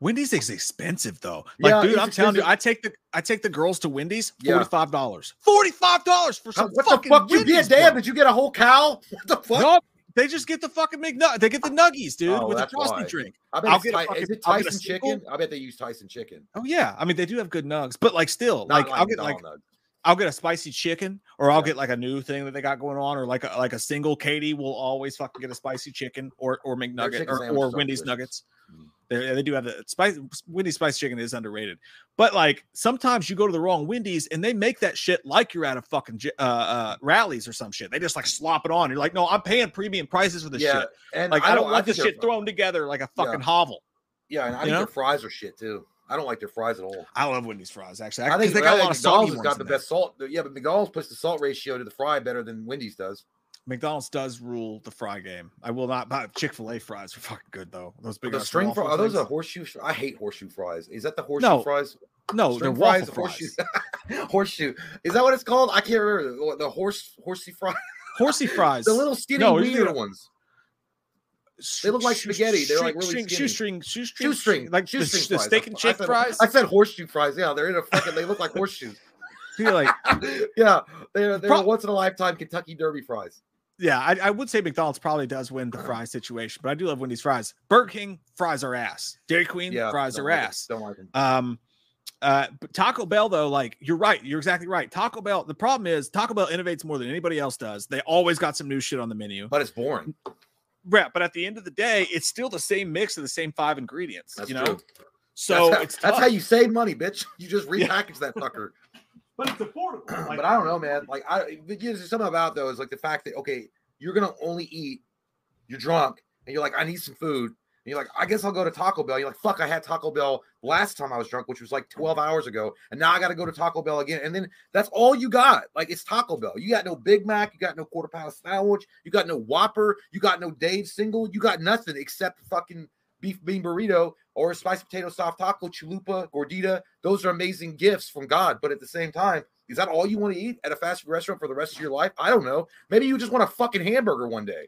Wendy's is expensive though. Like,
Yeah,
dude, I'm telling you. I take the I take the girls to Wendy's, forty five dollars. Forty five dollars for some
what the
fucking
fuck you
Wendy's,
get? Damn, did you get a whole cow? What the fuck?
No, they just get the fucking McNug. They get the nuggies, dude,
Oh,
with the frosty
why.
drink.
I bet
I'll get
Ty-
fucking-
is it Tyson chicken? I bet they use Tyson chicken.
Oh yeah, I mean they do have good nugs, but like still,
Not
like, I'll get like
McDonald's.
I'll get a spicy chicken, or I'll
Yeah.
get like a new thing that they got going on, or like a, like a single. Katie will always fucking get a spicy chicken or or McNugget or, or Wendy's
delicious.
nuggets.
Mm.
They they do have the spice. Wendy's spice chicken is underrated, but like sometimes you go to the wrong Wendy's and they make that shit like you're at a fucking uh, uh Rally's or some shit. They just like slop it on. You're like, no, I'm paying premium prices for this
Yeah,
shit.
and
Like I don't, want
think
this
they're-
shit thrown together like a
Yeah.
fucking hovel.
Yeah, and I
you
think
know?
their fries are shit too. I don't like their fries at all.
I love Wendy's fries actually.
I think
they
I
got a
think
lot of
McDonald's has got the
there.
best salt. Yeah, but McDonald's puts the salt ratio to the fry better than Wendy's does.
McDonald's does rule the fry game. I will not buy Chick Fil A fries are fucking good though. Those big
the string fries, are those are
things.
horseshoe? I hate horseshoe fries. Is that the horseshoe
No,
fries?
no, they're
String
waffle fries.
horseshoe. Is that what it's called? I can't remember. The, the horse horsey fries.
Horsey fries.
The little skinny
No, you're
ones. They look like spaghetti. They're, like, really skinny.
shoestring, shoestring,
Shoestring.
like
shoestring
the
fries.
steak and
I said-
fries.
I said horseshoe fries. Yeah, they're in a fucking. They look like horseshoes.
You're like,
yeah, they're they're
Pro-
once in a lifetime Kentucky Derby fries.
Yeah, I, I would say McDonald's probably does win the fry situation, but I do love Wendy's fries. Burger King fries are ass. Dairy Queen
Yeah,
fries are
like
ass.
Don't like them.
Um, uh, but Taco Bell though, like you're right, you're exactly right. Taco Bell. The problem is Taco Bell innovates more than anybody else does. They always got some new shit on the menu.
But it's boring.
Right, but at the end of the day, it's still the same mix of the same five ingredients.
That's
you know,
true.
so
that's how,
it's
that's how you save money, bitch. You just
Yeah.
that fucker.
But it's affordable.
but I don't know, man. Like I, there's something about though is like the fact that okay, you're gonna only eat. You're drunk, and you're like, I need some food. And you're like, I guess I'll go to Taco Bell. You're like, fuck, I had Taco Bell last time I was drunk, which was like 12 hours ago, and now I got to go to Taco Bell again. And then that's all you got. Like it's Taco Bell. You got no Big Mac. You got no quarter pound sandwich. You got no Whopper. You got no Dave single. You got nothing except fucking beef bean burrito or a spicy potato soft taco, chalupa, gordita. Those are amazing gifts from God. But at the same time, is that all you want to eat at a fast food restaurant for the rest of your life? I don't know. Maybe you just want a fucking hamburger one day.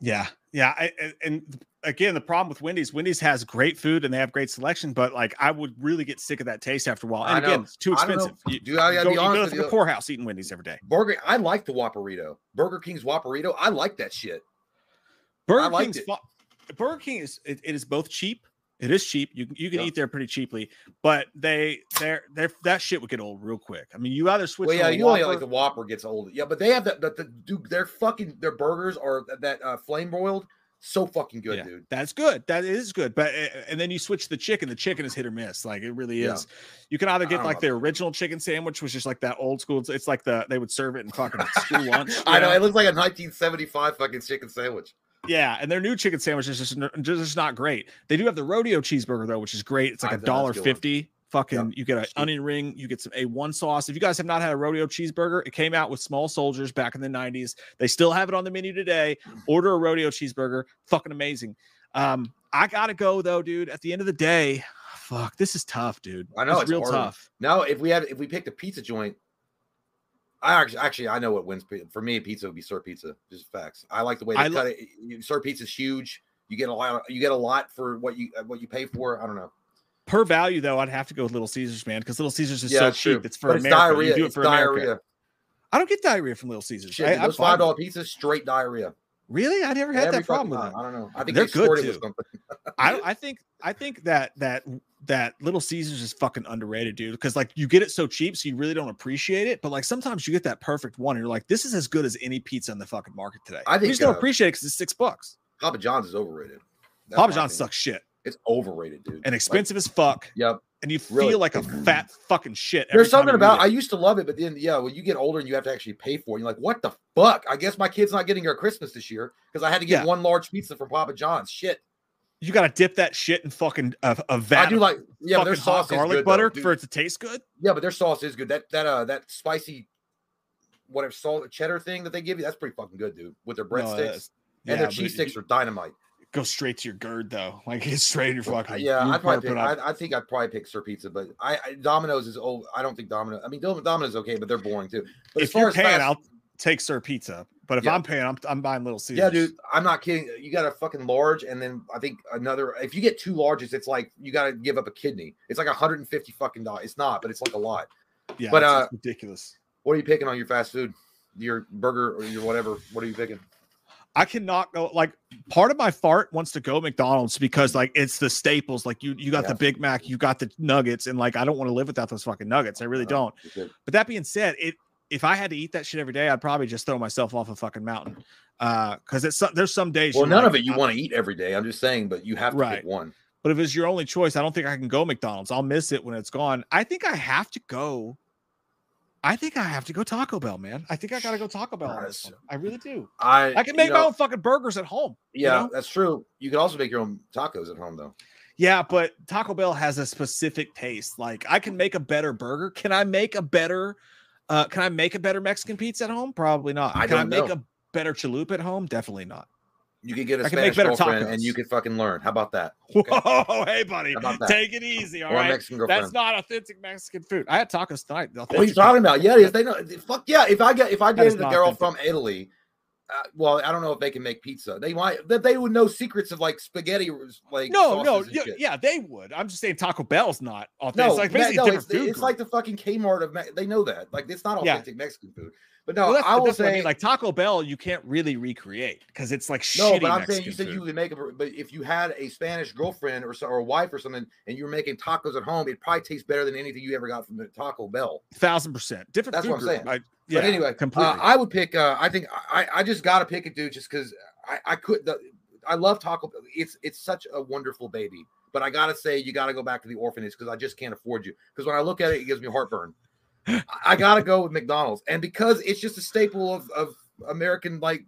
Yeah, yeah, I, and- again, the problem with Wendy's, Wendy's has great food and they have great selection, but like I would really get sick of that taste after a while. And again, it's too
I
expensive. You,
Dude, I gotta
go,
be
you
honest
go
with
to
you.
the poorhouse eating Wendy's every day.
Burger, I like the Whopperito. Burger King's Whopperito. I like that shit.
Burger
liked
King's
it.
Burger King is it, it is both cheap. It is cheap. You can- you can
Yeah.
eat there pretty cheaply, but they they're they're that shit would get old real quick. I mean, you either switch.
Well, yeah, you only like the Whopper gets old. Yeah, but they have that. The, the dude, their fucking their burgers are that, uh, flame broiled. So fucking good,
Yeah,
dude.
That's good. That is good. But uh, and then you switch the chicken. The chicken is hit or miss. Like it really
Yeah.
is. You can either get like the original chicken sandwich, which is like that old school. It's like the they would serve it in fucking school lunch.
I know it looks like a 1975 fucking chicken sandwich.
Yeah, and their new chicken sandwich is just, just not great. They do have the rodeo cheeseburger though, which is great. It's like
I-
a dollar fifty. Fucking, you get an onion ring, you get some A1 sauce. If you guys have not had a rodeo cheeseburger, it came out with small soldiers back in the 90s. They still have it on the menu today. Order a rodeo cheeseburger. Fucking amazing. Um, I gotta go though, dude. At the end of the day, fuck, this is tough, dude.
I know,
it's,
it's
real
hard.
tough.
Now, if we had if we picked a pizza joint, I actually actually I know what wins for me. Pizza would be Sir Pizza. Just facts. I like the way they
I
cut it. You- Sir Pizza's huge. You get a lot. You get a lot for what you uh, what you pay for. I don't know.
Per value, though, I'd have to go with Little Caesars, man, because Little Caesars is
Yeah,
so
it's true.
cheap. It's for
But it's
America.
diarrhea.
You do it
It's
for America.
diarrhea.
I don't get diarrhea from Little Caesars.
Shit,
I,
those five dollar pizzas, straight diarrhea.
Really, I never had
Every
that problem with them.
I don't know. I think
They're
they
good, too. I, I think I think that that that Little Caesars is fucking underrated, dude. Because like you get it so cheap, so you really don't appreciate it. But like sometimes you get that perfect one, and you're like, this is as good as any pizza in the fucking market today.
I think you
just don't
uh,
appreciate it because it's six bucks.
Papa John's is overrated. That's
Papa John's sucks shit
It's overrated, dude.
and
Like,
expensive as fuck,
yep.
and you feel like a fat fucking shit. every
There's something about I used to love it, but then yeah, when you get older and you have to actually pay for it, you're like, what the fuck? I guess my kid's not getting her Christmas this year because I had to get
Yeah.
one large pizza from Papa John's. Shit.
You got to dip that shit in fucking a, a vat.
I do like yeah, but their sauce is
garlic
good, though,
butter
dude.
for it to taste good.
Yeah, but their sauce is good. That that uh that spicy whatever salt cheddar thing that they give you, that's pretty fucking good, dude. With their
No,
breadsticks and
yeah,
their
but
cheese sticks are dynamite.
go straight to your gird though. Like it's straight in your fucking.
Uh, yeah, I'd probably pick, I, I think I'd probably pick Sir Pizza, but I, I Domino's is old. I don't think Domino. I mean, Dom- Domino's okay, but they're boring too. But as
if
far
you're
as
paying,
fast,
I'll take Sir Pizza. But if
Yeah.
I'm paying, I'm, I'm buying Little Caesars.
Yeah, dude, I'm not kidding. You got a fucking large, and then I think another. If you get two larges, it's like you got to give up a kidney. It's like 150 fucking dollars. It's not, but it's like a lot.
Yeah,
but,
it's,
uh,
it's ridiculous.
What are you picking on your fast food? Your burger or your whatever? What are you picking?
I cannot go like part of my fart wants to go McDonald's because like it's the staples. Like you you got
Yeah.
the Big Mac, you got the nuggets, and like I don't want to live without those fucking nuggets. I really
Uh,
don't. But that being said, it if I had to eat that shit every day, I'd probably just throw myself off a fucking mountain. Uh, because it's there's some days.
Well, none
like,
of it you want to eat every day. I'm just saying, but you have to
Right.
pick one.
But if it's your only choice, I don't think I can go McDonald's. I'll miss it when it's gone. I think I have to go. I think I have to go Taco Bell, man. I think I gotta go Taco Bell. on this
Nice.
I really do.
I
I can
you
make my own fucking burgers at home. you
Yeah,
know?
that's true. You can also make your own tacos at home, though.
Yeah, but Taco Bell has a specific taste. Like I can make a better burger. Can I make a better uh can I make a better Mexican pizza at home? Probably not.
I
can I make
know.
a better chalupa at home? Definitely not.
You could get a
I can
Spanish
better
girlfriend,
tacos.
and you could fucking learn. How about that? Okay.
Whoa, hey buddy.
How about that?
Take it easy, all
or
right. That's not authentic Mexican food. I had tacos tonight.
What are you talking about? Yeah, if they know. Fuck yeah! If I get if I dated a girl
authentic.
from Italy, uh, well, I don't know if they can make pizza. They might that they would know secrets of like spaghetti, like
No, no, yeah, yeah, they would. I'm just saying Taco Bell's not authentic.
No,
it's like
no, it's,
food.
it's like the fucking Kmart of Me- they know that. Like it's not
Yeah.
authentic Mexican food. But no,
Well,
I will say
I mean. Like Taco Bell, you can't really recreate because it's like
no,
shitty
but I'm
Mexican
saying you said
food.
you would make a but if you had a Spanish girlfriend or or a wife or something, and you were making tacos at home, it probably tastes better than anything you ever got from the Taco Bell.
thousand percent different.
That's what I'm
group.
saying.
I, yeah,
but anyway,
completely.
Uh, I would pick. Uh, I think I, I just got to pick it, dude, just because I, I could. The, I love Taco Bell. It's it's such a wonderful baby. But I gotta say, you gotta go back to the orphanage because I just can't afford you. Because when I look at it, it gives me heartburn. I- gotta go with McDonald's, and because it's just a staple of of American like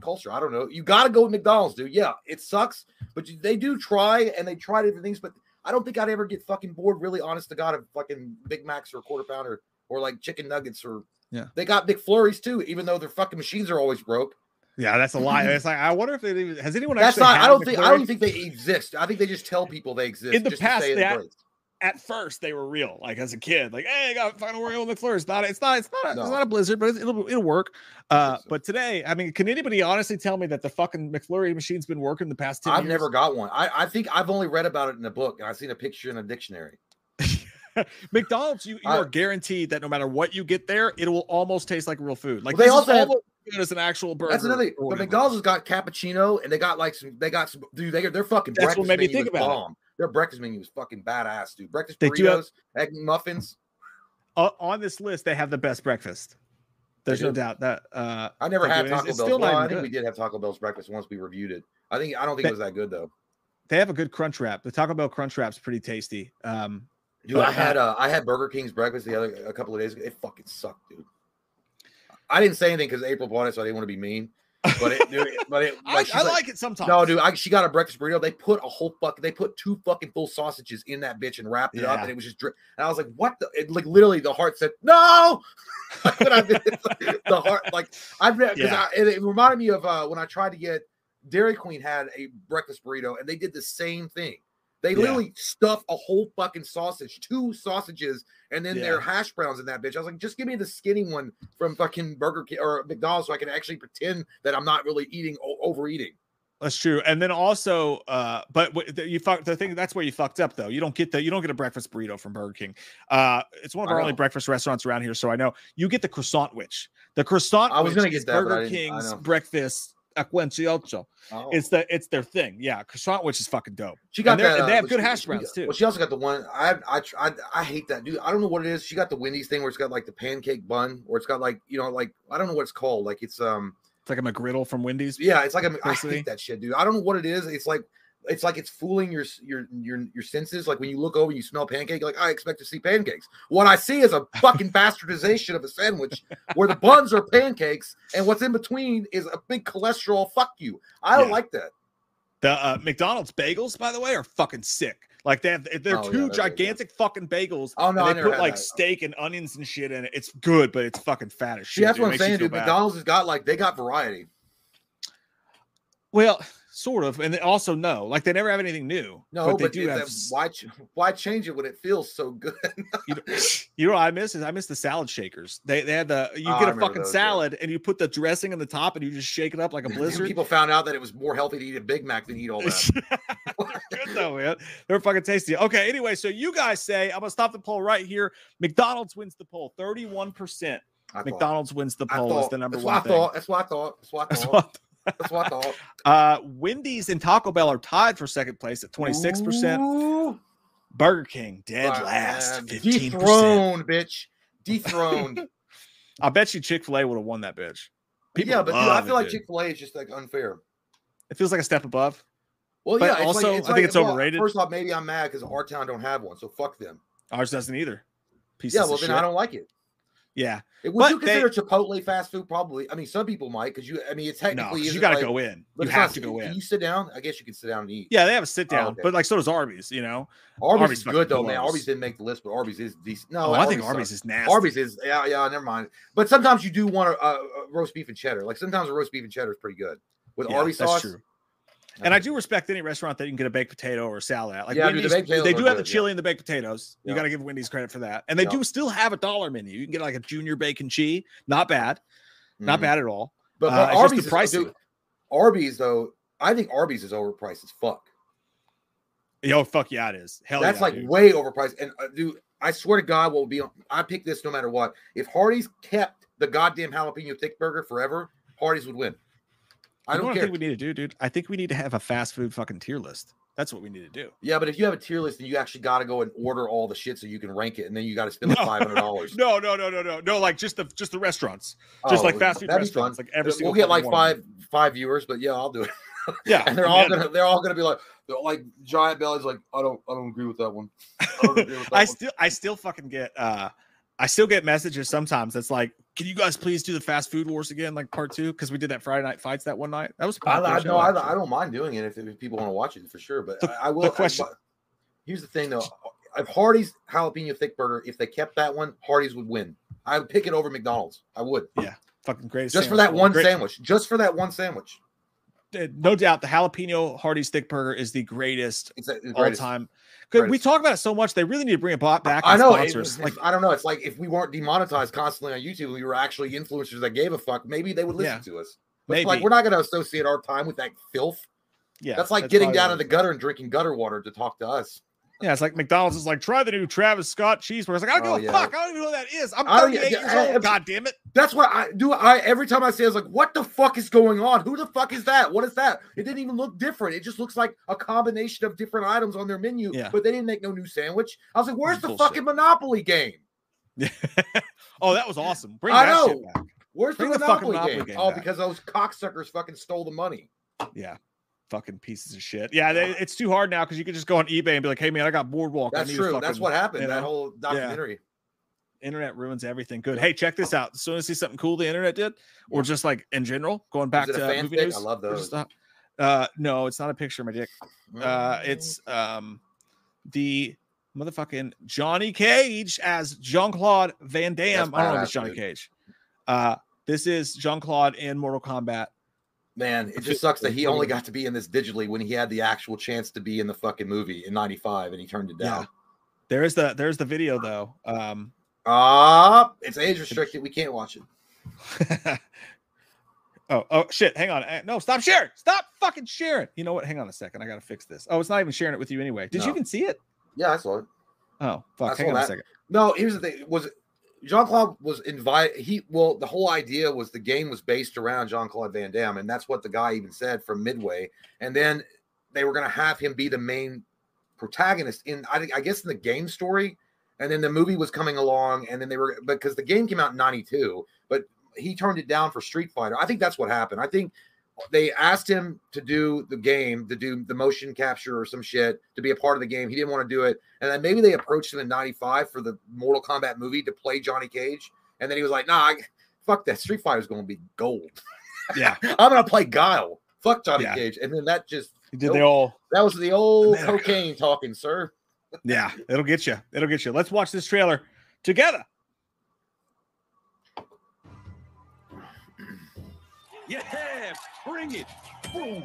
culture. I don't know. You gotta go with McDonald's, dude. Yeah, it sucks, but they do try and they try different things. But I don't think I'd ever get fucking bored. Really, honest to God, of fucking Big Macs or quarter pounder or like chicken nuggets or
Yeah.
They got McFlurries too, even though their fucking machines are always broke.
yeah, that's a lie. It's like I wonder if they even has anyone
That's
actually.
not. I don't think. I don't think they exist. I think they just tell people they exist
In the
just
past,
to say
that-
grace.
At first they were real. Like as a kid, like hey, I got final Oreo McFlurry. It's not. It's not. It's not. A,
No.
It's not a blizzard, but it'll it'll work. Uh,
so.
but today, I mean, can anybody honestly tell me that the fucking McFlurry machine's been working the past 10
I've
years?
never got one. I, I think I've only read about it in a book and I've seen a picture in a dictionary.
McDonald's, you, you
I-
are guaranteed that no matter what you get there, it will almost taste like real food. Like
Well, they also have-
good as an actual burger.
That's another. But. McDonald's has got cappuccino and they got like some. They got some. Dude, they're fucking
That's what made me think about it.
Their breakfast menu was fucking badass, dude. Breakfast
They do have-
burritos, egg muffins.
Uh, on this list, they have the best breakfast. There's no doubt that. Uh,
I never had
do, and it's-
Taco Bell.
still
Well, I think
good.
we did have Taco Bell's breakfast once we reviewed it. I think I don't think
They-
it was that good though.
they have a good crunch wrap. The Taco Bell crunch wrap's pretty tasty. Um,
Dude, I had uh, I had Burger King's breakfast the other a couple of days ago. It fucking sucked, dude. I didn't say anything because April bought it, so I didn't want to be mean. But it, dude, but it,
I,
like, she's
I like, it sometimes.
No, dude, I, she got a breakfast burrito. They put a whole fuck. They put two fucking full sausages in that bitch and wrapped it up, and it was just. Dri- and I was like, "What?" the it, Like literally, the heart said, "No." Like, I the heart, like I've never. Because
Yeah.
it, it reminded me of uh, when I tried to get Dairy Queen had a breakfast burrito, and they did the same thing. They
Yeah.
literally stuff a whole fucking sausage, two sausages, and then their hash browns in that bitch. I was like, just give me the skinny one from fucking Burger King or McDonald's, so I can actually pretend that I'm not really eating overeating.
That's true. And then also, uh, but the- you fuck the thing. That's where you fucked up though. You don't get the you don't get a breakfast burrito from Burger King. Uh, it's one of our only breakfast restaurants around here, so I know you get the Croissan'wich. The croissant.
I was gonna get
is
that,
Burger King's breakfast Aquenciocho.
Oh.
It's the it's their thing. Yeah, Croissan'wich is fucking dope.
She got that.
they
uh,
have good
she-
hash
she
browns,
got-
too.
Well, she also got the one. I, I I I hate that dude. I don't know what it is. She got the Wendy's thing where it's got like the pancake bun, or it's got like you know like I don't know what it's called. Like it's um
It's like a McGriddle from Wendy's.
yeah, it's like a, I hate that shit, dude. I don't know what it is. It's like it's like it's fooling your your your your senses. Like when you look over, and you smell pancake. Like I expect to see pancakes. What I see is a fucking bastardization of a sandwich where the buns are pancakes and what's in between is a big cholesterol. Fuck you. I don't
Yeah.
like that.
The uh, McDonald's bagels, by the way, are fucking sick. Like they have, they're
Oh, yeah,
two
good,
gigantic fucking bagels.
Oh, no,
and they put like
that.
steak and onions and shit in it. It's good, but it's fucking fat as shit.
See, that's
dude.
what I'm saying, dude.
bad.
McDonald's has got like they got variety.
Well, sort of, and they also no, like they never have anything new.
No,
but they
but,
do have.
why ch- why change it when it feels so good?
You know, you know what I miss is I miss the salad shakers. They they had the you
Oh,
get a fucking
those, yeah.
salad and you put the dressing on the top and you just shake it up like a blizzard.
People found out that it was more healthy to eat a Big Mac than eat all that.
Good though, man. They're fucking tasty. Okay, anyway, so you guys say I'm gonna stop the poll right here. McDonald's wins the poll. 31%.
I thought.
McDonald's wins the poll. Is the number
That's
one
what I
thing.
thought. That's what I thought. That's what I
That's
thought. That's what I thought.
uh, Wendy's and Taco Bell are tied for second place at 26%.
Ooh,
Burger King dead
uh,
last,
man.
15%.
Dethroned, bitch. Dethroned.
I bet you Chick fil A would have won that bitch. People
yeah, but dude, I feel
it,
like. Chick Fil A is just like unfair.
it feels like a step above.
Well,
But
yeah,
also,
like,
I think
like-
it's
well,
overrated.
First off, maybe I'm mad because our town don't have one, so fuck them.
Ours doesn't either. Pieces
yeah, well then
shit.
I don't like it.
Yeah.
It- Would
But
you
they-
consider Chipotle fast food? Probably. I mean, some people might because you. I mean, it's
No, you got to
like-
go in. You have
not-
to go
can
in.
You sit down. I guess you can sit down and eat.
Yeah, they have a sit down,
okay.
but like so does Arby's. You know,
Arby's,
Arby's
is good though, man. Arby's didn't make the list, but Arby's is decent. No,
oh, I think
sucks.
Arby's is nasty.
Arby's is yeah, yeah. Never mind. But sometimes you do want a, uh roast beef and cheddar. Like sometimes a roast beef and cheddar is pretty good with
Yeah,
Arby's
that's
sauce.
true. And I do respect any restaurant that you can get a baked potato or a salad at. Like
Yeah, dude, the
Wendy's, they do have the
good, yeah.
chili and the baked potatoes. You
Yeah.
got to give Wendy's credit for that. And they
Yeah.
do still have a dollar menu. You can get like a junior bacon cheese. Not bad. Not
Mhm.
bad at all.
But,
Uh,
but
just
Arby's,
the
is, dude, Arby's though, I think Arby's is overpriced as fuck.
Yo, fuck yeah, it is. Hell
That's
yeah,
like
dude.
way overpriced. And uh, dude, I swear to God, what will be? on- I pick this no matter what. If Hardee's kept the goddamn jalapeno thick burger forever, Hardee's would win. I don't.
I think we need to do, dude. I think we need to have a fast food fucking tier list. That's what we need to do.
yeah, but if you have a tier list, then you actually got to go and order all the shit so you can rank it, and then you got to spend like
No.
five hundred dollars.
No, no, no, no, no, no. Like just the just the restaurants, just like fast food
Oh, that'd be fun.
restaurants. Like every single.
We'll get like five five viewers, but yeah, I'll do it.
Yeah,
And they're all gonna they're all gonna be like like giant bellies. Like I don't I don't agree with that one. I with that
I
one.
still I still fucking get uh I still get messages sometimes that's like, can you guys please do the fast food wars again, like part two? Because we did that Friday night fights that one night. That was
I, I no, I. I don't mind doing it if, if people want to watch it for sure. But
The-
I, I will.
the question-
here's the thing though: if Hardee's jalapeno thick burger, if they kept that one, Hardee's would win. I would pick it over McDonald's. I would Yeah,
fucking great.
just for that one sandwich. Just for that one sandwich.
Uh, no doubt, the jalapeno Hardee's thick burger is the greatest
It's, a, it's
all time. Because we talk about it so much, they really need to bring it back.
I know. it-
sponsors.
it's-
like
I don't know. It's like if we weren't demonetized constantly on YouTube, we were actually influencers that gave a fuck. Maybe they would listen
Yeah.
to us. But
maybe,
like we're not going to associate our time with that filth.
yeah,
that's like getting down in the gutter and drinking gutter water to talk to us.
Yeah, it's like McDonald's is like, try the new Travis Scott cheeseburger. It's like, I don't
Oh,
give a
yeah.
fuck. I don't even know who that is. I'm 38
yeah,
years
I-
old. God damn it.
That's what I do. I every time I say, it's like, what the fuck is going on? Who the fuck is that? What is that? It didn't even look different. It just looks like a combination of different items on their menu.
Yeah.
But they didn't make no new sandwich. I was like, where's the
Bullshit.
fucking Monopoly game?
oh, that was awesome. Bring
I
that
know.
shit back.
Where's the
Bring the fucking
Monopoly,
Monopoly
game?
game
Oh,
back.
because those cocksuckers fucking stole the money.
Yeah. Fucking pieces of shit. Yeah, they, it's too hard now because you can just go on eBay and be like, "Hey man, I got Boardwalk." I
That's true. That's what happened.
you
That whole documentary.
Internet ruins everything. Good. Hey, check this out. As soon as I see something cool the internet did, or just like in general, going back to movie news.
I love those.
uh, no, it's not a picture of my dick. Uh,
Mm.
it's um, the motherfucking Johnny Cage as Jean Claude Van Damme. I don't know if it's Johnny. Cage. Uh, this is Jean Claude in Mortal Kombat.
Man, it just sucks that he only got to be in this digitally when he had the actual chance to be in the fucking movie in '95, and he turned it down.
There is the there's the video though. Um,
Ah, it's age restricted. We can't watch it.
oh oh shit! Hang on. Eh, No, stop sharing. Stop fucking sharing. You know what? Hang on a second. I gotta fix this. Oh, it's not even sharing it with you anyway. Did you
No.
even see it?
Yeah, I saw it.
Oh fuck!
I
Hang on a second.
No, here's the thing: was Jean Claude was invited. He well, the whole idea was the game was based around Jean Claude Van Damme, and that's what the guy even said from Midway. And then they were going to have him be the main protagonist in, I, I guess, in the game story. And then the movie was coming along, and then they were because the game came out in '92, but he turned it down for Street Fighter. I think that's what happened. I think they asked him to do the game, to do the motion capture or some shit, to be a part of the game. He didn't want to do it. And then maybe they approached him in 95 for the Mortal Kombat movie to play Johnny Cage. And then he was like, nah, I, fuck that. Street Fighter's going to be gold.
Yeah,
I'm going to play Guile. Fuck Johnny
Yeah.
Cage. And then that just,
he did. They all.
that was the old
America.
cocaine talking, sir.
Yeah, it'll get you. It'll get you. Let's watch this trailer together.
Yeah, bring it. Boom.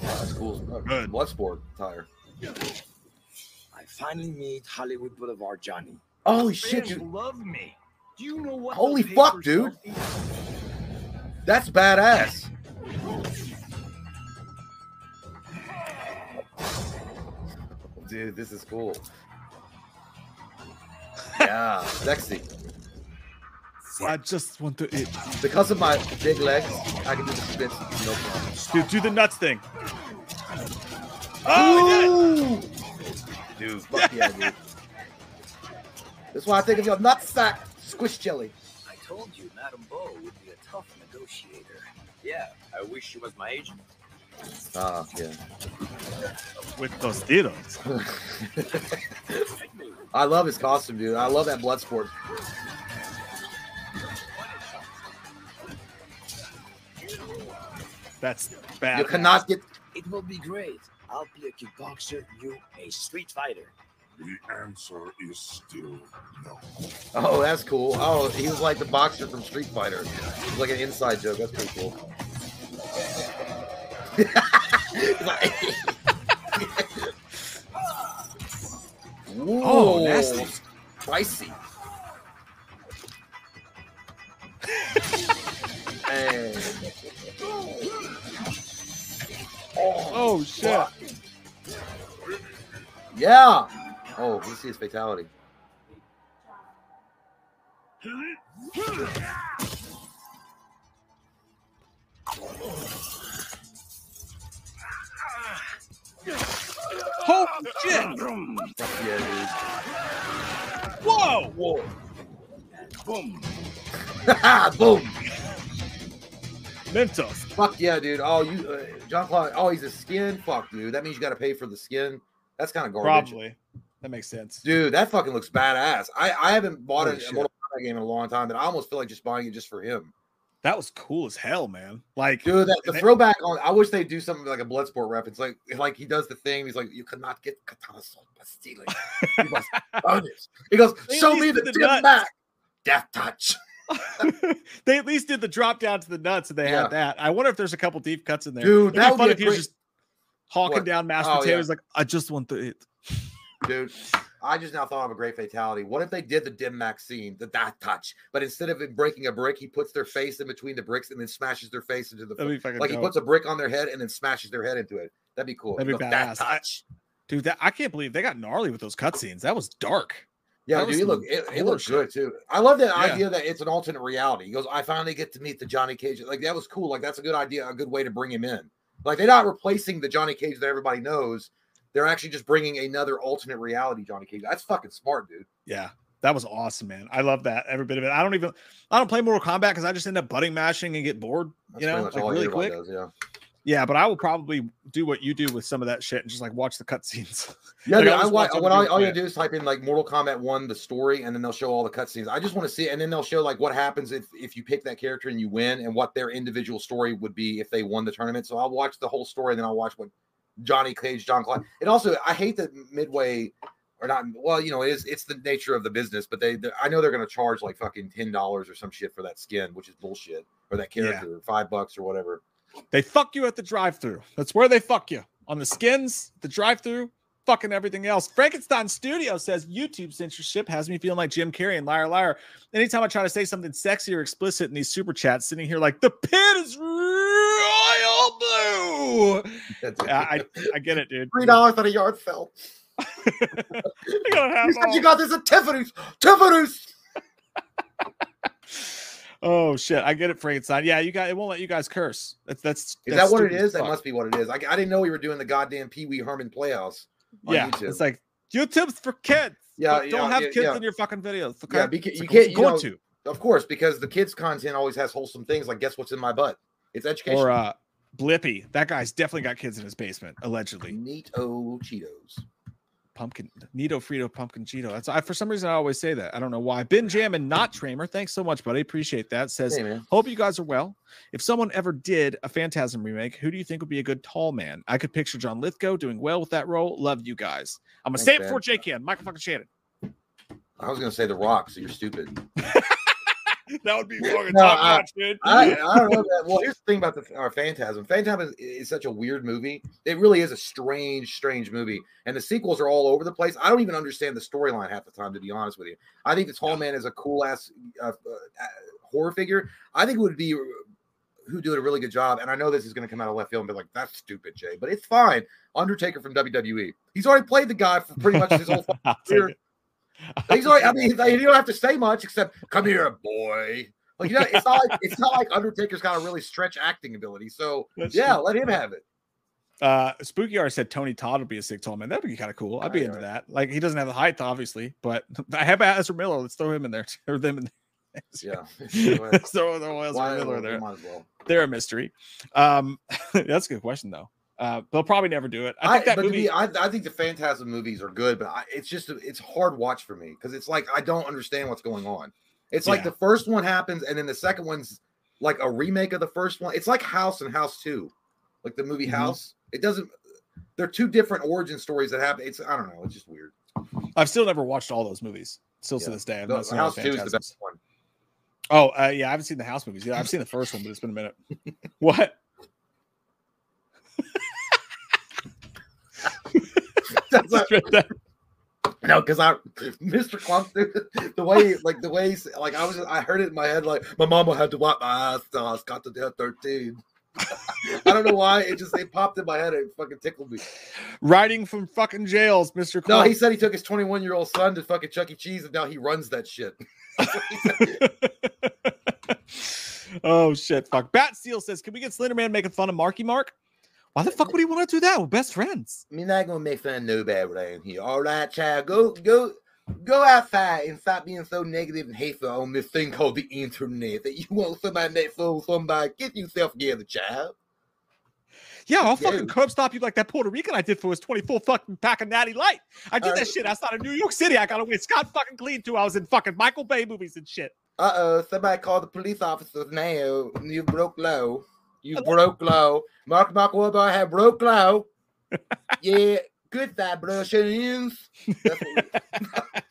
That's cool.
Good.
Bloodsport tire.
I finally meet Hollywood Boulevard Johnny.
Holy shit,
Fans
dude.
love me. Do you know what?
Holy fuck, dude.
tell?
That's badass. Dude, this is cool. Yeah, sexy.
I just want to eat.
Because of my big legs, I can do the splits no problem.
Dude, do the nuts thing. Oh,
Ooh! Dude, fuck yeah, dude. That's why I think of your nutsack squish jelly.
I told you Madam Bo would be a tough negotiator. Yeah, I wish she was my agent.
Ah, yeah.
he did. With Tostitos.
I love his costume, dude. I love that Bloodsport.
That's bad.
You cannot get.
It will be great. I'll be a kickboxer, you a street fighter.
The answer is still no.
Oh, that's cool. Oh, he was like the boxer from Street Fighter. It's like an inside joke. That's pretty cool.
Oh, nasty.
Spicy. hey.
Oh, oh shit.
Yeah. Oh, we see his fatality.
Holy shit.
Fuck yeah,
Whoa.
Whoa.
Boom.
dude. Boom.
Mentos.
Fuck yeah, dude. Oh, you, uh, John Claude. Oh, he's a skin. Fuck, dude. That means you got to pay for the skin. That's kind of garbage.
Probably. That makes sense.
Dude, that fucking looks badass. I, I haven't bought
Holy
a. Mortal Kombat game in a long time, but I almost feel like just buying it just for him.
That was cool as hell, man. Like,
Dude, that the throwback on. I wish they do something like a Bloodsport reference. Like, like he does the thing. He's like, "You cannot get katana sword by stealing. You must own it." He goes, "Show me the,
the
Dim Mak, death touch."
they at least did the drop down to the nuts, and they
Yeah.
had that. I wonder if there's a couple deep cuts in there.
Dude, that would
fun
be a
if he was
great-
just hawking
What?
down mashed
Oh, yeah.
potatoes. Like, I just want to eat.
Dude, I just now thought of a great fatality. What if they did the dim max scene, the that touch, but instead of it breaking a brick, he puts their face in between the bricks and then smashes their face into the
That'd be fucking
like he puts a brick on their head and then smashes their head into it. That'd be cool.
That'd be
that.
I-
touch.
Dude, that I can't believe they got gnarly with those cutscenes. That was dark.
Yeah, dude,
was
it look
some
it, it looks good too. I love that
Yeah.
idea that it's an alternate reality. He goes, I finally get to meet the Johnny Cage. Like that was cool. Like that's a good idea, a good way to bring him in. Like they're not replacing the Johnny Cage that everybody knows. They're actually just bringing another alternate reality Johnny Cage. That's fucking smart, dude.
Yeah, that was awesome, man. I love that every bit of it. I don't even I don't play Mortal Kombat because I just end up butting mashing and get bored.
That's
you know, like
all
really quick.
does, yeah.
Yeah, but I will probably do what you do with some of that shit and just like watch the cutscenes.
Yeah,
Like,
dude, I watch, what all, all you do is type in like Mortal Kombat 1, the story, and then they'll show all the cutscenes. I just want to see. And then they'll show like what happens if, if you pick that character and you win and what their individual story would be if they won the tournament. So I'll watch the whole story and then I'll watch what Johnny Cage, John Clyde. And also, I hate that Midway or not. Well, you know, it is it's the nature of the business, but they, I know they're going to charge like fucking $10 or some shit for that skin, which is bullshit, or that
Yeah.
character, or five bucks or whatever.
They fuck you at the drive-through. That's where they fuck you on the skins, the drive-through, fucking everything else. Frankenstein Studio says YouTube censorship has me feeling like Jim Carrey and Liar Liar. Anytime I try to say something sexy or explicit in these super chats, sitting here like the pit is royal blue. I I get it, dude.
Three dollars at a yard sale.
I
You said
all-
you got this at Tiffany's. Tiffany's.
Oh shit, I get it, Frankenstein. Yeah, you got it won't let you guys curse. That's that's
Is
that's
that what it
is?
is? That must be what it is. I, I didn't know we were doing the goddamn Pee Wee Herman Playhouse. on
yeah.
YouTube.
It's like YouTube's for kids.
Yeah,
don't, don't
yeah,
have
yeah,
kids
yeah.
in your fucking videos. Okay?
Yeah, beca-
It's
you
like,
can't- you
going
know,
to
Of course, because the kids' content always has wholesome things like guess what's in my butt. It's education.
or uh Blippi. That guy's definitely got kids in his basement, allegedly.
Neat Cheetos.
Pumpkin Nito Frito Pumpkin Cheeto. That's I for some reason I always say that. I don't know why. Ben Jam and not Tramer. Thanks so much, buddy. Appreciate that. Says
Hey
Hope you guys are well. If someone ever did a Phantasm remake, who do you think would be a good tall man? I could picture John Lithgow doing well with that role. Love you guys. I'm gonna
Thanks,
say it
man.
before Jay can. Michael fucking Shannon.
I was gonna say The Rock, so you're stupid.
that would be fucking
No,
top
I-
notch, dude.
I, I don't know that. Well, here's the thing about the uh, Phantasm. Phantasm is, is such a weird movie. It really is a strange, strange movie, and the sequels are all over the place. I don't even understand the storyline half the time, to be honest with you. I think this Tall Man is a cool ass uh, uh, uh, horror figure. I think it would be who did a really good job. And I know this is going to come out of left field and be like, "That's stupid, Jay," but it's fine. Undertaker from WWE. He's already played the guy for pretty much his whole career. He's like, I mean, you don't have to say much except "Come here, boy." Like, you know, it's not like it's not like Undertaker's got a really stretch acting ability. So
That's
yeah,
true.
let him have it.
Uh, Spooky R said Tony Todd would be a sick tall man. That'd be kind of cool. I'd be
Right,
into
right.
that. Like he doesn't have the height, obviously, but I have Ezra Miller. Let's throw him in there or them in there.
Yeah,
Let's throw, throw Ezra Miller there.
well.
They're a mystery. Um, that's a good question though. Uh, they'll probably never do it. I
I,
think that
but to
movie.
me, I, I think the Phantasm movies are good, but I, it's just it's hard watch for me because it's like I don't understand what's going on. It's like the first one happens, and then the second one's like a remake of the first one. It's like House and House Two, like the movie
Mhm.
House. It doesn't. They're two different origin stories that happen. It's I don't know. It's just weird.
I've still never watched all those movies. Still to this day, I've not seen
House Two is the best one.
Oh, uh, yeah, I haven't seen the house movies. Yeah, I've seen the first one, but it's been a minute. what?
No, because I, Mr. Clump, the way, like the way, like I was, I heard it in my head, like my mama had to wipe my eyes till I was got to death thirteen. I don't know why it just it popped in my head. It fucking tickled me.
Riding from fucking jails, Mr.
No, he said he took his 21 year old son to fucking Chuck E. Cheese, and now he runs that shit.
oh shit! Fuck. Bat Seal says, "Can we get Slenderman making fun of Marky Mark? Why the fuck would he want to do that? We're best friends."
I mean, not gonna make fun of nobody around here. All right, child, go, go, go outside and stop being so negative and hateful on this thing called the internet. That you want somebody that fool somebody. Get yourself together, child.
Yeah, I'll
Yeah.
fucking curb stop you like that Puerto Rican I did for his 24 fucking pack of Natty Light. I did
Uh,
that shit outside of New York City. I got away Scott fucking clean too. I was in fucking Michael Bay movies and shit.
Uh oh, somebody called the police officers now. You broke low. You broke low. Mark Mark Wahlberg had broke low. yeah, good vibrations. That's what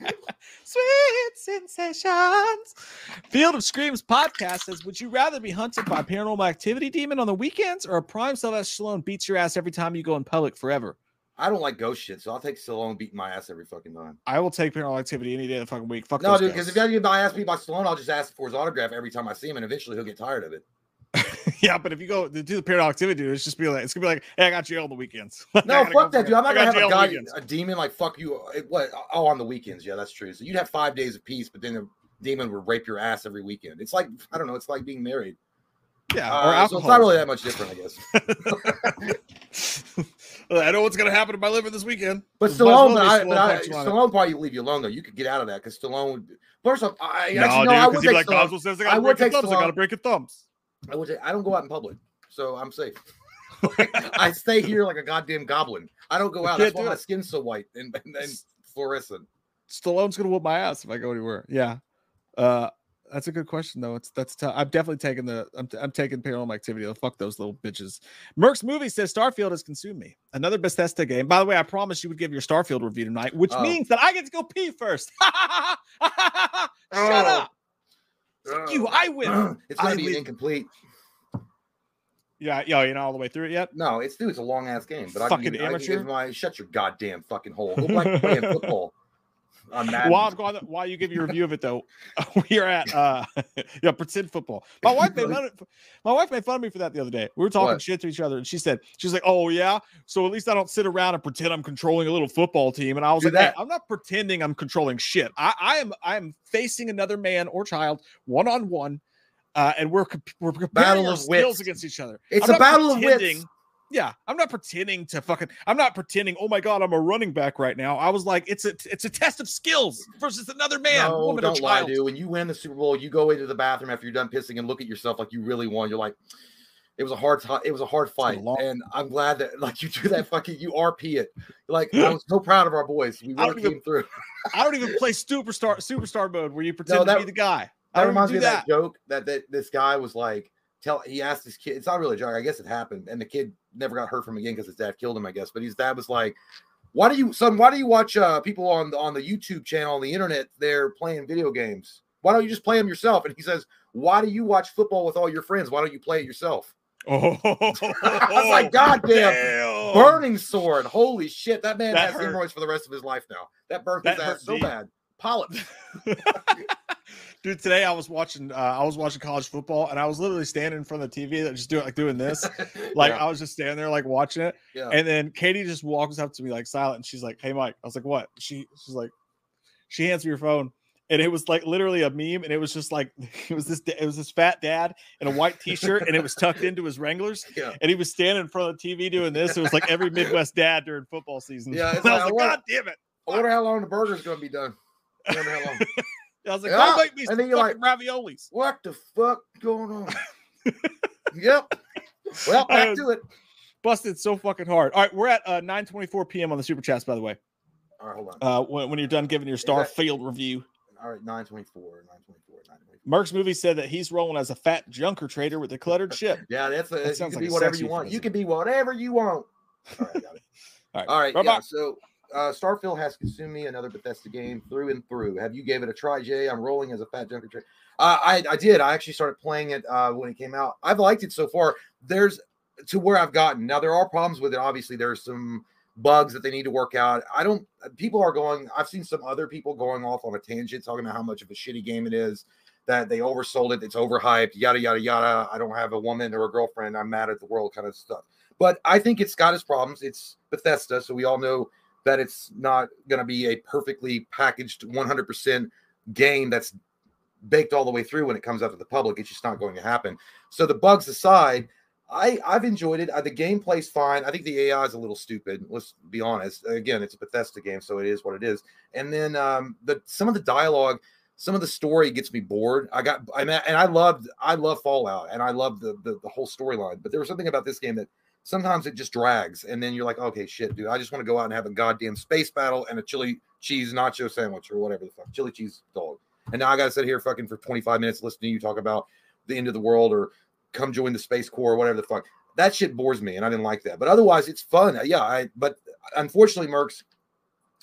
we-
Sweet sensations. Field of Screams podcast says, Would you rather be hunted by a paranormal activity demon on the weekends or a prime Sylvester Stallone beats your ass every time you go in public forever?
I don't like ghost shit, so I'll take Stallone beating my ass every fucking time.
I will take paranormal activity any day of the fucking week. Fuck
No, dude, because if
guys.
you ask me about Stallone, I'll just ask for his autograph every time I see him, and eventually he'll get tired of it.
yeah, but if you go to do the paranormal activity, dude, it's just be like it's gonna be like, hey, I got jail on the weekends.
No, fuck that, dude. I'm not gonna have a
jail on the
guy, a demon like fuck you. uh, What? Oh, on the weekends, yeah, that's true. So you'd have five days of peace, but then the demon would rape your ass every weekend. It's like I don't know. It's like being married.
Yeah, or
Uh, so it's not really that much different, I guess.
I know what's gonna happen to my liver this weekend.
But Stallone, but I,
Stallone
but I,
you.
Stallone probably leave you alone though. You could get out of that because Stallone would. First off, I
No,
actually no,
dude,
I would take
like
Stallone.
Says, I
I
gotta
would
break
take
thumbs. I gotta break your thumbs.
I would. Take, I don't go out in public, so I'm safe. I stay here like a goddamn goblin. I don't go out. That's why my
it.
skin's so white and, and, and fluorescent.
Stallone's gonna whoop my ass if I go anywhere. Yeah, uh, that's a good question though. It's that's tough. I'm definitely taking the I'm, I'm taking paranormal activity. Oh, fuck those little bitches. Merck's movie says Starfield has consumed me. Another Bethesda game. By the way, I promised you would give your Starfield review tonight, which
Oh.
means that I get to go pee first. Shut
Oh.
up. Fuck you. I win.
it's gonna
I
be
win.
incomplete.
Yeah, yo, you're not all the way through it yet.
No, it's dude, it's a long ass game. But I
Fucking
can, give, I can
amateur.
give my shut your goddamn fucking hole. Go back playing football. On Madden.
While I'm going, while you give your review of it though, we are at uh yeah, pretend football. My wife made fun of, my wife made fun of me for that the other day. We were talking
What?
shit to each other, and she said, She's like, Oh yeah. So at least I don't sit around and pretend I'm controlling a little football team. And I was
Do
like, hey. I'm not pretending I'm controlling shit. I, I am I am facing another man or child one on one. Uh, and we're comp- we're comparing
Battle
our
of
skills
wits.
against each other.
It's
I'm
a battle of wits.
Yeah, I'm not pretending to fucking. I'm not pretending. Oh my god, I'm a running back right now. I was like, it's a it's a test of skills versus another man,
no,
woman, or
don't lie, dude. When you win the Super Bowl, you go into the bathroom after you're done pissing and look at yourself like you really won. You're like, it was a hard time. It was a hard
a
fight,
long-
and I'm glad that like you do that. Fucking you RP it. Like I was so proud of our boys. We really
even-
came through.
I don't even play superstar superstar mode where you pretend
No,
to be the guy.
That
I
reminds
even
me
do
of
that.
that joke that, that this guy was like, tell he asked his kid. It's not really a joke. I guess it happened, and the kid never got hurt from again because his dad killed him. I guess, but his dad was like, "Why do you, son? Why do you watch uh, people on the on the YouTube channel on the internet? They're playing video games. Why don't you just play them yourself? And he says, Why do you watch football with all your friends? Why don't you play it yourself?
Oh,
I was like, God damn,
damn.
burning sword. Holy shit. That man
That
has
hurt.
hemorrhoids for the rest of his life now. That burnt
That
his ass so
deep.
bad. Polyps.
Dude, today I was watching uh, I was watching college football and I was literally standing in front of the TV just doing like doing this. Like
yeah,
I was just standing there like watching it.
yeah.
And then Katie just walks up to me like silent and she's like, Hey Mike. I was like, What? She she's like, she hands me your phone. And it was like literally a meme, and it was just like it was this it was this fat dad in a white t-shirt, and it was tucked into his Wranglers,
Yeah.
and he was standing in front of the TV doing this. It was like every Midwest dad during football season.
Yeah,
I was like, God damn it!
I wonder how long the burger's going to be done. I wonder how long.
I was like,
Yeah,
don't make me
and then you're
fucking raviolis.
what the fuck going on? yep. Well, back
Uh,
to it.
Busted so fucking hard. All right, we're at uh, 9:24 p.m. on the super chats. By the way,
All right, hold on.
uh, when, when you're done giving your
that-
Starfield review,
All right, 924, 924, 924.
Merck's movie said that he's rolling as a fat junker trader with a cluttered ship.
Yeah, that's a,
That
you
sounds
can
like
be whatever you want. You can be whatever you want. All right, got it.
All right,
All right, yeah. So, uh, Starfield has consumed me, another Bethesda game through and through. Have you gave it a try, Jay? I'm rolling as a fat trader. Uh, I I did. I actually started playing it uh, when it came out. I've liked it so far. There's to where I've gotten. Now there are problems with it. Obviously, there's some bugs that they need to work out. I don't. People are going. I've seen some other people going off on a tangent talking about how much of a shitty game it is. That they oversold it. It's overhyped. Yada yada yada. I don't have a woman or a girlfriend. I'm mad at the world. Kind of stuff. But I think it's got its problems. It's Bethesda, so we all know that it's not going to be a perfectly packaged 100% game that's baked all the way through when it comes out to the public. It's just not going to happen. So the bugs aside, I I've enjoyed it. Uh, the gameplay's fine. I think the AI is a little stupid. Let's be honest. Again, it's a Bethesda game, so it is what it is. And then um, the some of the dialogue, some of the story gets me bored. I got I mean, and I loved I love Fallout and I love the the, the whole storyline. But there was something about this game that sometimes it just drags, and then you're like, okay, shit, dude, I just want to go out and have a goddamn space battle and a chili cheese nacho sandwich or whatever the fuck, chili cheese dog. And now I got to sit here fucking for 25 minutes listening to you talk about the end of the world or come join the Space Corps or whatever the fuck. That shit bores me, and I didn't like that. But otherwise, it's fun. Yeah, I. But unfortunately, Mercs,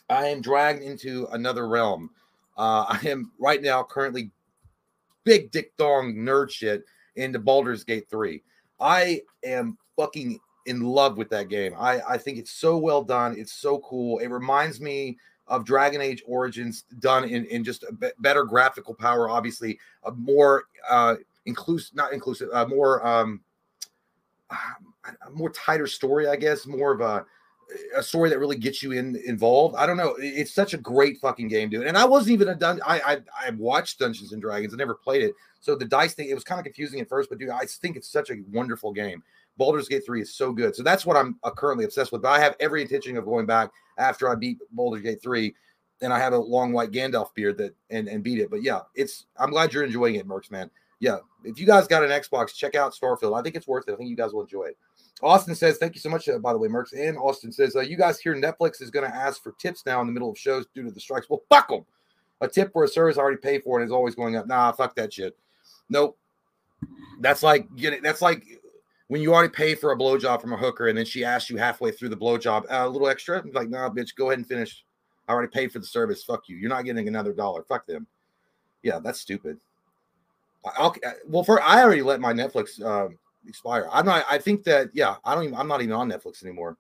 I am dragged into another realm. Uh, I am right now currently big dick dong nerd shit into Baldur's Gate 3. I am fucking in love with that game. I, I think it's so well done. It's so cool. It reminds me of Dragon Age Origins done in, in just a better graphical power, obviously, a more uh, inclusive, not inclusive, uh, more um, a more tighter story, I guess, more of a a story that really gets you in involved. I don't know. It's such a great fucking game, dude. And I wasn't even a dun. I I I watched Dungeons and Dragons. I never played it, so the dice thing it was kind of confusing at first. But dude, I think it's such a wonderful game. Baldur's Gate 3 is so good. So that's what I'm uh, currently obsessed with. But I have every intention of going back after I beat Baldur's Gate 3 and I have a long white Gandalf beard that and, and beat it. But yeah, it's I'm glad you're enjoying it, Mercs, man. Yeah. If you guys got an Xbox, check out Starfield. I think it's worth it. I think you guys will enjoy it. Austin says, thank you so much, uh, by the way, Mercs. And Austin says, uh, you guys hear Netflix is going to ask for tips now in the middle of shows due to the strikes. Well, fuck them. A tip for a service I already paid for and is always going up. Nah, fuck that shit. Nope. That's like getting. That's like when you already pay for a blowjob from a hooker and then she asks you halfway through the blowjob uh, a little extra. Like, nah, bitch, go ahead and finish. I already paid for the service. Fuck you. You're not getting another dollar. Fuck them. Yeah, that's stupid. I'll, uh, well, for I already let my Netflix um, expire. I'm not. I think that yeah. I don't even. I'm not even on Netflix anymore.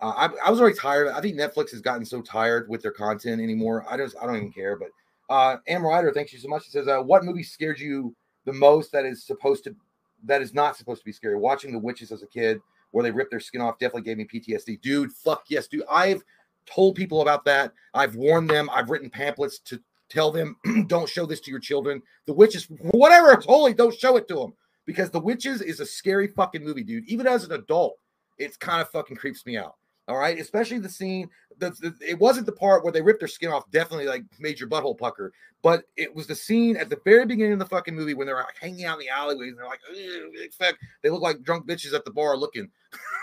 Uh, I, I was already tired. I think Netflix has gotten so tired with their content anymore. I just I don't even care. But uh, Am Ryder, thank you so much. He says, uh, "What movie scared you the most? That is supposed to that is not supposed to be scary. Watching the witches as a kid, where they rip their skin off, definitely gave me PTSD. Dude, fuck yes, dude. I've told people about that. I've warned them. I've written pamphlets to tell them, don't show this to your children. The witches, whatever it's holy, don't show it to them because the witches is a scary fucking movie, dude. Even as an adult, it's kind of fucking creeps me out. All right, especially the scene. The, the, it wasn't the part where they ripped their skin off. Definitely like made your butthole pucker. But it was the scene at the very beginning of the fucking movie when they're like hanging out in the alleyways and they're like, fuck, they look like drunk bitches at the bar looking.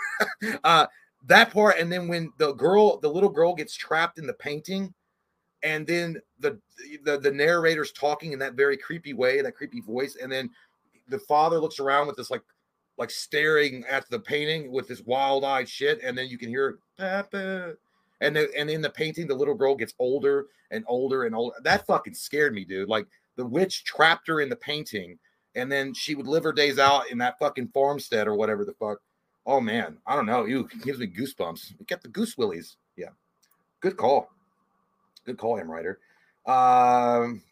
uh, that part, and then when the girl, the little girl, gets trapped in the painting, and then the the the narrator's talking in that very creepy way, that creepy voice, and then the father looks around with this like like staring at the painting with this wild-eyed shit, and then you can hear Papa. And then and in the painting, the little girl gets older and older and older. That fucking scared me, dude. Like the witch trapped her in the painting, and then she would live her days out in that fucking farmstead or whatever the fuck. Oh man, I don't know. You gives me goosebumps. Get the goose willies. Yeah, good call. Good call, him writer. Um,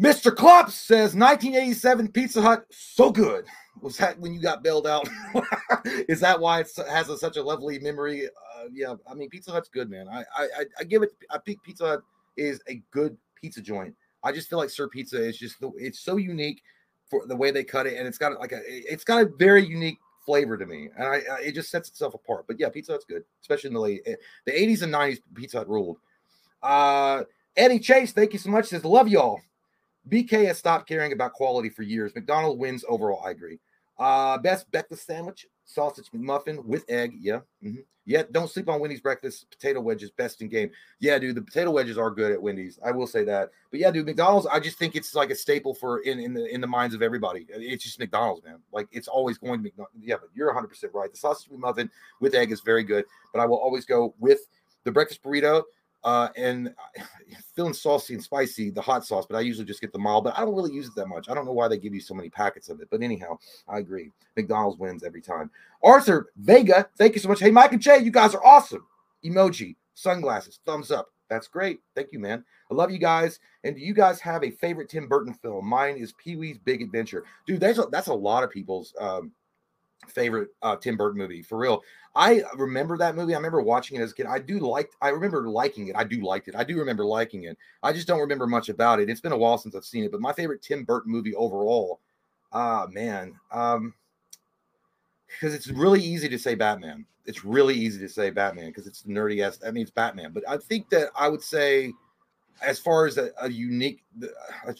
Mr. Klopp says 1987 Pizza Hut so good. Was that when you got bailed out? Is that why it has a, such a lovely memory? Uh, yeah, I mean Pizza Hut's good, man. I I I give it. I think Pizza Hut is a good pizza joint. I just feel like Sir Pizza is just the, it's so unique for the way they cut it, and it's got like a it's got a very unique flavor to me, and I, I it just sets itself apart. But yeah, Pizza Hut's good, especially in the late the 80s and 90s. Pizza Hut ruled. Uh, Eddie Chase, thank you so much. Says love y'all. BK has stopped caring about quality for years. McDonald wins overall. I agree. Uh, best breakfast sandwich, sausage muffin with egg. Yeah. Mm-hmm. Yeah. Don't sleep on Wendy's breakfast potato wedges. Best in game. Yeah, dude. The potato wedges are good at Wendy's. I will say that. But yeah, dude. McDonald's. I just think it's like a staple for in in the in the minds of everybody. It's just McDonald's, man. Like it's always going to be. Yeah, but you're 100 percent right. The sausage muffin with egg is very good. But I will always go with the breakfast burrito uh, and feeling saucy and spicy, the hot sauce, but I usually just get the mild, but I don't really use it that much. I don't know why they give you so many packets of it, but anyhow, I agree. McDonald's wins every time. Arthur Vega, thank you so much. Hey, Mike and Jay, you guys are awesome. Emoji, sunglasses, thumbs up. That's great. Thank you, man. I love you guys. And do you guys have a favorite Tim Burton film? Mine is Pee Wee's Big Adventure. Dude, that's a, that's a lot of people's um, favorite uh, Tim Burton movie for real. I remember that movie. I remember watching it as a kid. I do like. I remember liking it. I do like it. I do remember liking it. I just don't remember much about it. It's been a while since I've seen it. But my favorite Tim Burton movie overall, ah uh, man, um, because it's really easy to say Batman. It's really easy to say Batman because it's nerdy ass. I mean, it's Batman. But I think that I would say, as far as a, a unique, uh,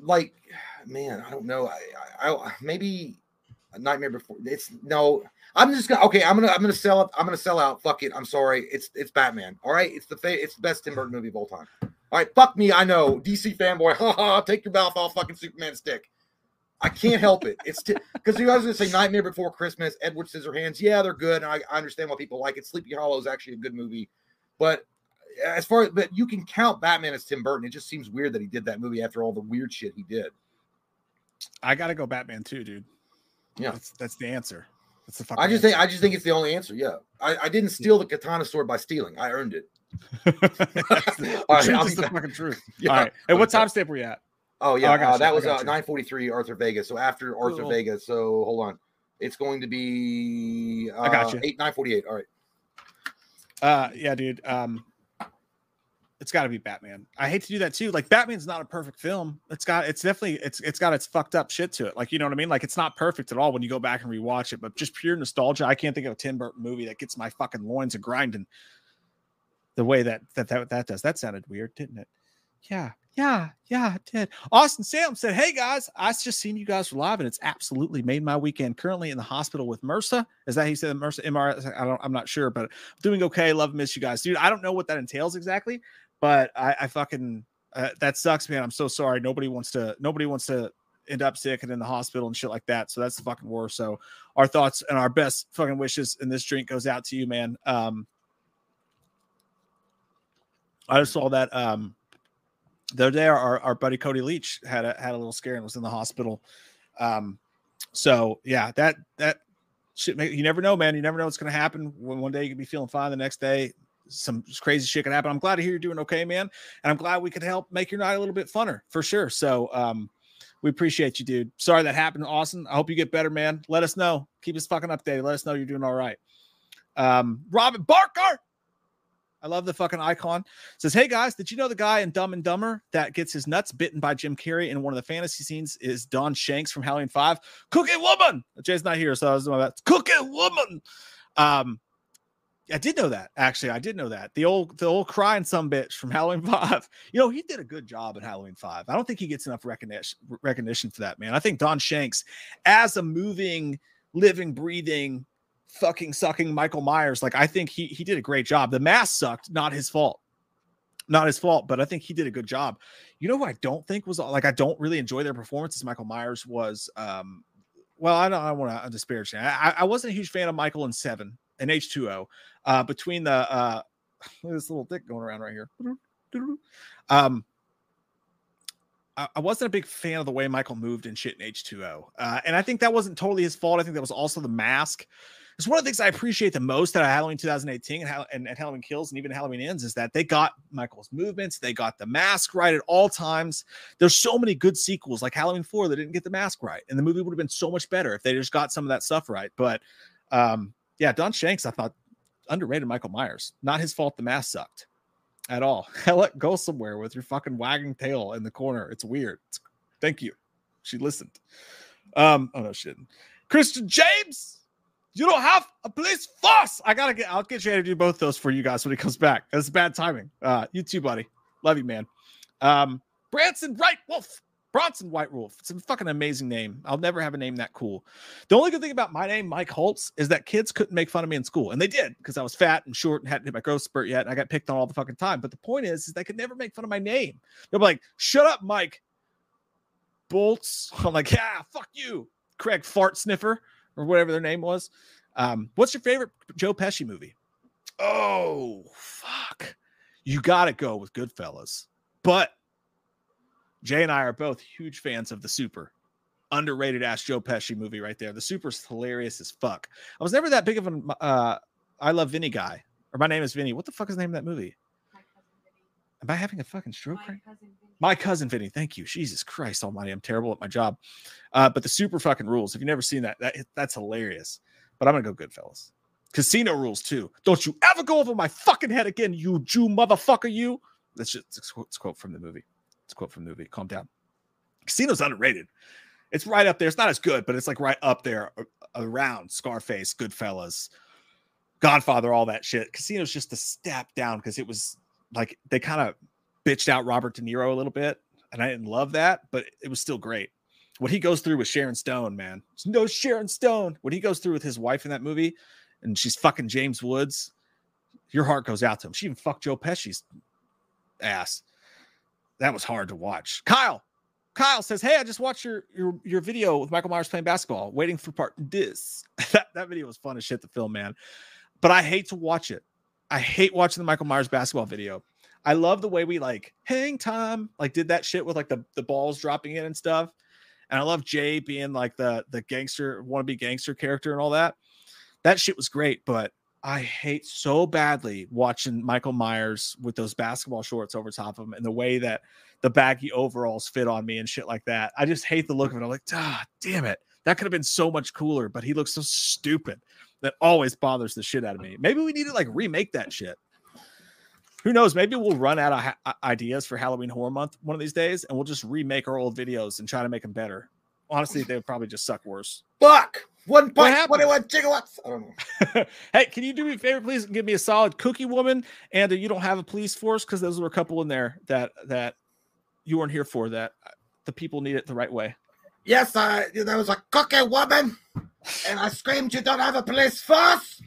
like man, I don't know. I, I, I maybe a Nightmare Before. It's no. I'm just gonna okay. I'm gonna I'm gonna sell it. I'm gonna sell out. Fuck it. I'm sorry. It's it's Batman. All right. It's the fa- it's the best Tim Burton movie of all time. All right. Fuck me. I know. DC fanboy. Ha ha. Take your mouth off fucking Superman stick. I can't help it. It's because t- you guys gonna say Nightmare Before Christmas, Edward Scissorhands. Yeah, they're good. I, I understand why people like it. Sleepy Hollow is actually a good movie, but as far as but you can count Batman as Tim Burton. It just seems weird that he did that movie after all the weird shit he did.
I gotta go Batman too, dude.
Yeah,
that's, that's the answer. That's
the fucking. I just answer. think I just think it's the only answer. Yeah, I, I didn't steal the katana sword by stealing. I earned it.
the All right, the fucking truth. Yeah. All right. Hey, what time stamp were you at?
Oh yeah, oh, uh, that was uh, 943 Arthur Vega. So after Arthur cool. Vega, so hold on. It's going to be uh,
I got you.
8 948. All right.
Uh yeah, dude. Um it's got to be Batman. I hate to do that too. Like Batman's not a perfect film. It's got it's definitely it's it's got its fucked up shit to it. Like you know what I mean? Like it's not perfect at all when you go back and rewatch it. But just pure nostalgia, I can't think of a Tim Burton movie that gets my fucking loins a grinding the way that that that, that does. That sounded weird, didn't it? Yeah, yeah, yeah, it did. Austin Salem said, "Hey guys, I just seen you guys live, and it's absolutely made my weekend. Currently in the hospital with MRSA. Is that he said MRSA? MRSA? I don't. I'm not sure, but doing okay. Love, miss you guys, dude. I don't know what that entails exactly, but I, I fucking uh, that sucks, man. I'm so sorry. Nobody wants to. Nobody wants to end up sick and in the hospital and shit like that. So that's the fucking worst. So our thoughts and our best fucking wishes in this drink goes out to you, man. Um, I just saw that um the other day our, our buddy Cody Leach had a had a little scare and was in the hospital. Um, so yeah, that that shit. You never know, man. You never know what's gonna happen. One day you could be feeling fine, the next day some crazy shit can happen. I'm glad to hear you're doing okay, man. And I'm glad we could help make your night a little bit funner for sure. So um we appreciate you, dude. Sorry that happened, Austin. I hope you get better, man. Let us know. Keep us fucking updated. Let us know you're doing all right. Um, Robin Barker. I love the fucking icon. Says, hey guys, did you know the guy in Dumb and Dumber that gets his nuts bitten by Jim Carrey in one of the fantasy scenes is Don Shanks from Halloween 5? Cooking woman. Jay's not here, so I was doing. Cooking woman. Um, I did know that actually. I did know that the old the old crying some bitch from Halloween Five. You know he did a good job in Halloween Five. I don't think he gets enough recognition recognition for that man. I think Don Shanks, as a moving, living, breathing, fucking sucking Michael Myers, like I think he he did a great job. The mask sucked, not his fault, not his fault, but I think he did a good job. You know who I don't think was like I don't really enjoy their performances. Michael Myers was um well, I don't, I want to disparage. I, I wasn't a huge fan of Michael in Seven and H2O. Uh, between the uh, this little dick going around right here. Um, I, I wasn't a big fan of the way Michael moved and shit in H2O. Uh, and I think that wasn't totally his fault. I think that was also the mask. It's one of the things I appreciate the most of Halloween 2018 and, and, and Halloween Kills and even Halloween Ends is that they got Michael's movements, they got the mask right at all times. There's so many good sequels like Halloween 4 that didn't get the mask right, and the movie would have been so much better if they just got some of that stuff right. But um, yeah, Don Shanks, I thought underrated Michael Myers. Not his fault the mask sucked at all. Hell, go somewhere with your fucking wagging tail in the corner. It's weird. It's, thank you. She listened. Um, oh no, shit. Christian James, you don't have a police force. I gotta get. I'll get you to do both those for you guys when he comes back. That's bad timing. Uh, you too, buddy. Love you, man. Um, Branson White Wolf. Bronson White Wolf. It's a fucking amazing name. I'll never have a name that cool. The only good thing about my name, Mike Holtz, is that kids couldn't make fun of me in school, and they did because I was fat and short and hadn't hit my growth spurt yet. And I got picked on all the fucking time. But the point is, is they could never make fun of my name. They'll be like, "Shut up, Mike." Bolts. I'm like, yeah, fuck you, Craig Fart Sniffer or whatever their name was. Um, what's your favorite Joe Pesci movie? Oh, fuck. You got to go with Goodfellas. But Jay and I are both huge fans of The Super. Underrated ass Joe Pesci movie right there. The Super's hilarious as fuck. I was never that big of an uh, I Love Vinny guy. Or my name is Vinny. What the fuck is the name of that movie? Am I having a fucking stroke
My
right
cousin Vinny.
my cousin Vinny, thank you. Jesus Christ Almighty, I'm terrible at my job. Uh, but the super fucking rules. If you've never seen that, that that's hilarious. But I'm gonna go Goodfellas. Casino rules too. Don't you ever go over my fucking head again, you Jew motherfucker, you. That's just it's a quote from the movie. It's a quote from the movie. Calm down. Casino's underrated. It's right up there. It's not as good, but it's like right up there around Scarface, Goodfellas, Godfather, all that shit. Casino's just a step down because it was like they kind of bitched out Robert De Niro a little bit, and I didn't love that, but it was still great. What he goes through with Sharon Stone, man, no Sharon Stone. What he goes through with his wife in that movie, and she's fucking James Woods, your heart goes out to him. She even fucked Joe Pesci's ass. That was hard to watch. Kyle, Kyle says, "Hey, I just watched your your your video with Michael Myers playing basketball, waiting for part this. that that video was fun as shit to film, man. But I hate to watch it. I hate watching the Michael Myers basketball video. I love the way we like hang time, like did that shit with like the the balls dropping in and stuff. And I love Jay being like the the gangster wannabe gangster character and all that. That shit was great, but I hate so badly watching Michael Myers with those basketball shorts over top of him and the way that the baggy overalls fit on me and shit like that. I just hate the look of it. I'm like, ah, damn it. That could have been so much cooler, but he looks so stupid. That always bothers the shit out of me. Maybe we need to like remake that shit. Who knows? Maybe we'll run out of ha- uh, ideas for Halloween Horror Month one of these days, and we'll just remake our old videos and try to make them better. Honestly, they would probably just suck worse.
Fuck. One point
happened?
twenty-one gigawatts. I don't know.
hey, can you do me a favor, please? Give me a solid Cookie Woman and you don't have a police force because those were a couple in there that that you weren't here for. That uh, the people need it the right way.
Yes, I. There was a cookie woman, and I screamed, "You don't have a police force!"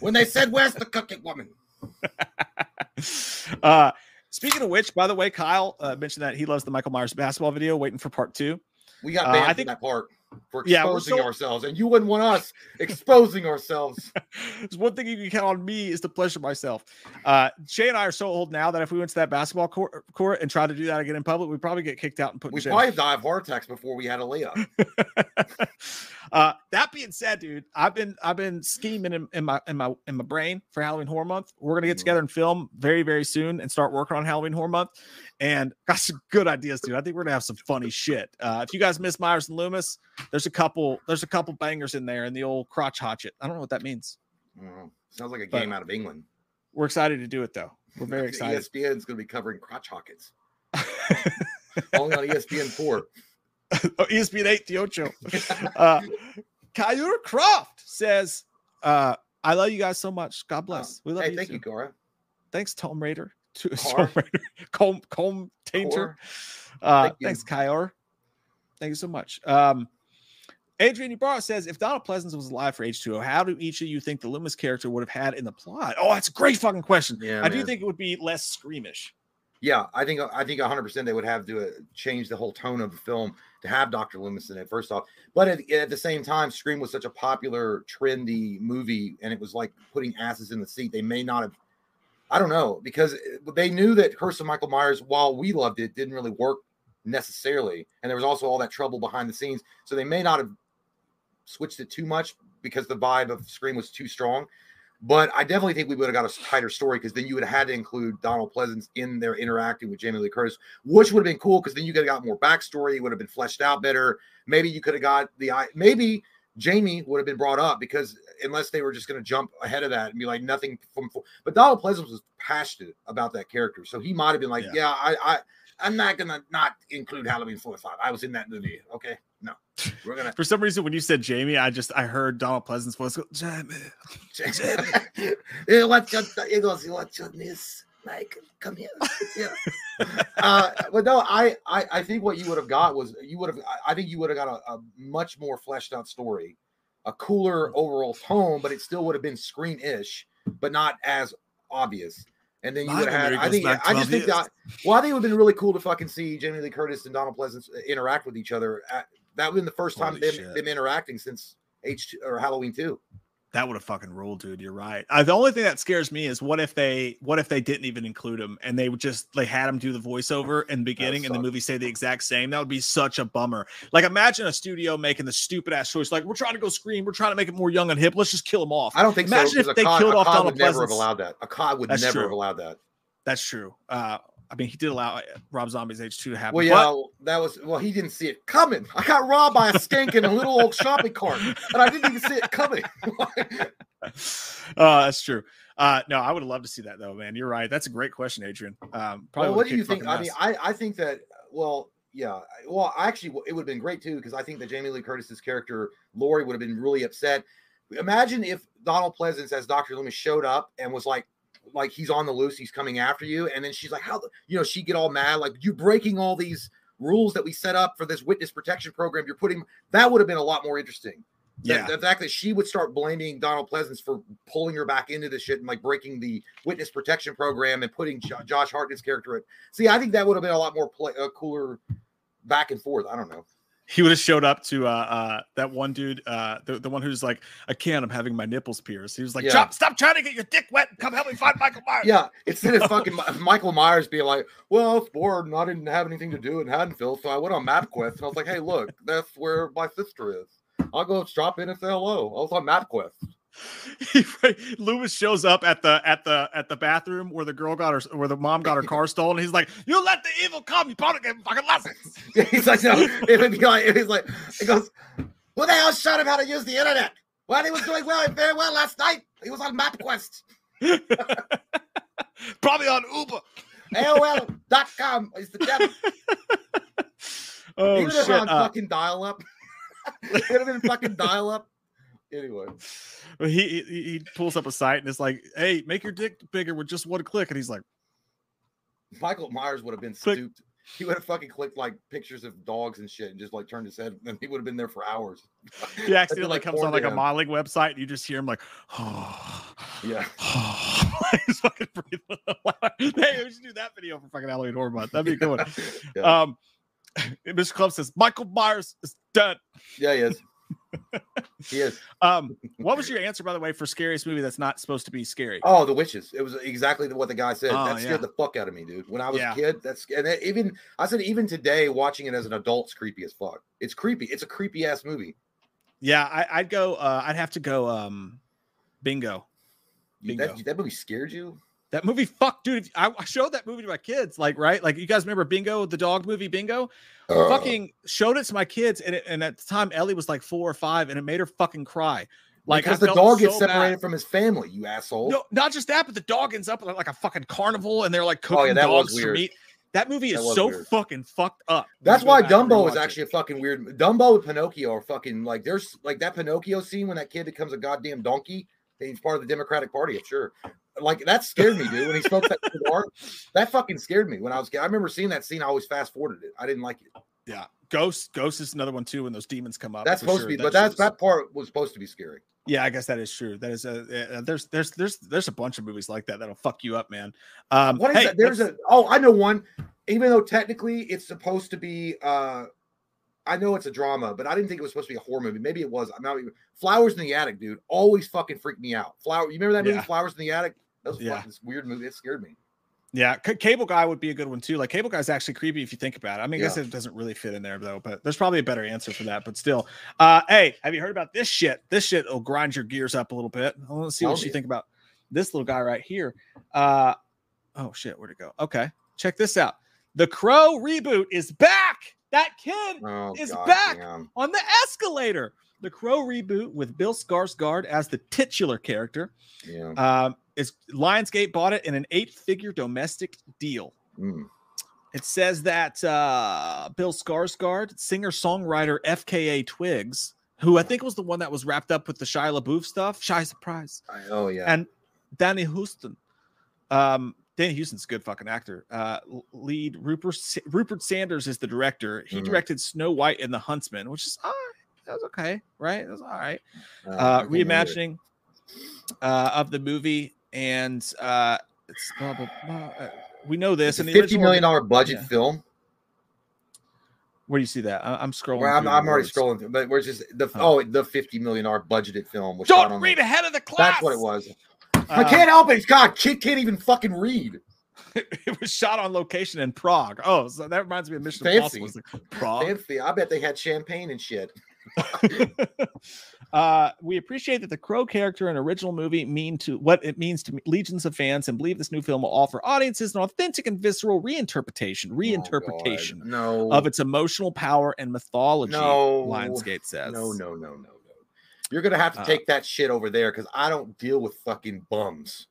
when they said, "Where's the cookie woman?"
uh, speaking of which, by the way, Kyle uh, mentioned that he loves the Michael Myers basketball video, waiting for part two.
We got
Uh, I
from
think-
that part for
Yeah,
exposing
so-
ourselves, and you wouldn't want us exposing ourselves.
There's one thing you can count on me is to pleasure myself. Uh, Shay and I are so old now that if we went to that basketball court, court and tried to do that again in public, we'd probably get kicked out and put in
We
jail.
probably died of heart attacks before we had a layup.
uh, that being said, dude, I've been I've been scheming in, in my in my in my brain for Halloween Horror Month. We're gonna get
Mhm.
together and film very very soon and start working on Halloween Horror Month. And got some good ideas, dude. I think we're gonna have some funny shit. Uh, if you guys miss Myers and Loomis, there's a couple there's a couple bangers in there in the old crotch hatchet. I don't know what that means.
Sounds like a
But-
game out of England.
We're excited to do it though. We're very excited.
ESPN's going to be covering crotch hockets only on ESPN four.
oh, ESPN 8, the Ocho. Uh, Kyur Croft says, uh, I love you guys so much. God bless. We love you.
hey,
you.
thank
too.
you, Cora.
Thanks, Tom Raider. To Raider. Comb, comb tainter. Uh,
Thank
thanks, Kyor. Thank you so much. Um, Adrian Ibarra says, if Donald Pleasence was alive for H2O, how do each of you think the Loomis character would have had in the plot? Oh, that's a great fucking question.
Yeah,
I do think it would be less screamish.
Yeah, I think I think 100 percent they would have to uh, change the whole tone of the film to have Dr. Loomis in it. First off, but at, at the same time, Scream was such a popular, trendy movie, and it was like putting asses in the seat. They may not have. I don't know because uh, they knew that Curse of Michael Myers, while we loved it, didn't really work necessarily, and there was also all that trouble behind the scenes. So they may not have switched it too much because the vibe of Scream was too strong. But I definitely think we would have got a tighter story because then you would have had to include Donald Pleasence in there interacting with Jamie Lee Curtis, which would have been cool because then you could have got more backstory. It would have been fleshed out better. Maybe you could have got the. Maybe Jamie would have been brought up because unless they were just going to jump ahead of that and be like nothing from. But Donald Pleasence was passionate about that character, so he might have been like,
Yeah.
"Yeah, I, I, I'm not gonna not include Halloween four or five. I was in that movie. Okay, no, we're gonna."
For some reason, when you said Jamie, I just I heard Donald Pleasence's voice go, Jamie.
Eh, what your, he goes, what your niece, Michael, come here. Yeah. uh, but no, I, I, I think what you would have got was you would have. I- think you would have got a, a much more fleshed out story, a cooler overall tone, but it still would have been screen-ish, but not as obvious. And then you would have had. I think. I just
12
think that. Well, I think it would have been really cool to fucking see Jamie Lee Curtis and Donald Pleasence interact with each other. At, that would have been the first time
Holy
them,
shit.
them interacting since H or Halloween two.
That would have fucking ruled, dude. You're right. Uh, the only thing that scares me is what if they what if they didn't even include him and they would just they had him do the voiceover in the beginning and the movie say the exact same. That would be such a bummer. Like imagine a studio making the stupid ass choice. Like we're trying to go scream, we're trying to make it more young and hip. Let's just kill him off.
I don't think
Imagine
so.
if they killed off Donald
would never have allowed that. A cod would
That's
never
true.
have allowed that.
That's true. Uh, I mean, he did allow uh, Rob Zombie's H2 to happen.
Well, yeah, that was well. He didn't see it coming. I got robbed by a skink in a little old shopping cart, and I didn't even see it coming.
Uh, that's true. Uh, no, I would love to see that though, man. You're right. That's a great question, Adrian. Um, probably
well, what do you think? I mean. I, I think that well, yeah. Well, actually, it would have been great too because I think that Jamie Lee Curtis's character Laurie would have been really upset. Imagine if Donald Pleasence as Doctor Loomis showed up and was like, like he's on the loose, he's coming after you, and then she's like, how, you know, she get all mad, like you breaking all these rules that we set up for this witness protection program. You're putting that would have been a lot more interesting. The-
yeah.
The, fact that she would start blaming Donald Pleasence for pulling her back into this shit and like breaking the witness protection program and putting Jo- Josh Hartnett's character in. See, I think that would have been a lot more play, uh, cooler back and forth. I don't know.
He would have showed up to uh, uh that one dude, uh the, the one who's like, I can't, I'm having my nipples pierced. He was like,
Yeah.
Chop, stop trying to get your dick wet and come help me find Michael Myers.
Yeah, instead of fucking Michael Myers being like, "Well, I was bored and I didn't have anything to do in Haddonfield, so I went on MapQuest." And I was like, "Hey, look, that's where my sister is. I'll go drop in and say hello." I was on MapQuest.
Loomis shows up at the at the at the bathroom where the girl got her where the mom got her car stolen. He's like, "You let the evil come. You probably get fucking lessons."
He's like, no, it would be like, he's like, he goes, who the hell showed him how to use the internet? Well, he was doing well, very well last night. He was on MapQuest.
probably on Uber.
AOL.com is the devil.
Oh
have
shit!
on
Uh,
fucking dial up. it would have been fucking dial up. Anyway,
he, he he pulls up a site and it's like, "Hey, make your dick bigger with just one click," and he's like,
Michael Myers would have been
Click.
stupid. He would have fucking clicked like pictures of dogs and shit and just like turned his head and he would have been there for hours.
he accidentally
like
comes on like a modeling website and you just hear him like, "Oh,
Yeah.
he's fucking breathing. hey, we should do that video for fucking Halloween Horror Month. That'd be a good one.
Yeah.
Um, Mr. Club says Michael Myers is dead.
Yeah, he is. He is.
Um, what was your answer, by the way, for scariest movie that's not supposed to be scary?
Oh, the witches. It was exactly what the guy said.
Oh,
that scared
yeah.
the fuck out of me, dude. When I was
Yeah.
a kid, that's and it, even I said even today, watching it as an adult, it's creepy as fuck. It's creepy. It's a creepy ass movie.
Yeah, I, I'd go. Uh, I'd have to go. Um, bingo. Bingo.
That, that movie scared you?
That movie, fuck, dude. I, showed that movie to my kids, like, right? Like, you guys remember Bingo, the dog movie, Bingo?
Uh,
fucking showed it to my kids, and, it, and at the time Ellie was like four or five, and it made her fucking cry. Like,
because
I
the dog gets separated
bad.
from his family, you asshole.
No, not just that, but the dog ends up at like a fucking carnival, and they're like
Oh, yeah,
cooking
that
dogs for meat. That movie is
was
so
weird.
fucking fucked up.
That's why Dumbo is
rewatch it.
actually a fucking weird. Dumbo and Pinocchio are fucking like there's like that Pinocchio scene when that kid becomes a goddamn donkey. He's part of the Democratic Party, I'm sure. Like that scared me, dude. When he smoked that cigar, that fucking scared me when I was. kid. I remember seeing that scene. I always fast forwarded it. I didn't like it.
Yeah, Ghost. Ghost is another one too. When those demons come up,
That's supposed
sure.
to be,
That
but that's
shit's-
that part was supposed to be scary.
Yeah, I guess that is true. That is a uh, there's there's there's there's a bunch of movies like that that'll fuck you up, man. Um,
What is
hey,
that? There's
let's-
a oh, I know one. Even though technically it's supposed to be uh I know it's a drama, but I didn't think it was supposed to be a horror movie. Maybe it was. I'm not even Flowers in the Attic, dude. Always fucking freaked me out. Flower, you remember that movie,
Yeah.
Flowers in the Attic? That was
Yeah.
fucking this weird movie. It scared me.
Yeah, C- Cable Guy would be a good one too. Like Cable Guy's actually creepy if you think about it. I mean, I guess it doesn't really fit in there though, but there's probably a better answer for that. But still, uh, hey, have you heard about this shit? This shit will grind your gears up a little bit. To see what you think about this little guy right here. Uh, oh shit, where'd it go? Okay, check this out. The Crow reboot is back. That kid
Oh,
It's
God
back!
damn.
on the escalator. The Crow reboot with Bill Skarsgård as the titular character.
Yeah.
Um, is Lionsgate bought it in an eight-figure domestic deal.
Mm.
It says that uh, Bill Skarsgård, singer-songwriter FKA Twigs, who I think was the one that was wrapped up with the Shia LaBeouf stuff, Shy Surprise,
I, oh yeah.
and Danny Huston. Um, Danny Huston's a good fucking actor. Uh, lead Rupert Rupert Sanders is the director. He
Mhm.
directed Snow White and the Huntsman, which is all right. That was okay, right? That was all right
Uh,
uh,
I couldn't remember it.
reimagining uh, of the movie, and uh, it's blah, blah, blah. Uh, we know this. And the
fifty million dollar budget
yeah.
film.
Where do you see that? I, am scrolling.
Where I'm, I'm already scrolling through, but we're just the
Oh.
oh, the fifty million dollar budgeted film
Don't read
the,
ahead of the class.
That's what it was. I
Uh,
can't help it. God, kid can't even fucking read.
it was shot on location in Prague. Oh, so that reminds me of Mission
Fancy.
Impossible. Like, Prague.
Fancy. I bet they had champagne and shit.
uh, we appreciate that the Crow character in original movie mean to what it means to legions of fans, and believe this new film will offer audiences an authentic and visceral reinterpretation,
Oh,
reinterpretation
God. no.
of its emotional power and mythology.
No.
Lionsgate says.
No, no, no, no. You're gonna have to
Uh,
take that shit over there because I don't deal with fucking bums.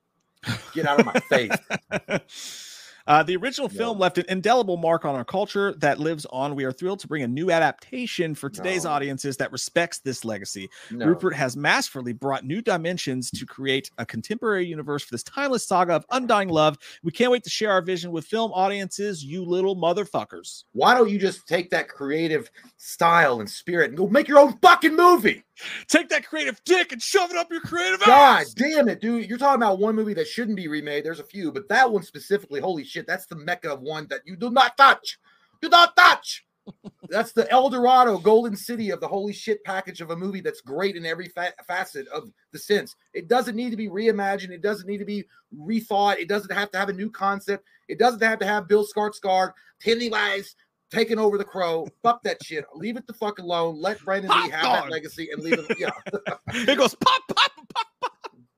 Get out of my face.
Uh, the original film left an indelible mark on our culture that lives on. We are thrilled to bring a new adaptation for today's
No.
audiences that respects this legacy.
No.
Rupert has masterfully brought new dimensions to create a contemporary universe for this timeless saga of undying love. We can't wait to share our vision with film audiences, you little motherfuckers.
Why don't you just take that creative style and spirit and go make your own fucking movie?
Take that creative dick and shove it up your creative ass.
God
ass.
damn it, dude. You're talking about one movie that shouldn't be remade. There's a few, but that one specifically, holy shit, that's the mecca of one that you do not touch. Do not touch. that's the El Dorado, Golden City of the holy shit package of a movie that's great in every fa- facet of the sense. It doesn't need to be reimagined. It doesn't need to be rethought. It doesn't have to have a new concept. It doesn't have to have Bill Skarsgård, Pennywise taking over the crow. Fuck that shit. Leave it the fuck alone. Let Brandon Lee have that legacy and leave it. Yeah.
It goes pop, pop, pop, pop.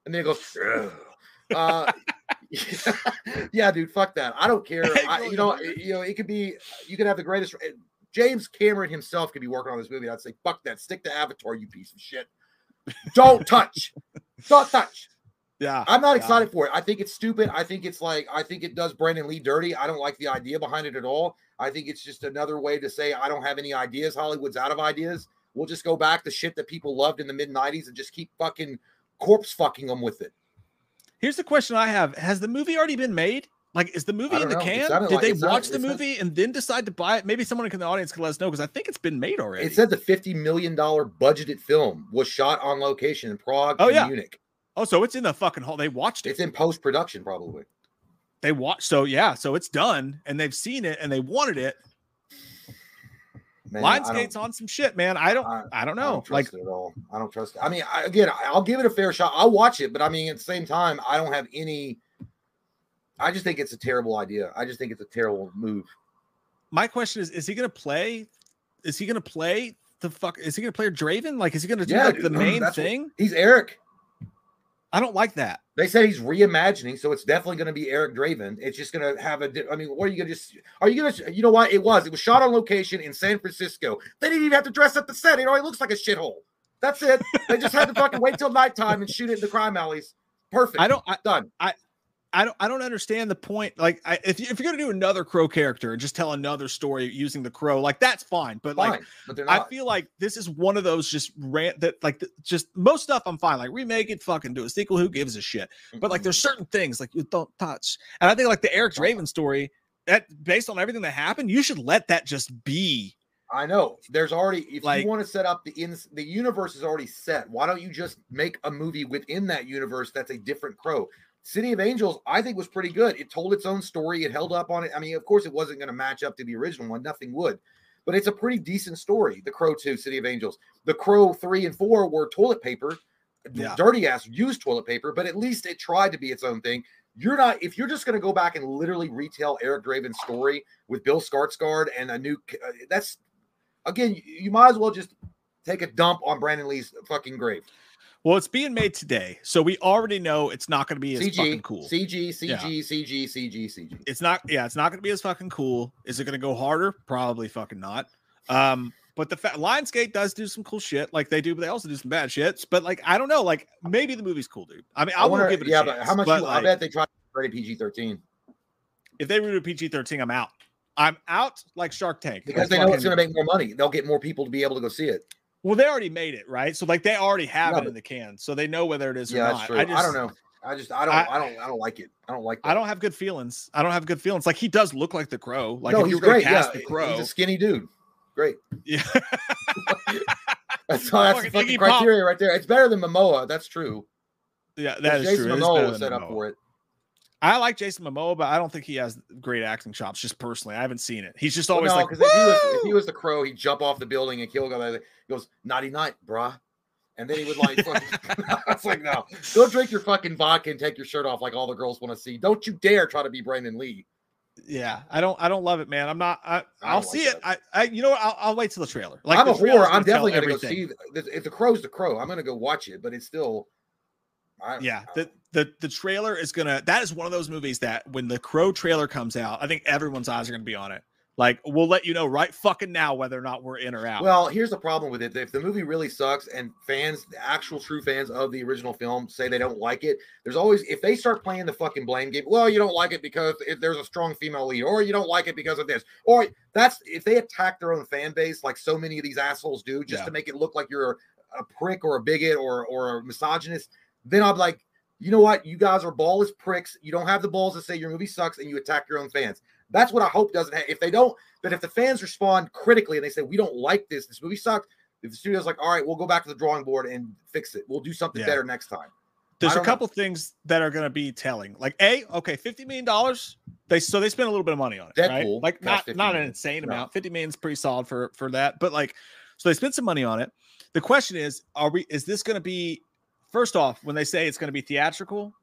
and then it goes. Uh, yeah, dude, fuck that. I don't care. I, you know, you know, it could be. You could have the greatest. eh, James Cameron himself could be working on this movie. I'd say, fuck that. Stick to Avatar, you piece of shit. Don't touch. Don't touch.
Yeah.
I'm not
yeah.
excited for it. I think it's stupid. I think it's like I think it does Brandon Lee dirty. I don't like the idea behind it at all. I think it's just another way to say I don't have any ideas. Hollywood's out of ideas. We'll just go back to shit that people loved in the mid 90s and just keep fucking corpse fucking them with it.
Here's the question I have: Has the movie already been made? Like, is the movie in the
know.
Can? Did
like-
they
it sounded-
watch the
it sounded-
movie and then decide to buy it? Maybe someone in the audience can let us know because I think it's been made already.
It said the $50 million budgeted film was shot on location in Prague
Oh,
and
yeah.
Munich.
Oh, so it's in the fucking hall. They watched it.
It's in post production, probably.
they watched. So yeah, so it's done, and they've seen it, and they wanted it.
Man, I
Lionsgate's on some shit, man. I don't.
I-
I, don't
I
know.
don't
like,
it at all. I don't trust it. I mean, I, again, I- I'll give it a fair shot. I'll watch it, but I mean, at the same time, I don't have any. I just think it's a terrible idea. I just think it's a terrible move.
my question is: Is he gonna play? Is he gonna play the fuck? Is he gonna play Draven? Like, is he gonna do
Yeah,
like the main
that's what-
thing?
He's Eric.
I don't like that.
They said he's reimagining, so it's definitely going to be Eric Draven. It's just going to have a. di- I mean, what are you going to just? Are you going to? You know what? It was. It was shot on location in San Francisco. They didn't even have to dress up the set. It already looks like a shithole. That's it. They just had to fucking wait till nighttime and shoot it in the crime alleys. Perfect.
I don't. I,
done.
I don't I don't understand the point. Like, I, if you, if you're gonna do another crow character and just tell another story using the crow, like that's fine. But
Fine,
like,
but
I feel like this is one of those just rant that like just most stuff I'm fine. Like remake it, fucking do a sequel. Who gives a shit? But like, there's certain things like you don't touch. And I think like the Eric Draven story, that based on everything that happened, you should let that just be.
I know. There's already if
Like-
you want to set up the in the universe is already set. Why don't you just make a movie within that universe that's a different crow? City of Angels, I think, was pretty good. It told its own story. It held up on it. I mean, of course, it wasn't going to match up to the original one. Nothing would, but it's a pretty decent story. The Crow Two, City of Angels. The Crow Three and Four were toilet paper.
Yeah.
dirty ass used toilet paper, but at least it tried to be its own thing. You're not if you're just going to go back and literally retell Eric Draven's story with Bill Skarsgård and a new uh, that's again you might as well just take a dump on Brandon Lee's fucking grave.
Well, it's being made today, so we already know it's not going to be as
CG,
fucking cool.
CG, CG,
Yeah.
CG, CG, CG.
It's not. Yeah, it's not going to be as fucking cool. Is it going to go harder? Probably fucking not. Um, but the fa- Lionsgate does do some cool shit, like they do, but they also do some bad shits. But like, I don't know. Like, maybe the movie's cool, dude. I mean, I, will
wonder-
give it a
yeah,
chance.
but how much?
But,
you, I bet they tried to rated PG thirteen
if they a PG thirteen, I'm out. I'm out like Shark Tank
because they know it's going to make more money. They'll get more people to be able to go see it.
Well, they already made it, right? So like they already have
Yeah,
it in the can, so they know whether it is
Yeah,
or not.
true.
I,
I, don't know. I just I don't
I-
I, don't I don't like it. I don't like. That.
I don't have good feelings. I don't have good feelings. Like he does look like the crow. Like
no,
if
he's
you were
great.
cast
Yeah,
the crow,
he's a skinny dude. Great.
yeah.
That's, all, that's the
Fucking
fucking
Pop.
criteria right there. It's better than Momoa. That's true.
yeah, that is
Jason
true.
Momoa was set up for it.
I like Jason Momoa, but I don't think he has great acting chops. Just personally, I haven't seen it. He's just
Well,
always
no,
like,
if he was if he was the crow, he'd jump off the building and kill a guy. He goes, "Naughty night, brah," and then he would like. it's like no, go drink your fucking vodka and take your shirt off like all the girls want to see. Don't you dare try to be Brandon Lee.
yeah, I don't, I don't love it, man. I'm not. I,
I
I'll
don't
see
like
it. I, I, you know what? I'll, I'll wait till the trailer. Like
I'm a whore. I'm definitely gonna go see. the- If the crow's the crow, I'm gonna go watch it. But it's still. I,
Yeah, the, the the trailer is gonna. That is one of those movies that when the Crow trailer comes out, I think everyone's eyes are gonna be on it. Like we'll let you know right fucking now whether or not we're in or out.
Well, here's the problem with it. If the movie really sucks and fans, the actual true fans of the original film say they don't like it, there's always if they start playing the fucking blame game, well, you don't like it because if there's a strong female lead, or you don't like it because of this, or that's if they attack their own fan base like so many of these assholes do, just
Yeah.
to make it look like you're a, prick or a bigot or or a misogynist, then I'm like, you know what? You guys are ballless pricks. You don't have the balls to say your movie sucks and you attack your own fans. That's what I hope doesn't happen. If they don't, but if the fans respond critically and they say, we don't like this, this movie sucked, if the studio's like, all right, we'll go back to the drawing board and fix it. We'll do something
Yeah.
better next time.
There's a
don't know.
couple things that are going to be telling. Like a, okay, fifty million dollars. They so they spent a little bit of money on it, right? Like
cost
not not an insane
No.
amount. Fifty million is pretty solid for for that. But like, so they spent some money on it. The question is, are we? Is this going to be? First off, when they say it's going to be theatrical,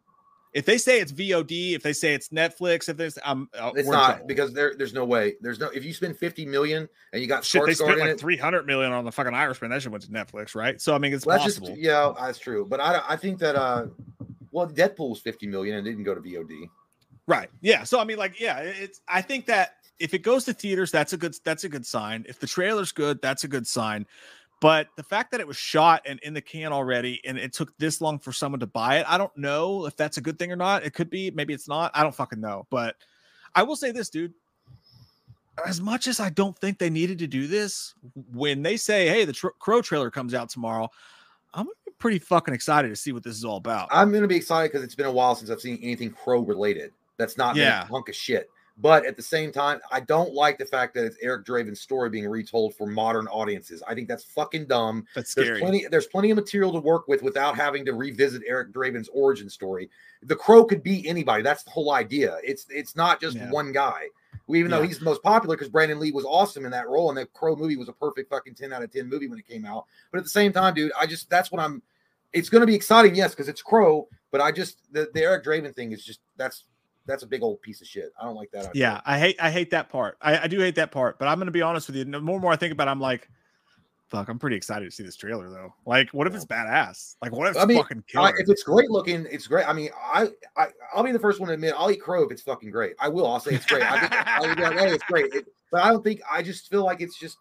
if they say it's VOD, if they say it's Netflix, if there's, um, uh,
It's not
trouble.
because there, there's no way. There's no if you spend 50 million and you got
shit they spent like three hundred million on the fucking Irishman. That shit went to Netflix, right? So I mean, it's
well, that's
possible.
just yeah, that's true. But I I think that uh well Deadpool was 50 million and didn't go to VOD.
Right. Yeah. So I mean, like, yeah, it's. I think that if it goes to theaters, that's a good. That's a good sign. If the trailer's good, that's a good sign. But the fact that it was shot and in the can already, and it took this long for someone to buy it, I don't know if that's a good thing or not. It could be. Maybe it's not. I don't fucking know. But I will say this, dude. As much as I don't think they needed to do this, when they say, "Hey, the tr- Crow trailer comes out tomorrow," I'm gonna be pretty fucking excited to see what this is all about.
I'm gonna be excited because it's been a while since I've seen anything crow related. That's not
Yeah.
a hunk of shit. But at the same time, I don't like the fact that it's Eric Draven's story being retold for modern audiences. I think that's fucking dumb.
That's
There's
scary.
plenty. There's plenty of material to work with without having to revisit Eric Draven's origin story. The Crow could be anybody. That's the whole idea. It's it's not just
Yeah.
one guy. Even though he's the most popular because Brandon Lee was awesome in that role, and the Crow movie was a perfect fucking ten out of ten movie when it came out. But at the same time, dude, I just that's what I'm. It's going to be exciting, yes, because it's Crow. But I just the, the Eric Draven thing is just that's that's a big old piece of shit. I don't like that. idea.
Yeah, I hate I hate that part. I, I do hate that part, but I'm gonna be honest with you. The more and more I think about it, I'm like, fuck, I'm pretty excited to see this trailer though. Like, what if it's badass? Like, what if it's
I mean,
fucking
I,
killer?
if it's great looking, it's great. I mean, I, I I'll be the first one to admit I'll eat crow if it's fucking great. I will. I'll say it's great. I think I'll be like, hey, it's great. It- but I don't think I just feel like it's just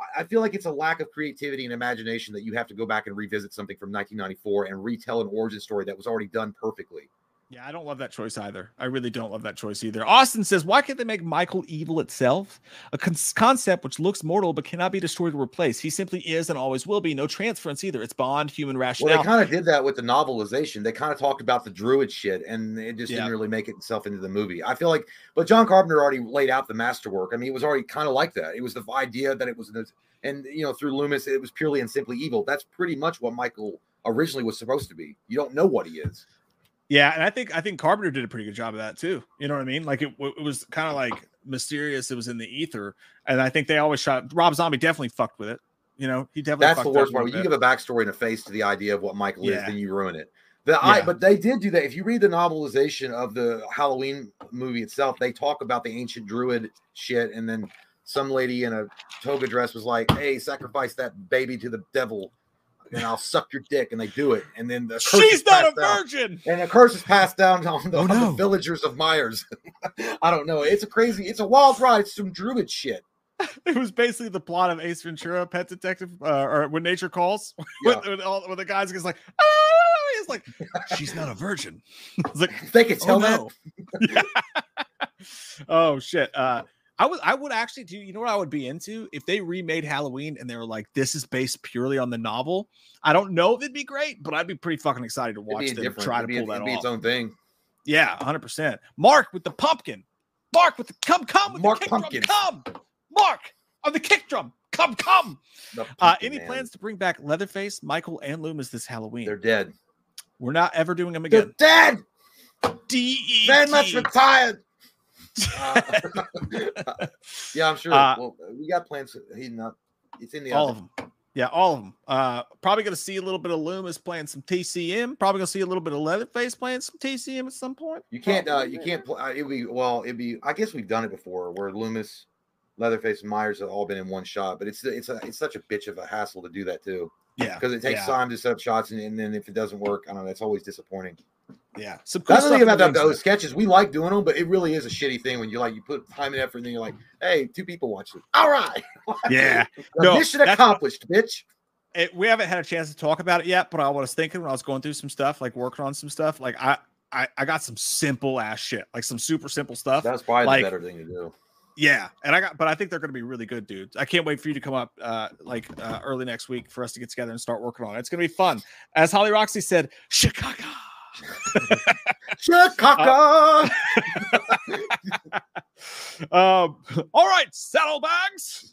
I- I feel like it's a lack of creativity and imagination that you have to go back and revisit something from 1994 and retell an origin story that was already done perfectly.
Yeah, I don't love that choice either. I really don't love that choice either. Austin says, why can't they make Michael evil itself? A con- concept which looks mortal but cannot be destroyed or replaced. He simply is and always will be. No transference either. It's bond, human
rationality.
Well,
they kind of did that with the novelization. They kind of talked about the druid shit, and it just
Yeah.
didn't really make itself into the movie. I feel like, but John Carpenter already laid out the masterwork. I mean, it was already kind of like that. It was the idea that it was, this- and you know, through Loomis, it was purely and simply evil. That's pretty much what Michael originally was supposed to be. You don't know what he is.
Yeah, and I think I think Carpenter did a pretty good job of that too. You know what I mean? Like it, it was kind of like mysterious. It was in the ether, and I think they always shot. Rob Zombie definitely fucked with it. You know, he definitely.
That's the worst part. You give a backstory and a face to the idea of what Michael is,
Yeah.
then you ruin it. The I, but they did do that. If you read the novelization of the Halloween movie itself, they talk about the ancient druid shit, and then some lady in a toga dress was like, "Hey, sacrifice that baby to the devil, and I'll suck your dick," and they do it, and then the curse is
She's not a
passed down.
virgin.
And the curse is passed down on the,
Oh,
on the villagers of Myers. I don't know. It's a crazy, it's a wild ride. It's some druid shit.
It was basically the plot of Ace Ventura: Pet Detective, uh, or When Nature Calls.
Yeah.
when, when, all, when the guy's just like, oh, he's like, she's not a virgin. It's like,
They could tell
oh
that.
no. Yeah. oh shit. Uh, I would, I would actually do. You know what I would be into if they remade Halloween and they were like, this is based purely on the novel. I don't know if it'd be great, but I'd be pretty fucking excited to watch them try to
It'd be,
pull that
it'd be its
off.
own thing.
Yeah, hundred percent. Mark with the pumpkin. Mark with the come come with
Mark
the kick drum. Come, Mark on the kick drum. Come come.
The
Uh, any
man.
plans to bring back Leatherface, Michael, and Loomis this Halloween?
They're dead.
We're not ever doing them again.
They're dead.
D E
Very much retired. Uh, yeah, I'm sure.
Uh,
well, we got plans. He not. It's in the
all
oven.
of them. Yeah, all of them. Uh, probably going to see a little bit of Loomis playing some TCM. Probably going to see a little bit of Leatherface playing some TCM at some point.
You can't. Uh, you
yeah.
can't. Pl- uh, it'd be well. It'd be. I guess we've done it before, where Loomis, Leatherface, and Myers have all been in one shot. But it's it's a, it's such a bitch of a hassle to do that too,
Yeah,
because it takes
yeah,
time to set up shots, and, and then if it doesn't work, I don't know. It's always disappointing.
Yeah, some cool
That's the thing about that, those sketches. We like doing them, but it really is a shitty thing when you like you put time and effort, and then you're like, "Hey, two people watched it. All right.
Yeah, No,
mission accomplished, bitch."
it, we haven't had a chance to talk about it yet, but I was thinking when I was going through some stuff, like working on some stuff, like I, I, I got some simple ass shit, like some super simple stuff.
That's probably
like-
the better thing to do.
Yeah, and I got, but I think they're going to be really good, dudes. I can't wait for you to come up, uh, like uh, early next week for us to get together and start working on it. It's going to be fun. As Holly Roxy said, Chicago.
Chicago.
um, all right, saddlebags.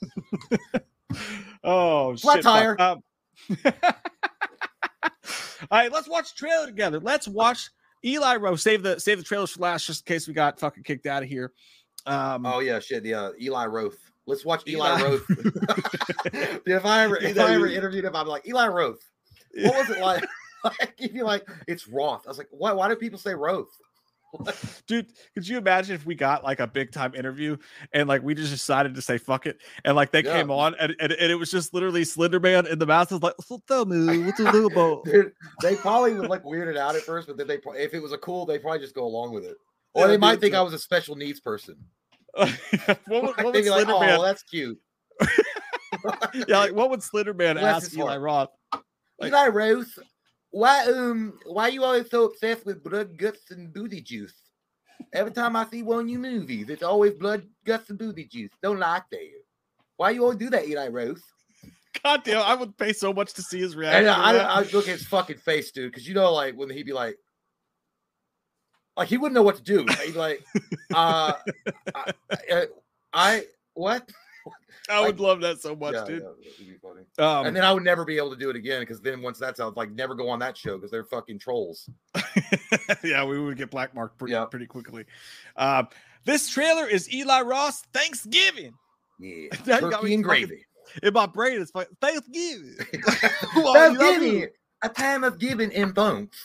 oh,
Flat
shit,
tire.
Um, all right, let's watch the trailer together. Let's watch Eli Rowe. Save the save the trailers for last, just in case we got fucking kicked out of here. Um,
oh yeah, shit. The uh, Eli Roth. Let's watch Eli,
Eli-
Roth. if I ever if I ever interviewed him, I'm like Eli Roth. What was it like? like he'd be like, it's Roth. I was like, why? Why do people say Roth?
dude could you imagine if we got like a big time interview and like we just decided to say fuck it and like they
Yeah.
came on and, and, and it was just literally slender man in the mouth was like tell me what's a little about
Dude, they probably would like weird it out at first, but then they if it was a cool, they probably just go along with it. Or they might think I was a special needs person.
what would, what
They'd
would
be like,
slender
oh, that's cute.
yeah like what would slender man ask eli roth Like-
Eli Roth, why um why you always so obsessed with blood, guts, and booty juice? Every time I see one of you movies, it's always blood, guts, and booty juice. Don't like that. Why you always do that, Eli Roth?
god damn i would pay so much to see his reaction to
I. I, I look at his fucking face, dude, because you know, like when he'd be like, like he wouldn't know what to do. He'd be like, uh, I, I, I what?
I would love that so much
Yeah,
dude
yeah, it'd be funny.
um
and then I would never be able to do it again because then once that's out, like never go on that show because they're fucking trolls.
yeah, we would get black marked pretty,
Yeah.
pretty quickly. Um, this trailer is Eli Roth's Thanksgiving.
Yeah,
got
turkey and
fucking-
gravy.
In my brain, it's like Thanksgiving. Well, you know,
Thanksgiving, a time of giving and thanks.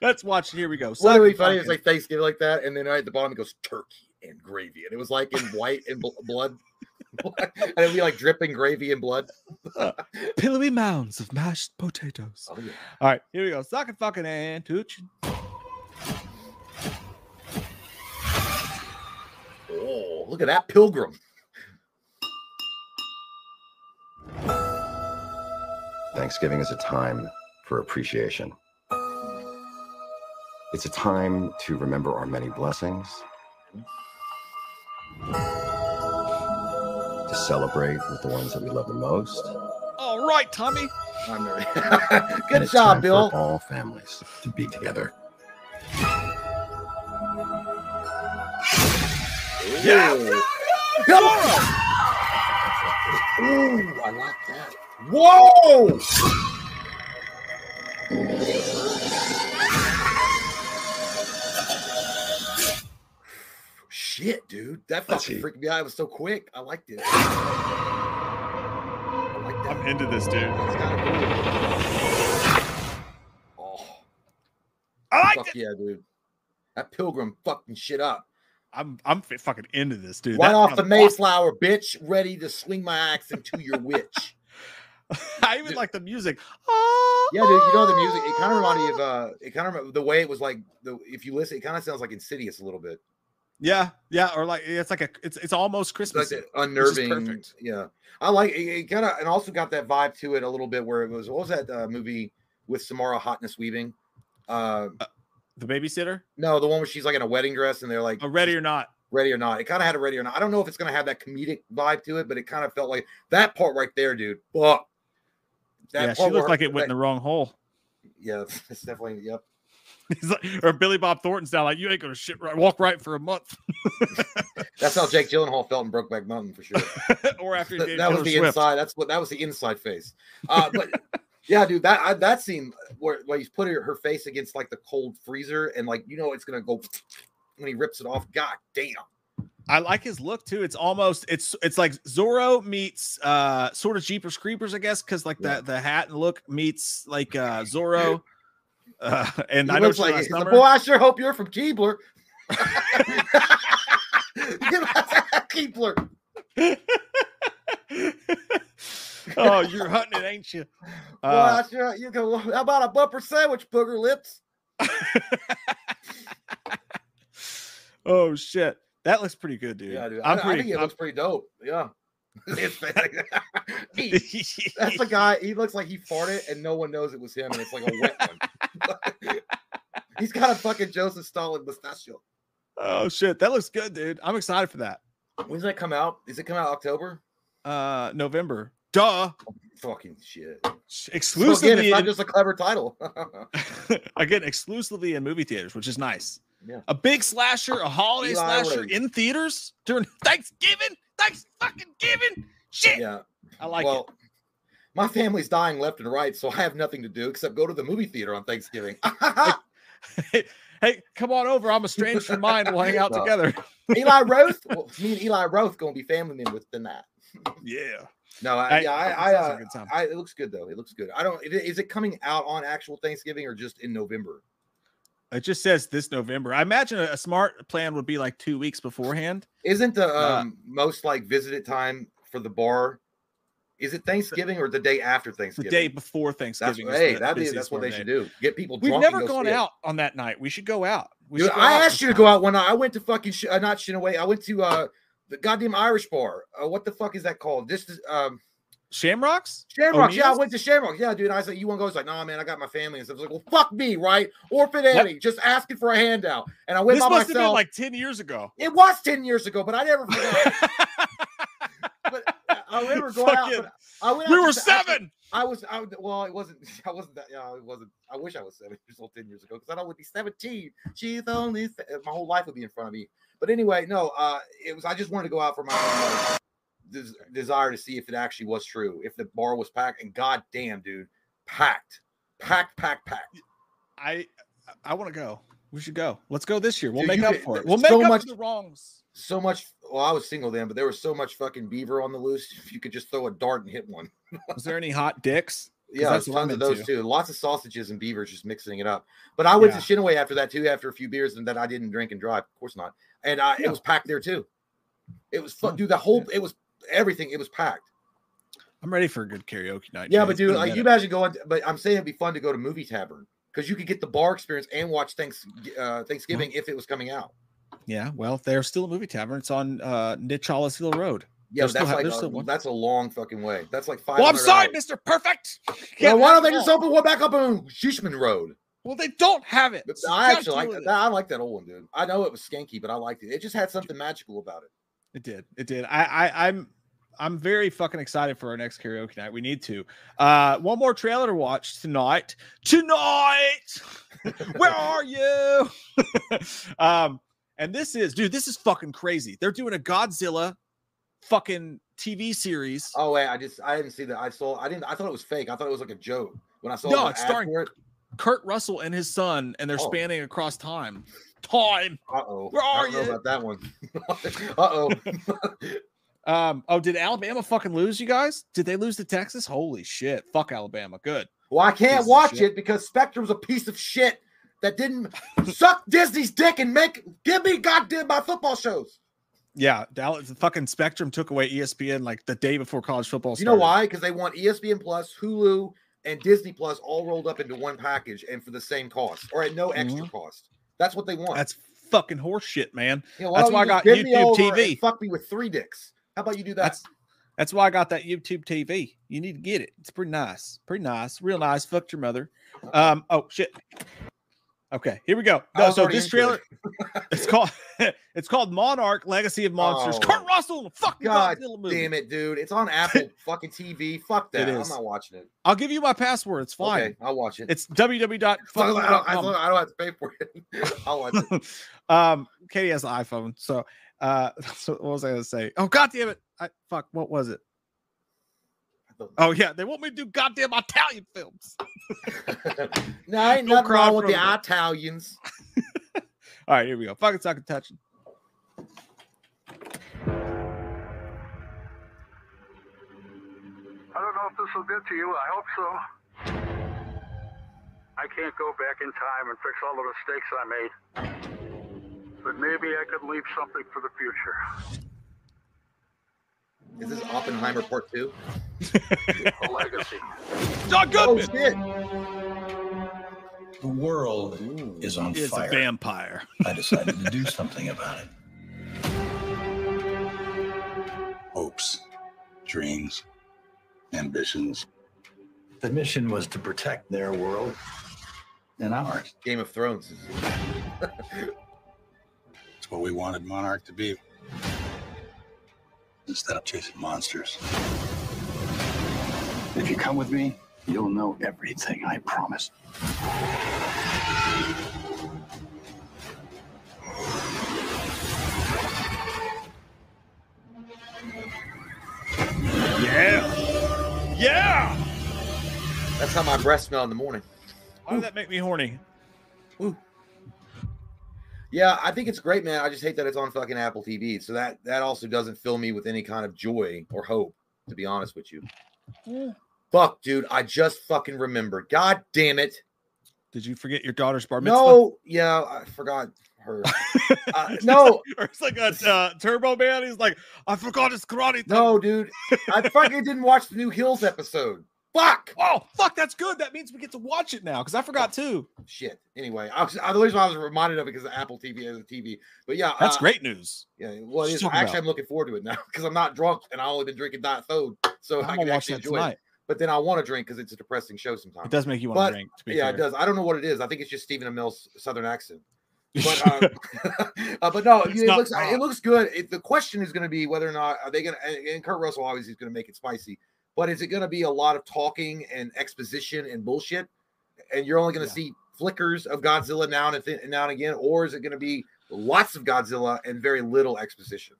Let's watch. Here we go.
What would be funny is like Thanksgiving like that, and then right at the bottom it goes turkey and gravy, and it was like in white and bl- blood, and it'd be like dripping gravy and blood.
fucking pillowy mounds of mashed potatoes.
Oh yeah.
All right, here we go. Suck it, fucking and tooch.
Oh, look at that pilgrim.
Thanksgiving is a time for appreciation. It's a time to remember our many blessings, mm-hmm. To celebrate with the ones that we love the most.
All right, Tommy.
I'm very-
and
Good
it's
job,
time
Bill.
For all families to be together.
Yeah.
Bill. Ooh, I like that. Whoa! Shit, dude. That
Let's
fucking
see.
freaked me out. It was so quick. I liked it.
I'm into this, dude.
It's kind of cool. Oh,
I like
fuck
it.
yeah, dude. That pilgrim fucking shit up.
I'm I'm fucking into this, dude.
right
That
off the Mayflower, bitch, ready to swing my axe into your witch.
I even
Dude.
like the music.
Yeah, dude, you know the music. It kind of reminded me of uh, it kind of the way it was like the if you listen, it kind of sounds like Insidious a little bit.
Yeah, yeah, or like it's like a it's it's almost
like
Christmas.
that unnerving.
perfect.
Yeah, I like it. it kind of and also got that vibe to it a little bit where it was what was that uh, movie with Samara Hotness Weaving? Uh,
The babysitter,
no, the one where she's like in a wedding dress and they're like
ready or not.
ready or not. It kind of had a ready or not. I don't know if it's gonna have that comedic vibe to it, but it kind of felt like that part right there, dude. Fuck. That
yeah, she looked like it went in the wrong hole.
Yeah, it's definitely yep.
He's like, or Billy Bob Thornton's down like you ain't gonna shit right, walk right for a month,
That's how Jake Gyllenhaal felt in Brokeback Mountain for sure.
or after
That, that was the
Swift.
inside. That's what that was the inside face. Uh, but yeah, dude, that I, that scene where, where he's put her, her face against like the cold freezer and like you know it's gonna go when he rips it off. God damn.
I like his look too. It's almost it's it's like Zorro meets uh sort of Jeepers Creepers, I guess, because like
Yeah.
the the hat and look meets like uh Zorro. Uh, and
He
I know
like
last
he's like,
number.
boy. I sure hope you're from Keebler. Keebler.
oh, you're hunting it, ain't you?
Boy,
Uh,
I sure you go. How about a bumper sandwich, booger lips?
oh shit, that looks pretty good, dude.
Yeah, dude.
I'm
I, I
pretty.
think it
I'm-
looks pretty dope. Yeah. He- That's the guy. He looks like he farted and no one knows it was him, and it's like a wet one. He's got a fucking Joseph Stalin mustachio.
oh shit, that looks good, dude. I'm excited for that.
When's that come out? Is it come out October?
Uh, November. Duh.
Fucking shit. So
Exclusively,
again, it's not
in-
just a clever title.
again, exclusively in movie theaters, which is nice.
Yeah.
A big slasher, a holiday
Eli
slasher
Roth.
in theaters during Thanksgiving. Thanks fucking giving. Shit.
yeah.
I like
well, my family's dying left and right, so I have nothing to do except go to the movie theater on Thanksgiving.
it. hey, come on over. I'm estranged from mine. We'll hang out
No.
together.
Eli Roth. Well, me and Eli Roth gonna be family members tonight.
yeah.
No, I,
Hey,
yeah, I, I, uh. I, it looks good though. It looks good. I don't. Is it coming out on actual Thanksgiving or just in November?
It just says this November. I imagine a, a smart plan would be like two weeks beforehand.
Isn't the
Uh,
um, most like visited time for the bar? Is it Thanksgiving or the day after Thanksgiving?
The day before Thanksgiving. is
hey,
the
that is
busiest
that's what they should do. Get people.
We've never
go
gone out on that night. We should go out.
Dude,
go
I
out
asked you to go out one night. I went to fucking sh- uh, not Shinaway. I went to uh the goddamn Irish bar. Uh, what the fuck is that called? This is um
Shamrocks.
Shamrocks. Yeah, I went to Shamrocks. Yeah, dude. I said, you want to go? He's like, nah, man, I got my family and stuff. I was like, well, fuck me, right? Orphan? Annie, just asking for a handout. And I went
This
by
must have been
myself.
like ten years ago.
it was 10 years ago, but I never forgot. but I remember going out.
Fucking-
I went out
we were
to-
seven.
I was, I, well, it wasn't, I wasn't that, yeah, it wasn't, I wish I was seven years old 10 years ago because I would be 17. She's only, my whole life would be in front of me. But anyway, no, uh, it was, I just wanted to go out for my own, like, des- desire to see if it actually was true, if the bar was packed. And god damn, dude, packed, packed, packed, packed.
I I want to go. We should go. Let's go this year. We'll
Dude,
make up for it. We'll make
so
up
much-
for the wrongs.
So much, well, I was single then, but there was so much fucking beaver on the loose. If you could just throw a dart and hit one.
Was there any hot dicks?
Yeah,
that's
tons of those too. Lots of sausages and beavers, just mixing it up. But I went
Yeah.
to Shinaway after that too, after a few beers, and that I didn't drink and drive. Of course not. And uh,
Yeah.
it was packed there too. It was fun, dude. The whole it was everything. It was packed.
I'm ready for a good karaoke night.
Yeah,
Jay.
but dude, like you imagine going. But I'm saying it'd be fun to go to movie tavern because you could get the bar experience and watch thanks uh, Thanksgiving if it was coming out.
Yeah, well, there's still a movie tavern. It's on uh Nick Hollis Hill Road.
Yeah,
There's still
that's like a, that's a long fucking way. That's like five.
Well, I'm sorry, Mr. Perfect.
Well, why don't they just open one back up on Shishman Road?
Well, they don't have it. So
I actually like that.
it.
I like that old one, dude. I know it was skanky, but I liked it. It just had something magical about it.
It did. It did. I, I I'm I'm very fucking excited for our next karaoke night. We need to. Uh one more trailer to watch tonight. Tonight. Where are you? um and this is dude, this is fucking crazy. They're doing a Godzilla fucking TV series.
Oh wait, I just I didn't see that. I saw. I didn't. I thought it was fake. I thought it was like a joke when I saw.
No, it's starring-
it.
Kurt Russell and his son and they're
Oh.
spanning across time. Time.
Uh oh.
Where
I
are
don't know
you?
about that one. uh oh.
Um, oh, did Alabama fucking lose, you guys? Did they lose to Texas? Holy shit. Fuck Alabama. Good.
Well, I can't
Piece
watch it because Spectrum's a piece of shit that didn't suck Disney's dick and make give me goddamn my football shows.
Yeah, Dallas the fucking Spectrum took away ESPN like the day before college football
You know why? Because they want ESPN Plus, Hulu, and Disney Plus all rolled up into one package and for the same cost or at no extra cost. That's what they want.
Mm-hmm. That's fucking horseshit, man.
You know,
that's why I got
just bend me
YouTube TV.
Fuck me with three dicks. How about you do that?
That's that's why I got that YouTube TV. You need to get it. It's pretty nice. Pretty nice. Real nice. Fucked your mother. Um, oh shit. Okay, here we go. No, so this trailer, it's called it's called Monarch Legacy of Monsters.
Oh.
Kurt Russell in a fucking
God
Godzilla movie.
Damn it, dude! It's on Apple fucking TV. Fuck that. I'm not watching it.
I'll give you my password. It's fine.
Okay, I'll watch it.
It's www.
I don't, I, don't, don't- I don't have to pay for it. I'll watch it.
um, Katie has an iPhone, so uh, so what was I gonna say? Oh god damn it! I fuck. What was it? Oh yeah, they want me to do goddamn Italian films.
no, ain't
Don't
nothing wrong with the
me.
Italians.
All right, here we go. Fucking sucking touching.
I don't know if this will get to you. I hope so. I can't go back in time and fix all the mistakes I made. But maybe I could leave something for the future.
Is this Oppenheimer Part Two?
A legacy.
John
Oh
Goodman
shit!
The world is on
is a
fire.
vampire.
I decided to do something about it. Hopes, dreams, ambitions. The mission was to protect their world and ours.
Game of Thrones.
It's what we wanted Monarch to be. Instead of chasing monsters. If you come with me, you'll know everything, I promise.
Yeah, yeah.
That's how my breath smell in the morning.
Why did that make me horny?
Yeah, I think it's great, man. I just hate that it's on fucking Apple TV. So that that also doesn't fill me with any kind of joy or hope, to be honest with you. Fuck, dude. I just fucking remembered. God damn it.
Did you forget your daughter's bar mitzvah?
No, yeah, I forgot her. Uh, no,
or it's like a uh, Turbo Man. He's like, I forgot his karate.
no, dude. I fucking didn't watch the new Heels episode. Fuck.
Oh fuck, that's good. That means we get to watch it now because I forgot too.
Shit. Anyway, I was, I, the reason why I was reminded of it because Apple TV has a TV. But yeah,
That's
uh,
great news.
Yeah, well, it is. Actually,
about-
I'm looking forward to it now because I'm not drunk and I only been drinking Diet Food, so I
I'm
can
gonna watch
actually
that
enjoy
tonight.
it. But then I want to drink because it's a depressing show sometimes.
It does make you want to drink. To
yeah,
fair.
it does. I don't know what it is. I think it's just Stephen Amell's southern accent. But uh, uh, but no, it looks
wrong.
it looks good. It, the question is going to be whether or not are they going to and, and Kurt Russell obviously is going to make it spicy, but is it going to be a lot of talking and exposition and bullshit, and you're only going to
Yeah.
see flickers of Godzilla now and, th- now and again, or is it going to be lots of Godzilla and very little exposition?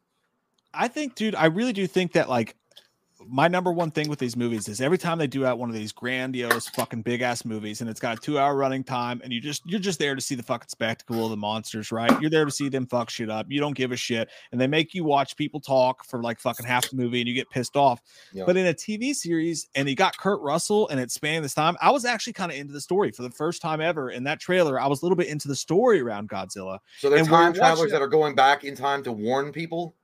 I think, dude, I really do think that like my number one thing with these movies is every time they do out one of these grandiose fucking big ass movies and it's got a two hour running time and you just you're just there to see the fucking spectacle of the monsters, right? You're there to see them fuck shit up. You don't give a shit. And they make you watch people talk for like fucking half the movie and you get pissed off.
Yeah.
But in a TV series and you got Kurt Russell and it's spanning this time, I was actually kind of into the story for the first time ever. In that trailer, I was a little bit into the story around Godzilla.
So they're
And
time travelers that are going back in time to warn people.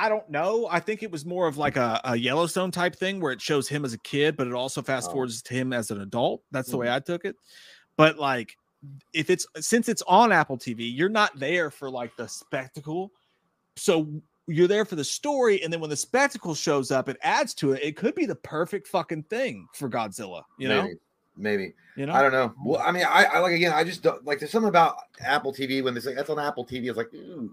I don't know. I think it was more of like a, a Yellowstone type thing where it shows him as a kid, but it also fast
Oh.
forwards to him as an adult. That's the way mm-hmm. I took it. But like, if it's since it's on Apple TV, you're not there for like the spectacle. So you're there for the story, and then when the spectacle shows up, it adds to it. It could be the perfect fucking thing for Godzilla. You know,
maybe, maybe.
you know.
I don't know. Well, I mean, I, I like again. I just don't like. There's something about Apple TV when they say that's on Apple TV. It's like, ooh,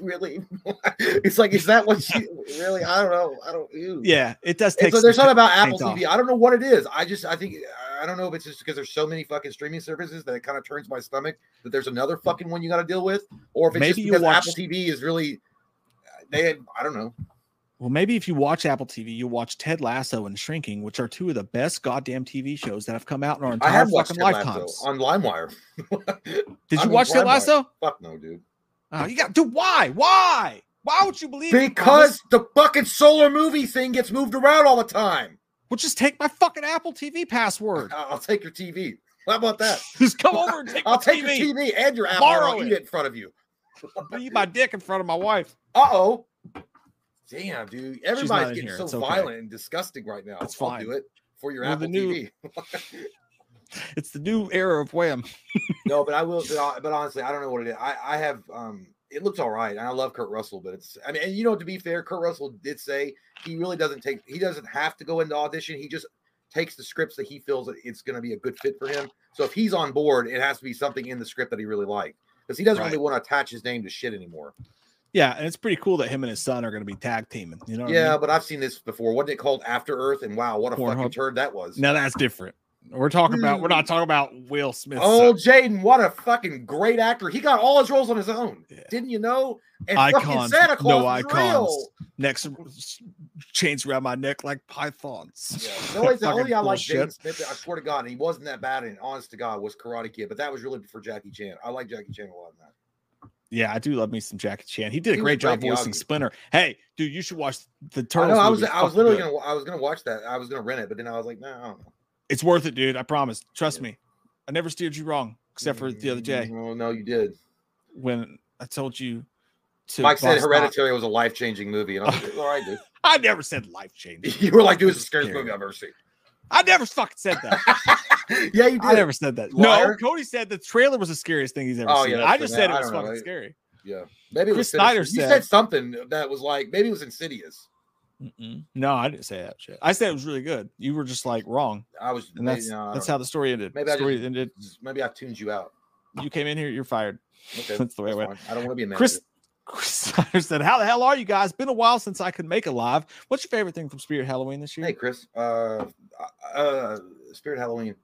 really? it's like, is that what she really? I don't know. I don't. Ew.
Yeah, it does
And
take.
so there's not about Apple
off.
TV. I don't know what it is. I just, I think, I don't know if it's just because there's so many fucking streaming services that it kind of turns my stomach that there's another fucking one you got to deal with, or if it's
Maybe
just because
watch-
Apple TV is really, they, had, I don't know.
Well, maybe if you watch Apple TV, you watch Ted Lasso and Shrinking, which are two of the best goddamn TV shows that have come out in our
I
entire fucking lifetimes.
on LimeWire.
Did
I
you
mean,
watch Ted. Lasso?
Fuck no, dude.
Oh, you got dude. Why? Why? Why would you believe me,
Because
Thomas?
the fucking solar movie thing gets moved around all the time.
Well, just take my fucking Apple TV password.
I- I'll take your TV. How about that?
Just come over and take
I'll take
TV.
your TV and your Apple. and
Borrow
I'll eat
it.
it in front of you.
Beat my dick in front of my wife.
Uh oh. Damn, dude. Everybody's getting
here.
so
okay.
violent and disgusting right now.
It's
I'll
fine.
do it for your
We're the
Apple
new-
TV.
It's the new era of Wham.
no, but I will. But, but honestly, I don't know what it is. I, I have. um It looks all right, and I love Kurt Russell, but it's. I mean, and you know, to be fair, Kurt Russell did say he really doesn't take. He doesn't have to go into audition. He just takes the scripts that he feels that it's going to be a good fit for him. So if he's on board, it has to be something in the script that he really liked because he doesn't
Right.
really want to attach his name to shit anymore.
Yeah, and it's pretty cool that him and his son are going to be tag teaming. You know? what I
yeah,
mean?
but I've seen this before. Wasn't it called After Earth? And wow, what a fucking
Pornhub.
turd that was.
Now that's different. We're talking about. We're not hmm. talking about Will Smith.
Oh, Jaden, what a fucking great actor. He got all his roles on his own.
Yeah.
Didn't you know? And
icons,
Santa Claus
no icons.
real.
Next, chains around my neck like pythons.
Yeah. Only, the only I like. Jaden Smith, I swear to God, and he wasn't that bad, and honest to God, was Karate Kid, but that was really for Jackie Chan. I like Jackie Chan a lot in that.
Yeah, I do love me some Jackie Chan. He did a
He
great job voicing. Splinter. Hey, dude, you should watch the
I
Turtles.
know. I was. I was literally
good.
gonna I was gonna watch that. I was gonna rent it, but then I was like, no, I don't know.
It's worth it, dude. I promise. Trust
Yeah.
me. I never steered you wrong, except for the other day
Oh no, you did.
when I told you to.
Mike said. Hereditary was a life changing movie, and I was like, all right, dude.
I never said life changing.
You were like, dude, it's the scariest movie I've ever seen.
I never fucking said that.
yeah, you did.
I never said that.
Liar.
No, Cody said the trailer was the scariest thing he's ever
Oh,
seen.
yeah,
I just said it was
don't know.
fucking scary.
Yeah, maybe it was
Chris Snyder
Sinister. You
said-
said something that was like maybe it was Insidious.
Mm-mm. No, I didn't say that shit. I said it was really good. You were just like wrong,
I was,
and that's
no,
that's how the story ended.
Maybe
the
I just-
ended.
maybe I tuned you out.
You came in here, you're fired.
Okay,
That's the way it
that's
went.
fine. I don't want to be a manager.
Chris, Chris Snyder said, "How the hell are you guys? Been a while since I could make a live. What's your favorite thing from Spirit Halloween this year?
Hey, Chris. Uh, uh, Spirit Halloween.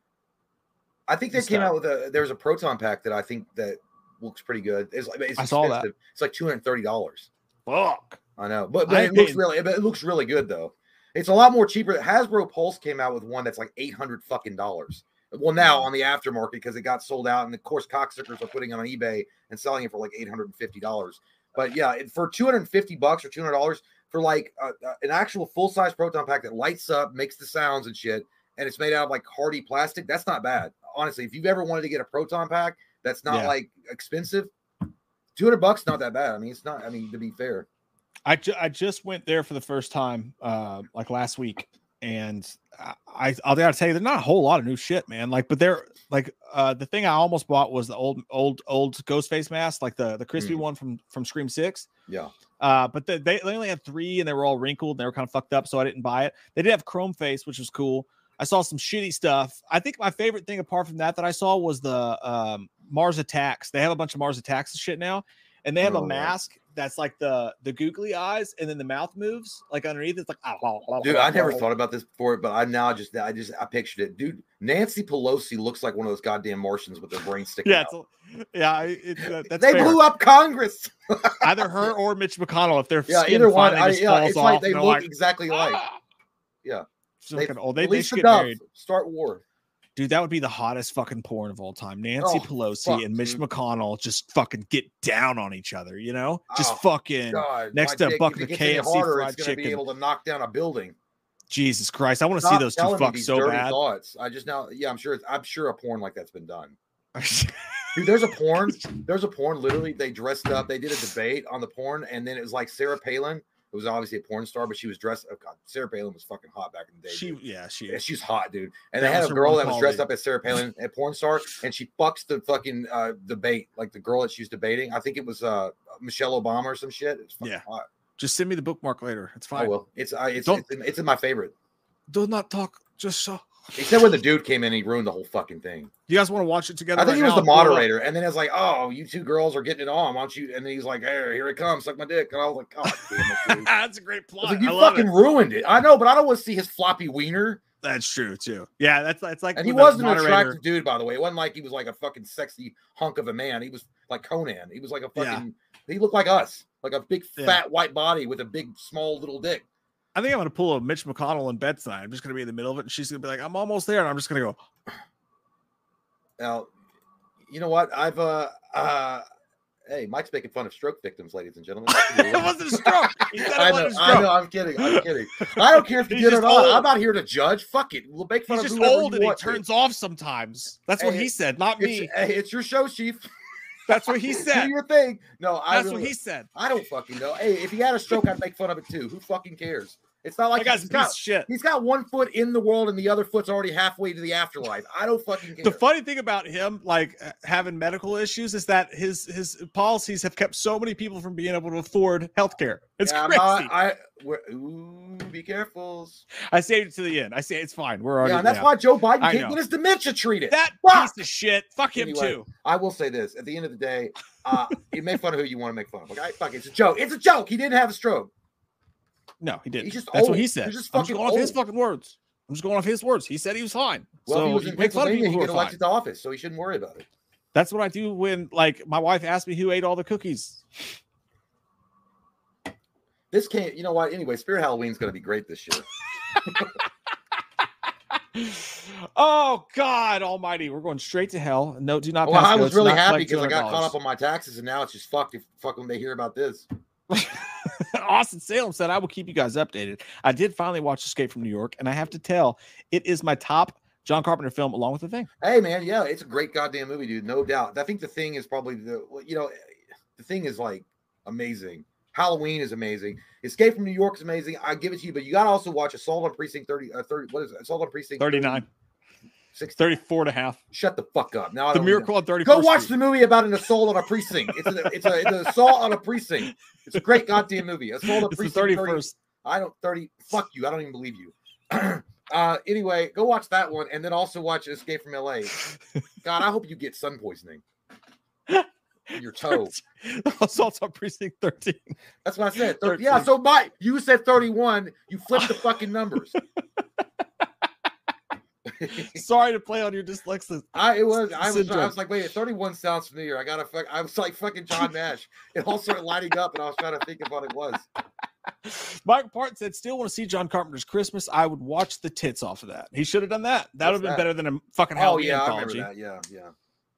I think they
What's
came
that?
out with a. There's a proton pack that I think that looks pretty good. It's like it's
I saw that.
It's like two hundred thirty dollars.
Fuck.
I know, but, but
I
it looks really. But it looks really good though. It's a lot more cheaper. Hasbro Pulse came out with one that's like eight hundred fucking dollars. Well, now
Mm.
on the aftermarket because it got sold out, and of course, cocksuckers are putting it on eBay and selling it for like eight hundred and fifty dollars. But yeah, it- for two hundred and fifty bucks or two hundred dollars for like uh, uh, an actual full size proton pack that lights up, makes the sounds and shit, and it's made out of like hardy plastic. That's not bad, honestly. If you've ever wanted to get a proton pack that's not
Yeah.
like expensive, two hundred bucks not that bad. I mean, it's not. I mean, to be fair,
I, ju- I just went there for the first time, uh, like last week, and I, I I'll gotta tell you, there's not a whole lot of new shit, man. Like, but they're like, uh, the thing I almost bought was the old, old, old Ghostface mask, like the the crispy
Mm.
one from from Scream Six.
yeah.
Uh, but the, they, they only had three and they were all wrinkled and they were kind of fucked up, so I didn't buy it. They did have Chrome Face, which was cool. I saw some shitty stuff. I think my favorite thing apart from that that I saw was the um, Mars Attacks. They have a bunch of Mars Attacks and shit now, and they have
Oh,
a mask that's like the the googly eyes, and then the mouth moves like underneath. It's like
Dude, I never thought about this before, but I now just I just I pictured it. Dude, Nancy Pelosi looks like one of those goddamn Martians with their brain sticking
Yeah,
out.
it's a, yeah, it, uh, that's
they
fair.
blew up Congress.
either her or Mitch McConnell if their
Yeah, either one. I, yeah, it's like they look
they're
exactly alike.
"Ah!"
Yeah.
Fucking old. They, they should get married.
Start war.
Dude, that would be the hottest fucking porn of all time. Nancy
Oh,
Pelosi
fuck,
and Mitch
dude.
McConnell just fucking get down on each other, you know? Just
Oh,
fucking
God,
next to a
dick,
bucket
if it
of KFC
harder,
fried
it's gonna be able to knock down a building.
Jesus Christ. I want to see those two
telling me
fuck so bad.
Thoughts. I just now, yeah, I'm sure. It's, I'm sure a porn like that's been done. Dude, there's a porn. There's a porn. Literally, they dressed up. They did a debate on the porn, and then it was like Sarah Palin. It was obviously a porn star, but she was dressed. Oh God, Sarah Palin was fucking hot back in the day.
she
dude.
yeah, she
Yeah, she's hot, dude. And
That
they had a girl that was dressed up as Sarah Palin, a porn star, and she fucks the fucking uh, debate, like the girl that she was debating. I think it was uh, Michelle Obama or some shit. It's
Yeah.
hot.
just send me the bookmark later. It's
Oh
fine.
well, it's I, it's it's in, it's in my favorite.
Do not talk. Just so
Except when the dude came in, he ruined the whole fucking thing.
you guys want to watch it together?
I think
right
he was
now?
the
Pull it up.
moderator, and then it's like, "Oh, you two girls are getting it on. Why don't you?" And then he's like, "Hey, here it comes, suck my dick." And I was like, oh, "God damn it,
That's a great plot.
like, "You fucking
it.
ruined it." I know, but I don't want to see his floppy wiener.
That's true too. Yeah, that's that's like
And he wasn't an attractive dude, by the way. It wasn't like he was like a fucking sexy hunk of a man. He was like Conan. He was like a
Yeah.
fucking. He looked like us, like a big
Yeah.
fat white body with a big small little dick.
I think I'm gonna pull a Mitch McConnell in bed tonight. I'm just gonna be in the middle of it, and she's gonna be like, "I'm almost there," and I'm just gonna go,
Now, you know what? I've uh uh Hey, Mike's making fun of stroke victims, ladies and gentlemen.
it wasn't a stroke. He said it
I know,
a
I know.
stroke.
I'm kidding. I'm kidding. I don't care if you did not.
old.
I'm not here to judge. Fuck it. We'll make fun
He's
of
just old and he
want to.
turns off sometimes. That's what he said, not me.
It's, hey, it's your show, Chief.
That's what he said.
Do your thing. No, I
That's
really,
what he said.
I don't fucking know. Hey, if he had a stroke, I'd make fun of it too. Who fucking cares? It's not like he's got,
shit.
he's got one foot in the world and the other foot's already halfway to the afterlife. I don't fucking care.
The funny thing about him, like uh, having medical issues, is that his his policies have kept so many people from being able to afford health care. It's
Yeah,
crazy.
not- I ooh, be careful.
I saved it to the end. I say it's fine. We're already
Yeah, that's
yeah.
why Joe Biden can't get his dementia treated.
that
Fuck!
piece of shit. Fuck him
Anyway,
too.
I will say this: at the end of the day, uh, you make fun of who you want to make fun of. Okay, fuck, it. it's a joke. It's a joke. He didn't have a stroke.
No, he didn't.
He's just
That's what he
He's
said.
just
I'm just going off his fucking words. I'm just going off his words. He said he was fine.
Well,
so
he was in
make fun of
Pennsylvania,
people
he
who are fine.
elected to office, so he shouldn't worry about it.
That's what I do when, like, my wife asked me who ate all the cookies.
This can't. You know what? Anyway, Spirit Halloween's going to be great this year.
oh God Almighty, we're going straight to hell. No, do not.
Well, I was really happy because I got caught up on my taxes, and now it's just fucked. If fuck when they hear about this.
Austin Salem said, I will keep you guys updated. I did finally watch Escape from New York, and I have to tell, it is my top John Carpenter film along with the thing.
Hey man, yeah, it's a great goddamn movie, dude. No doubt. I think the thing is probably the you know, the thing is like amazing. Halloween is amazing. Escape from New York is amazing. I give it to you, but you got to also watch Assault on Precinct 30. Uh, 30 what is it? Assault on Precinct
39,
60.
34 and a half.
Shut the fuck up. Now I
The Miracle on 34th
Go watch
Street.
the movie about an assault on a precinct. It's a, it's a it's an assault on a precinct. It's a great goddamn movie. Assault on
It's the
precinct 30
31st.
I don't 30 fuck you. I don't even believe you. uh anyway, go watch that one and then also watch Escape from LA. God, I hope you get sun poisoning. Your toe.
Assaults on Precinct 13.
That's what I said. Thir-
13.
yeah, so my you said 31, you flipped the fucking numbers.
Sorry to play on your dyslexia.
I it was I was I was like, wait, 31 sounds familiar. I gotta fuck I was like fucking John Nash. It all started lighting up and I was trying to think of what it was.
Michael Part said, "Still want to see John Carpenter's Christmas. I would watch the tits off of that. He should have done that. That would have been
that?
better than a fucking
Oh
Halloween
yeah, I
anthology.
remember that. Yeah,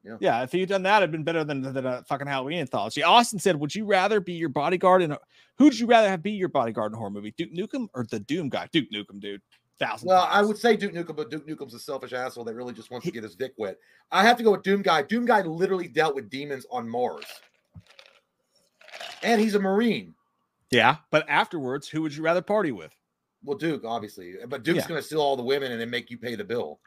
yeah.
Yeah, if he'd done that, it'd been better than, than a fucking Halloween anthology. Austin said, "Would you rather be your bodyguard in a? Who'd you rather have be your bodyguard in a horror movie? Duke Nukem or the Doom guy? Duke Nukem, dude. Thousand.
Well, I would say Duke Nukem, but Duke Nukem's a selfish asshole that really just wants to get his dick wet. I have to go with Doom Guy. Doom Guy literally dealt with demons on Mars. And he's a Marine.
Yeah, but afterwards, who would you rather party with?
Well, Duke, obviously. But Duke's
Yeah.
gonna steal all the women and then make you pay the bill.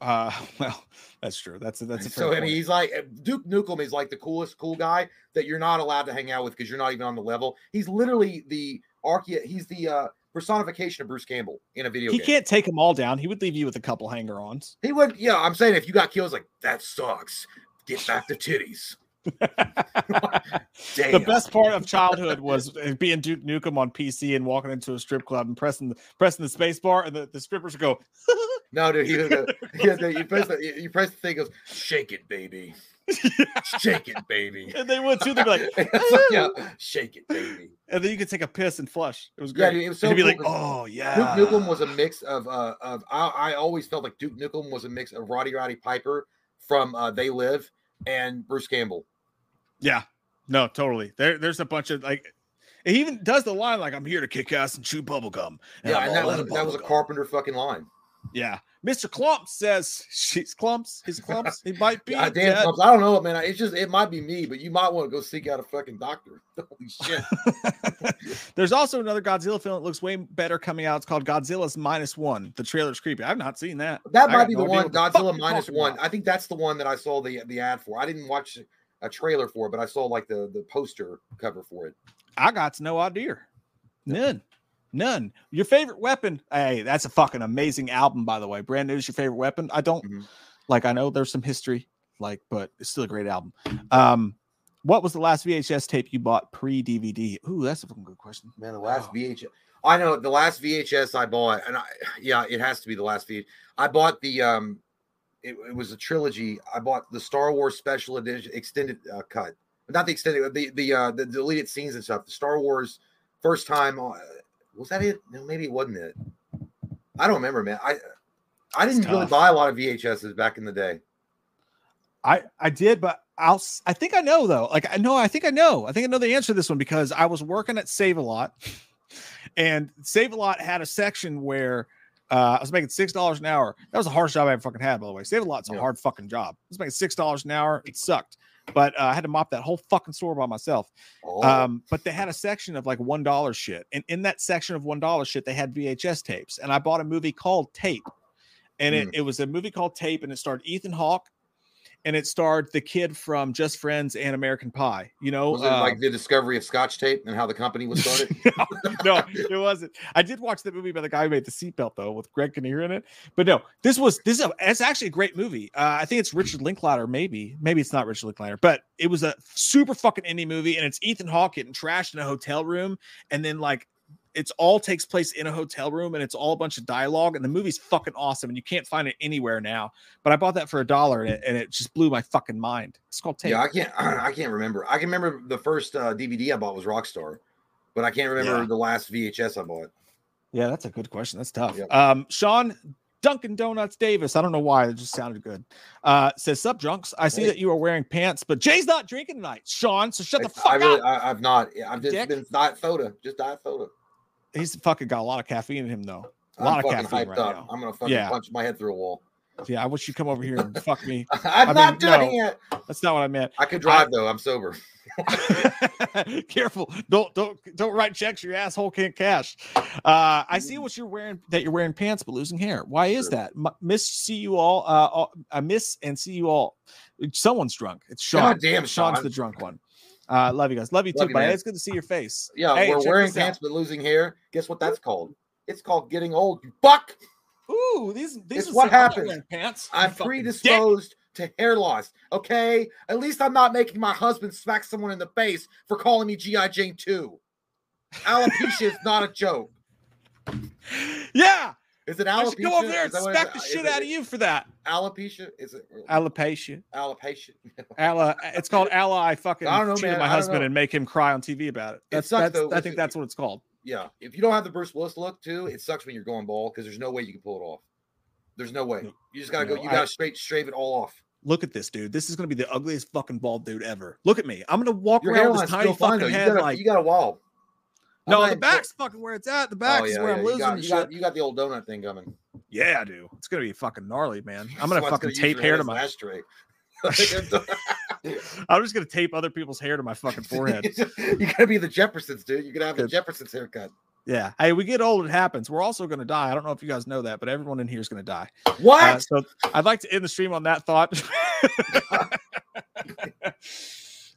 Uh, well, that's true. That's a, that's a
so and he's like Duke Nukem is like the coolest cool guy that you're not allowed to hang out with because you're not even on the level. He's literally the archaea, he's the uh personification of Bruce Campbell in a video
He
game.
can't take them all down. He would leave you with a couple hanger-ons.
He would, yeah. I'm saying if you got kills, like that sucks. Get back to titties.
the best part of childhood was uh, being Duke Nukem on PC and walking into a strip club and pressing the pressing the space bar, and the, the strippers would go,
No, dude, he he would you press the you press the thing, goes, shake it, baby. Shake it, baby.
and they would too. They'd be like,
like, yeah, shake it, baby.
and then you could take a piss and flush. It was
Yeah,
great.
dude, it was
And
so
you'd be like, oh yeah.
Duke Nukem was a mix of uh of I, I always felt like Duke Nukem was a mix of Roddy Roddy Piper from uh They Live and Bruce Campbell.
Yeah, no, totally. There, there's a bunch of like. He even does the line like, "I'm here to kick ass and chew bubble gum."
Yeah,
I'm
and that was that was a
gum."
Carpenter fucking line.
Yeah, Mr. Clumps says she's clumps. His clumps. He might be.
God damn. Clumps, I don't know, man. It's just it might be me, but you might want to go seek out a fucking doctor. Holy shit.
There's also another Godzilla film that looks way better coming out. It's called Godzilla's Minus One. The trailer's creepy. I've not seen that.
That
I
might be
no
the one,
the
Godzilla
you're
minus one.
about.
I think that's the one that I saw the the ad for. I didn't watch a trailer for it, but I saw like the the poster cover for it.
I got no idea. None. None. Your favorite weapon? Hey, that's a fucking amazing album, by the way. Brand new is your favorite weapon. I don't
Mhm.
like. I know there's some history, like, but it's still a great album. Um, what was the last VHS tape you bought pre DVD? Ooh, that's a fucking good question.
Man, the last
Oh.
VHS. I know the last VHS I bought, and I yeah, it has to be the last VHS. I bought the um, it, it was a trilogy. I bought the Star Wars Special Edition extended uh, cut, not the extended, the the uh, the deleted scenes and stuff. The Star Wars first time. Was that it? No, maybe it wasn't it. I don't remember, man. I I didn't really buy a lot of VHSs back in the day.
I I did, but I'll I think I know though. Like I know I think I know. I think I know the answer to this one because I was working at Save a Lot and Save a Lot had a section where uh, I was making six dollars an hour. That was a harsh job I ever fucking had, by the way. Save a Lot's a
Yeah.
hard fucking job. I was making six dollars an hour. It sucked, but uh, I had to mop that whole fucking store by myself.
Oh,
Um, but they had a section of like one dollar shit, and in that section of one dollar shit, they had VHS tapes, and I bought a movie called Tape, and it, it was a movie called Tape, and it starred Ethan Hawke, and it starred the kid from Just Friends and American Pie. You know,
was it like the discovery of Scotch tape and how the company was started?
no, it wasn't. I did watch that movie by the guy who made the seatbelt though, with Greg Kinnear in it. But no, this was this is a, it's actually a great movie. Uh, I think it's Richard Linklater, maybe, maybe it's not Richard Linklater, but it was a super fucking indie movie, and it's Ethan Hawke getting trashed in a hotel room, and then like it's all takes place in a hotel room, and it's all a bunch of dialogue, and the movie's fucking awesome, and you can't find it anywhere now. But I bought that for a dollar, and it, and it just blew my fucking mind. It's called Tape.
yeah, I can't. I can't remember. I can remember the first uh, DVD I bought was Rockstar, but I can't remember
Yeah.
the last VHS I bought.
Yeah, that's a good question. That's tough.
Yep.
Um, Sean Dunkin' Donuts Davis. I don't know why. It just sounded good. Uh, says, Sup, drunks. I see
Hey.
that you are wearing pants, but Jay's not drinking tonight. Sean, so shut the
I-
fuck
I really,
up.
I, I've not. I've just
Dick.
been diet soda, just diet soda.
He's fucking got a lot of caffeine in him, though. A
I'm
lot of caffeine right
up.
now.
I'm gonna fucking
Yeah.
punch my head through a wall.
Yeah, I wish you'd come over here and fuck me.
I'm
I
not doing
no.
it.
That's not what I meant.
I could drive though. I'm sober.
Careful. Don't don't don't write checks your asshole can't cash. Uh I see what you're wearing that you're wearing pants but losing hair. Why is
Sure.
that? M- miss see you all uh all- I miss and see you all. Someone's drunk. It's Sean.
God damn,
Sean's
Sean.
the drunk one. Uh love you guys. Love you
Love
too,
you,
buddy.
man.
It's good to see your face.
Yeah,
Hey,
we're wearing
this out.
pants but losing hair. Guess what that's called? It's called getting old. You fuck.
Ooh, these these
what happens.
Pants.
I'm
fucking dick.
predisposed to hair loss. Okay, at least I'm not making my husband smack someone in the face for calling me GI Jane 2. Alopecia is not a joke.
Yeah.
Is it
I
alopecia?
should come over there and
Is that what
smack the shit
it-
out of you for that.
Alopecia? Is it
Alopecia.
alopecia?
Ally, it's called ally. Fucking
I don't know,
cheated
man.
my
I don't
husband
know.
and make him cry on TV about it. That's,
sucks,
that's
though,
I think
it-
that's what it's called.
Yeah. If you don't have the Bruce Willis look too, it sucks when you're going bald because there's no way you can pull it off. There's no way. You just gotta
No,
go. You gotta straight shave it all off.
Look at this dude. This is gonna be the ugliest fucking bald dude ever. Look at me. I'm gonna walk
Your
around with
hairline's
this
still
tiny
fine though.
fucking
You got a,
like
you got a wall.
No, the back's fucking where it's at. The back
Oh,
is where
yeah.
I'm losing
got,
the
you, got,
shit.
you got the old donut thing coming.
Yeah, I do. It's gonna be fucking gnarly, man. I'm gonna fucking
use
tape hair to my.
ashtray.
I'm just gonna tape other people's hair to my fucking forehead.
you gotta be the Jeffersons, dude. You gotta have the Jeffersons haircut.
Yeah. Hey, we get old, it happens. We're also gonna die. I don't know if you guys know that, but everyone in here is gonna die.
What?
Uh, so I'd like to end the stream on that thought.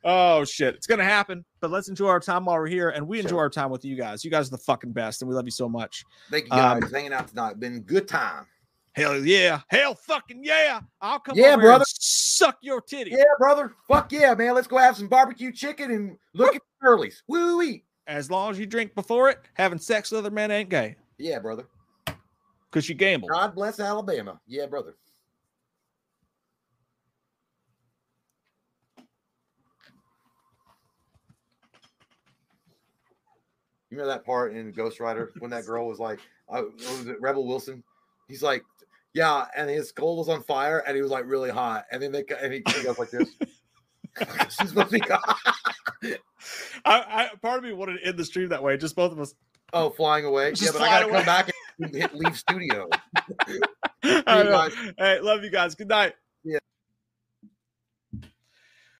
Oh shit, it's gonna happen. But let's enjoy our time while we're here, and we enjoy
Sure.
our time with you guys. You guys are the fucking best, and we love you so much.
Thank you guys
Um,
for hanging out tonight. Been a good time.
Hell yeah, hell fucking yeah! I'll come
Yeah,
over here and
brother.
suck your titty.
Yeah, brother. Fuck yeah, man. Let's go have some barbecue chicken and look at the girlies. Woo wee.
As long as you drink before it, having sex with other men ain't gay
Yeah, brother.
because you gamble.
God bless Alabama. Yeah, brother. You know that part in Ghost Rider when that girl was like, uh, was it Rebel Wilson? He's like, yeah, and his skull was on fire, and he was like really hot, and then they and he, he goes like this. She's supposed to be
I, I part of me wanted to end the stream that way, just both of us.
oh flying away.
Just
yeah, but I gotta
away.
come back and hit leave studio.
I
you
know.
guys.
Hey, love you guys. Good night.